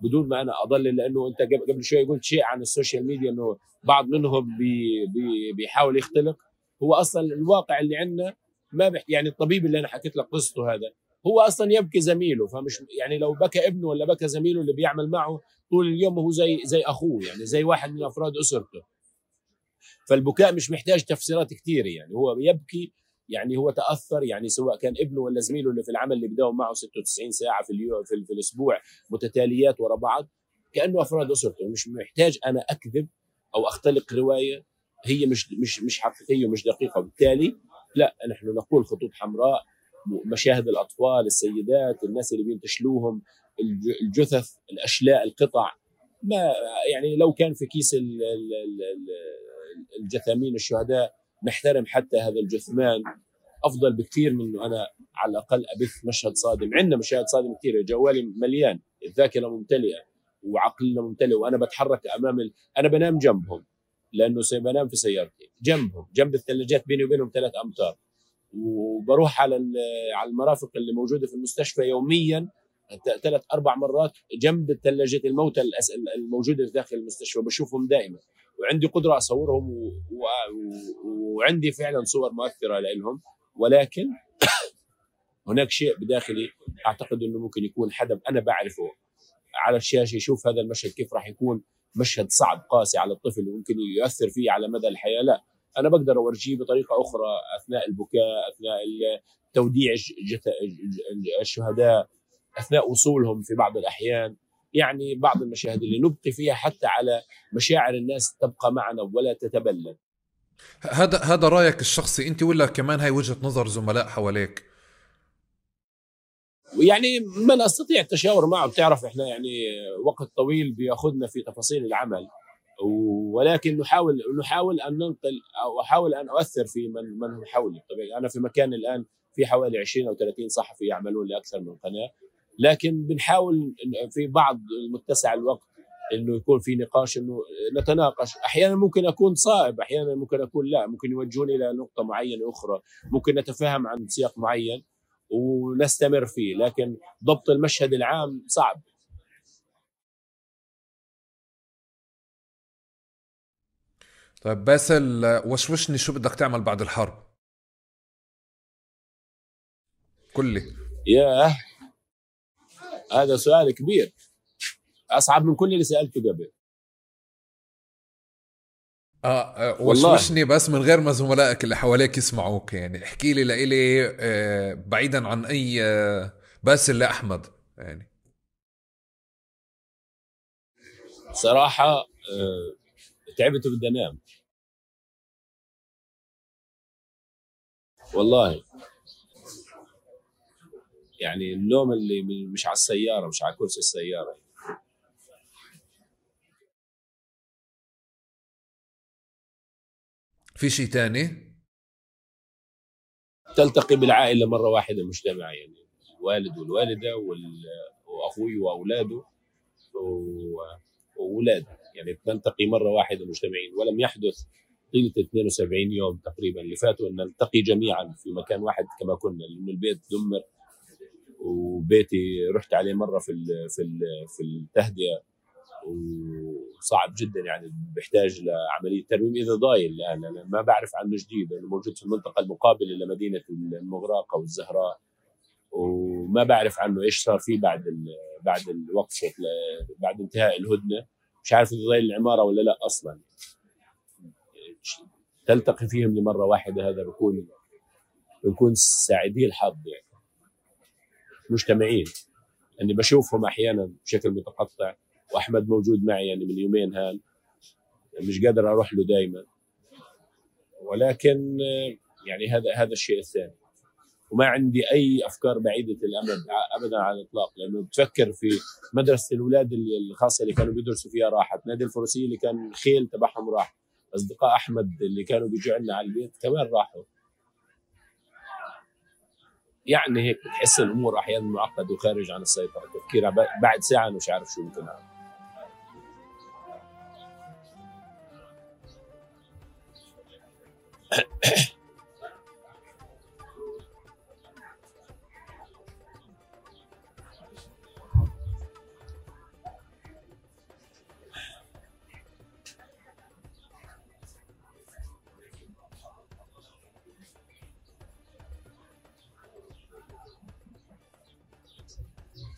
بدون ما أنا أضلل لأنه أنت قبل شوي قلت شيء عن ال social media إنه بعض منهم بي بي بيحاول يختلق. هو أصلا الواقع اللي عندنا ما بح يعني الطبيب اللي أنا حكيت لك قصته هذا هو أصلا يبكي زميله فمش يعني لو بكى ابنه ولا بكى زميله اللي بيعمل معه طول اليوم هو زي زي أخوه يعني زي واحد من أفراد أسرته. فالبكاء مش محتاج تفسيرات كثيره يعني هو يبكي يعني هو تأثر يعني سواء كان ابنه ولا زميله اللي في العمل اللي بداوم معه 96 ساعة في اليوم في, في الأسبوع متتاليات ورا بعض كأنه أفراد أسرته. مش محتاج أنا أكذب أو أختلق رواية هي مش مش مش حقيقية ومش دقيقة. وبالتالي لا نحن نقول خطوط حمراء مشاهد الأطفال السيدات الناس اللي بينتشلوهم الجثث الأشلاء القطع. ما يعني لو كان في كيس الجثامين الشهداء نحترم حتى هذا الجثمان. أفضل بكثير من إنه أنا على الأقل أبث مشهد صادم. عندنا مشاهد صادمة كثيرة جوالي مليان الذاكرة ممتلئة وعقلنا ممتلئ وأنا بتحرك أمام ال... أنا بنام جنبهم لأنه بنام في سيارتي. جنبهم جنب الثلاجات بيني وبينهم ثلاث أمتار. وبروح على على المرافق اللي موجودة في المستشفى يوميا ثلاث أربع مرات جنب الثلاجة الموتى الموجودة داخل المستشفى بشوفهم دائما. وعندي قدرة أصورهم و... و... وعندي فعلا صور مؤثرة لهم ولكن [COUGHS] هناك شيء بداخلي أعتقد إنه ممكن يكون حدا أنا بعرفه على الشاشة يشوف هذا المشهد كيف راح يكون مشهد صعب قاسي على الطفل وممكن يؤثر فيه على مدى الحياة. لا أنا بقدر أورجيه بطريقة أخرى أثناء البكاء أثناء توديع الشهداء أثناء وصولهم في بعض الأحيان. يعني بعض المشاهد اللي نبقي فيها حتى على مشاعر الناس تبقى معنا ولا تتبلد هذا هذا رأيك الشخصي أنت ولا كمان هاي وجهة نظر زملاء حواليك؟ يعني من استطيع التشاور معه. بتعرف إحنا يعني وقت طويل بيأخذنا في تفاصيل العمل. ولكن نحاول نحاول أن ننقل أو أحاول أن أؤثر في من من حولي. طبعا أنا في مكان الآن في حوالي 20 أو 30 صحفي يعملون لأكثر من قناة لكن بنحاول في بعض متسع الوقت إنه يكون في نقاش إنه نتناقش. أحيانا ممكن أكون صائب أحيانا ممكن أكون لا. ممكن يوجهوني إلى نقطة معينة أخرى. ممكن نتفاهم عن سياق معين ونستمر فيه. لكن ضبط المشهد العام صعب. طيب باسل وشوشني شو بدك تعمل بعد الحرب؟ قل لي. ياه. هذا سؤال كبير. أصعب من كل اللي سألته قبل. آه, آه وشوشني بس من غير ما زملائك اللي حواليك يسمعوك يعني احكي لي لإلي آه بعيدا عن أي آه باسل لاحمد يعني. صراحة آه تعبت وبدي أنام. والله. يعني النوم اللي مش على السيارة مش على كرسي السيارة. في شيء ثاني تلتقي بالعائلة مرة واحدة مجتمعه يعني الوالد والوالدة وأخوي وأولاده وأولاد. يعني تلتقي مرة واحدة مجتمعين ولم يحدث طيله 72 يوم تقريبا اللي فاتوا إن نلتقي جميعا في مكان واحد كما كنا لأنه البيت دمر وبيتي رحت عليه مرة في ال في ال في التهدئة وصعب جدا يعني بيحتاج لعملية ترميم. إذا ضايل الآن أنا ما بعرف عنه جديد لأنه موجود في المنطقة المقابلة لمدينة المغراقه والزهراء وما بعرف عنه إيش صار فيه بعد بعد الوقفه بعد انتهاء الهدنة. مش عارف إذا ضايل العمارة ولا لا أصلا. تلتقي فيهم لمرة واحدة هذا بكون بكون سعيدي الحظ يعني. مجتمعين. أني بشوفهم أحيانا بشكل متقطع وأحمد موجود معي يعني من يومين هان. مش قادر أروح له دائما ولكن يعني هذا هذا الشيء الثاني. وما عندي أي أفكار بعيدة الأمد ابدا على الإطلاق لأنه بتفكر في مدرسة الأولاد الخاصة اللي كانوا بيدرسوا فيها راحت نادي الفروسيه اللي كان الخيل تبعهم راح. أصدقاء أحمد اللي كانوا بيجوا عندنا على البيت كمان راحوا. يعني هيك بتحس الأمور أحيانا معقدة وخارج عن السيطرة. تفكيرها بعد ساعة مش عارف شو ممكن أعمل.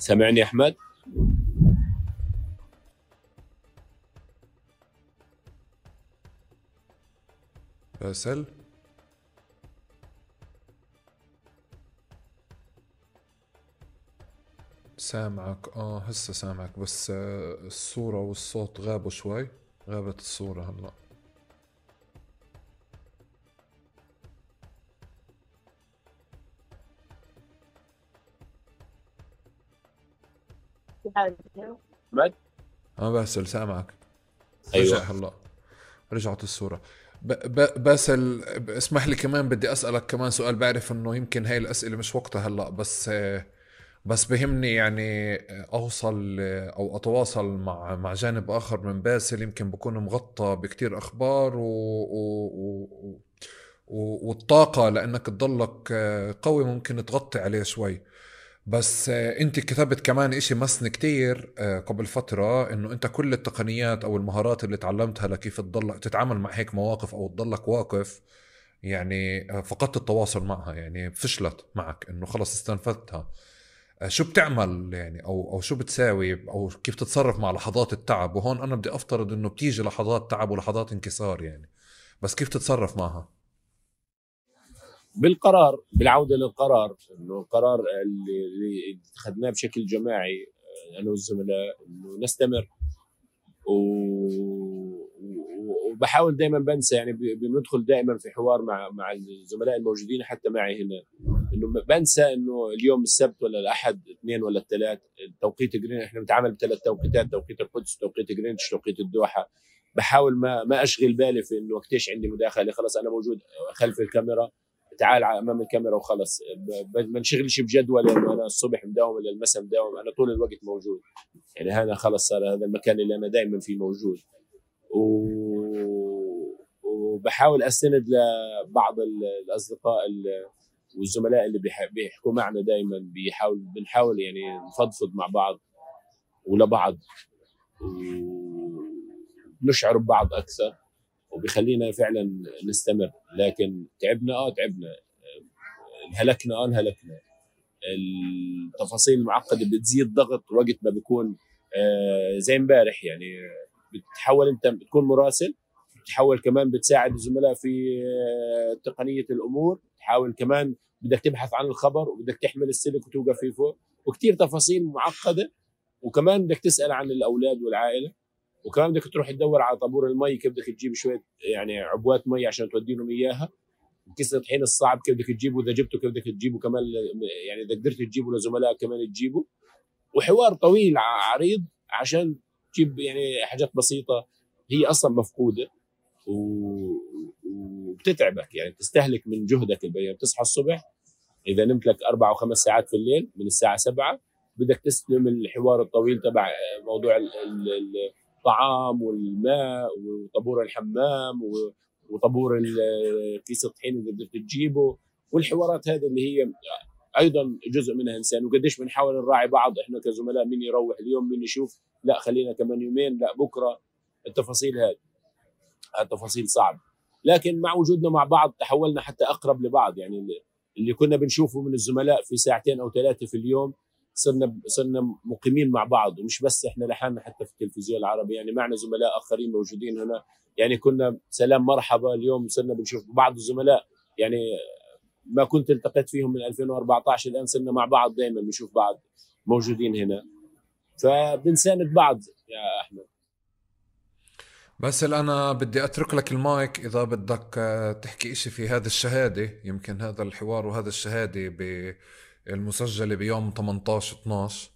سامعني أحمد؟ باسل سامعك. آه هسه سامعك بس آه، الصورة والصوت غابوا شوي. غابت الصورة هلأ. احمد آه باسل سامعك. أيوه. رجع هلا. رجعت الصورة. ب... ب... باسل اسمح لي كمان بدي أسألك كمان سؤال بعرف إنه يمكن هاي الأسئلة مش وقتها هلا بس بس بهمني يعني أوصل أو أتواصل مع مع جانب آخر من باسل يمكن بكون مغطى بكتير أخبار و... و... و... والطاقة لأنك تضلك قوي ممكن تغطي عليه شوي. بس انت كتبت كمان إشي مسني كتير قبل فترة إنه أنت كل التقنيات أو المهارات اللي تعلمتها لكيف تضل تتعامل مع هيك مواقف أو تضلك واقف يعني فقدت التواصل معها يعني فشلت معك إنه خلص استنفذتها. شو بتعمل يعني؟ أو أو شو بتساوي؟ أو كيف تتصرف مع لحظات التعب؟ وهون أنا بدي أفترض إنه بتيجي لحظات تعب ولحظات انكسار يعني بس كيف تتصرف معها؟ بالقرار بالعودة للقرار إنه القرار اللي, اتخذناه بشكل جماعي أنا والزملاء إنه نستمر. وبحاول دائما بنسى يعني بندخل دائما في حوار مع مع الزملاء الموجودين حتى معي هنا. إنه بنسى إنه اليوم السبت ولا الأحد اثنين ولا الثلاث توقيت جرين إحنا بنتعامل بثلاث توقيتات توقيت القدس توقيت جرينتش توقيت الدوحة. بحاول ما ما أشغل بالي في إنه وقتيش عندي مداخلة خلص أنا موجود خلف الكاميرا. تعال أمام الكاميرا وخلص. ما انشغلش بجدول انه أنا الصبح مداوم ولا المساء مداوم أنا طول الوقت موجود. يعني هذا خلص صار هذا المكان اللي أنا دائما فيه موجود. و... وبحاول أستند لبعض الأصدقاء والزملاء اللي بيحكوا معنا دائما بيحاول بنحاول يعني نفضفض مع بعض ولبعض. ونشعر ببعض أكثر. وبيخلينا فعلا نستمر. لكن تعبنا آه تعبنا. انهلكنا آه انهلكنا. التفاصيل المعقدة بتزيد ضغط وقت ما بيكون آه زي امبارح يعني. بتحول أنت بتكون مراسل بتحول كمان بتساعد الزملاء في آه تقنية الأمور. تحاول كمان بدك تبحث عن الخبر وبدك تحمل السلك وتوقف فيه فوق. وكثير تفاصيل معقدة. وكمان بدك تسأل عن الأولاد والعائلة. وكمان بدك تروح تدور على طابور المي كيف بدك تجيب شوية يعني عبوات مي عشان تودي لهم إياها. كيس الطحين الصعب كيف بدك تجيبه إذا جبته كيف بدك تجيبه كمان يعني إذا قدرت تجيبه لزملائك كمان تجيبه. وحوار طويل عريض عشان تجيب يعني حاجات بسيطة هي أصلا مفقودة. وبتتعبك يعني تستهلك من جهدك البيان بتصحى الصبح إذا نمت لك أربع أو خمس ساعات في الليل من الساعة سبعة بدك تستلم الحوار الطويل تبع موضوع الطعام والماء وطابور الحمام وطابور كيس الطحين اللي بدك تجيبه. والحوارات هذه اللي هي أيضا جزء منها إنسان وقديش بنحاول نراعي بعض. إحنا كزملاء مين يروح اليوم مين يشوف؟ لا خلينا كمان يومين لا بكرة. التفاصيل هذه. التفاصيل صعب لكن مع وجودنا مع بعض تحولنا حتى أقرب لبعض. يعني اللي كنا بنشوفه من الزملاء في ساعتين أو ثلاثة في اليوم صرنا صرنا مقيمين مع بعض ومش بس إحنا لحالنا حتى في التلفزيون العربي يعني معنا زملاء آخرين موجودين هنا. يعني كنا سلام مرحبا اليوم صرنا بنشوف بعض الزملاء. يعني ما كنت التقيت فيهم من 2014 الآن صرنا مع بعض دائما بنشوف بعض موجودين هنا. فبنساند بعض يا أحمد. بس أنا بدي أترك لك المايك إذا بدك تحكي إشي في هذه الشهادة. يمكن هذا الحوار وهذا الشهادة المسجله بيوم 18 12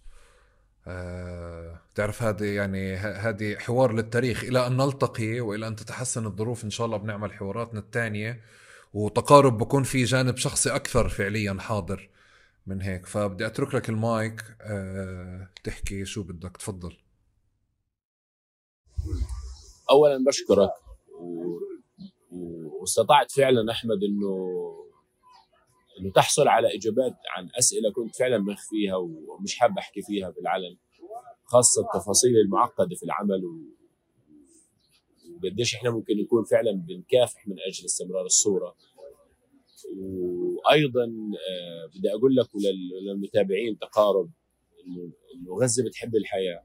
أه تعرف هذه يعني هذه حوار للتاريخ. إلى أن نلتقي وإلى أن تتحسن الظروف إن شاء الله بنعمل حواراتنا الثانية. وتقارب بكون في جانب شخصي أكثر فعليا حاضر من هيك. فبدي أترك لك المايك. أه تحكي شو بدك. تفضل. اولا بشكرك. واستطعت فعلا أحمد إنه إنه تحصل على إجابات عن أسئلة كنت فعلا مخفيها ومش حابب أحكي فيها بالعلن خاصة التفاصيل المعقدة في العمل. وقديش إحنا ممكن نكون فعلا بنكافح من أجل استمرار الصورة وأيضا آه، بدي أقول لك وللمتابعين تقارب انه غزة بتحب الحياة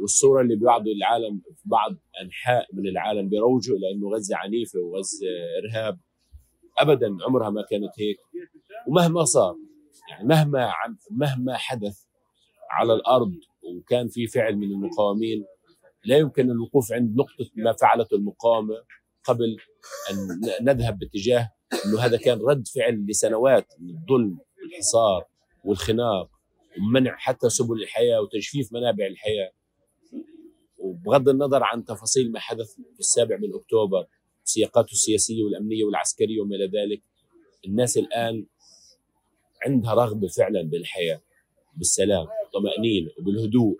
والصورة اللي بيعضوا العالم في بعض أنحاء من العالم بيروجوا إلى إنه غزة عنيفة وغزة إرهاب ابدا عمرها ما كانت هيك. ومهما صار يعني مهما مهما حدث على الأرض وكان في فعل من المقاومين لا يمكن الوقوف عند نقطة ما فعلته المقاومة قبل أن نذهب باتجاه إنه هذا كان رد فعل لسنوات من الظلم والحصار والخناق ومنع حتى سبل الحياة وتجفيف منابع الحياة. وبغض النظر عن تفاصيل ما حدث في السابع من أكتوبر سياقاته السياسية والأمنية والعسكرية وما إلى ذلك. الناس الآن عندها رغبة فعلا بالحياة بالسلام طمأنينة وبالهدوء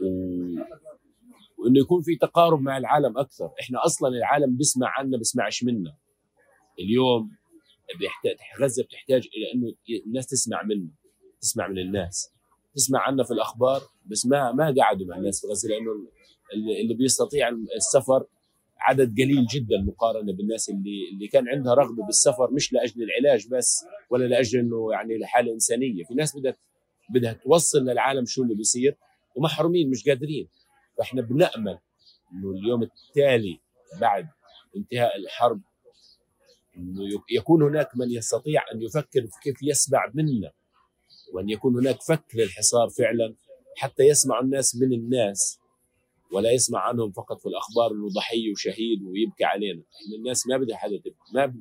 و... وإنه يكون في تقارب مع العالم أكثر. إحنا أصلا العالم بيسمع عنا بيسمعش منا. اليوم بيحتاج غزة بتحتاج إلى إنه الناس تسمع منا تسمع من الناس تسمع عنا في الأخبار بس ما ما قعدوا مع الناس في غزة لأنه اللي بيستطيع السفر عدد قليل جدا مقارنة بالناس اللي اللي كان عندها رغبة بالسفر مش لأجل العلاج بس ولا لأجل إنه يعني لحالة إنسانية. في ناس بدها بدها توصل للعالم شو اللي بيصير ومحرومين مش قادرين. فإحنا بنأمل إنه اليوم التالي بعد انتهاء الحرب إنه يكون هناك من يستطيع أن يفكر في كيف يسمع منا وأن يكون هناك فك للحصار فعلا حتى يسمع الناس من الناس. ولا يسمع عنهم فقط في الأخبار إنه ضحية وشهيد ويبكي علينا الناس ما بدها حدا ما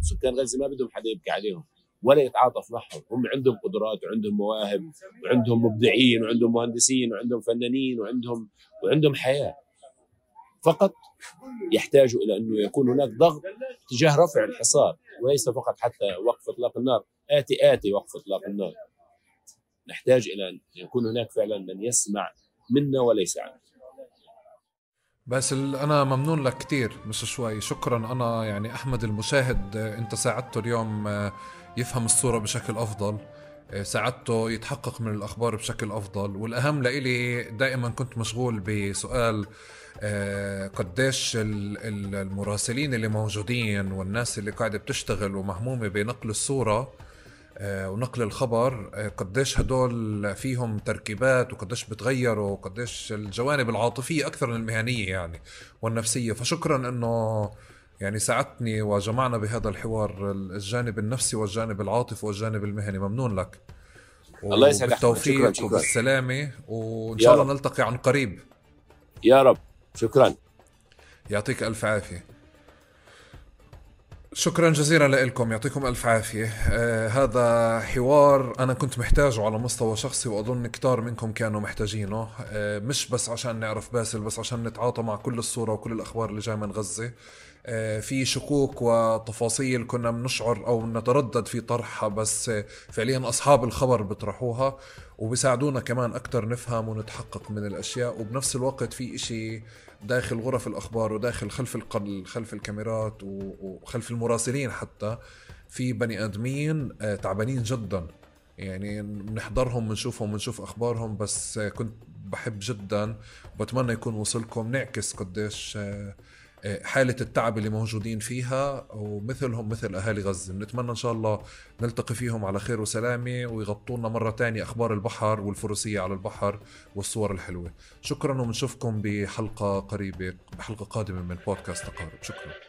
سكان غزة ما بدهم حدا يبكي عليهم ولا يتعاطف معهم. هم عندهم قدرات وعندهم مواهب وعندهم مبدعين وعندهم مهندسين وعندهم فنانين وعندهم وعندهم حياة. فقط يحتاجوا إلى إنه يكون هناك ضغط تجاه رفع الحصار وليس فقط حتى وقف إطلاق النار. اتي آتي وقف إطلاق النار. نحتاج إلى أن يكون هناك فعلا من يسمع منا وليس عنا بس أنا ممنون لك كثير مش شوي. شكرا. أنا يعني أحمد المشاهد أنت ساعدته اليوم يفهم الصورة بشكل أفضل ساعدته يتحقق من الأخبار بشكل أفضل. والأهم لإلي دائما كنت مشغول بسؤال قديش المراسلين اللي موجودين والناس اللي قاعدة بتشتغل ومهمومة بنقل الصورة آه، ونقل الخبر آه، قديش هدول فيهم تركيبات وقديش بتغيروا وقديش الجوانب العاطفية أكثر من المهنية يعني والنفسية. فشكرا أنه يعني ساعدتني وجمعنا بهذا الحوار الجانب النفسي والجانب العاطفي والجانب المهني. ممنون لك. الله يسعدك بالتوفيق وبالسلامة. وإن شاء الله نلتقي عن قريب. يا رب. شكرا. يعطيك ألف عافية. شكرا جزيلا لكم يعطيكم ألف عافية. آه هذا حوار أنا كنت محتاجه على مستوى شخصي وأظن كتار منكم كانوا محتاجينه. آه مش بس عشان نعرف باسل بس عشان نتعاطى مع كل الصورة وكل الأخبار اللي جاية من غزة. آه في شكوك وتفاصيل كنا بنشعر أو نتردد في طرحها بس فعليا أصحاب الخبر بيطرحوها وبيساعدونا كمان أكثر نفهم ونتحقق من الأشياء. وبنفس الوقت في إشي داخل غرف الأخبار وداخل خلف القل خلف الكاميرات وخلف المراسلين حتى في بني آدمين آه، تعبانين جدا. يعني بنحضرهم بنشوفهم بنشوف أخبارهم بس كنت بحب جدا. وبتمنى يكون وصلكم. نعكس قديش آه، حالة التعب اللي موجودين فيها ومثلهم مثل أهالي غزة. بنتمنى إن شاء الله نلتقي فيهم على خير وسلامة ويغطونا مرة تانية أخبار البحر والفروسية على البحر والصور الحلوة. شكرا وبنشوفكم بحلقة قريبة بحلقة قادمة من بودكاست تقارب. شكرا.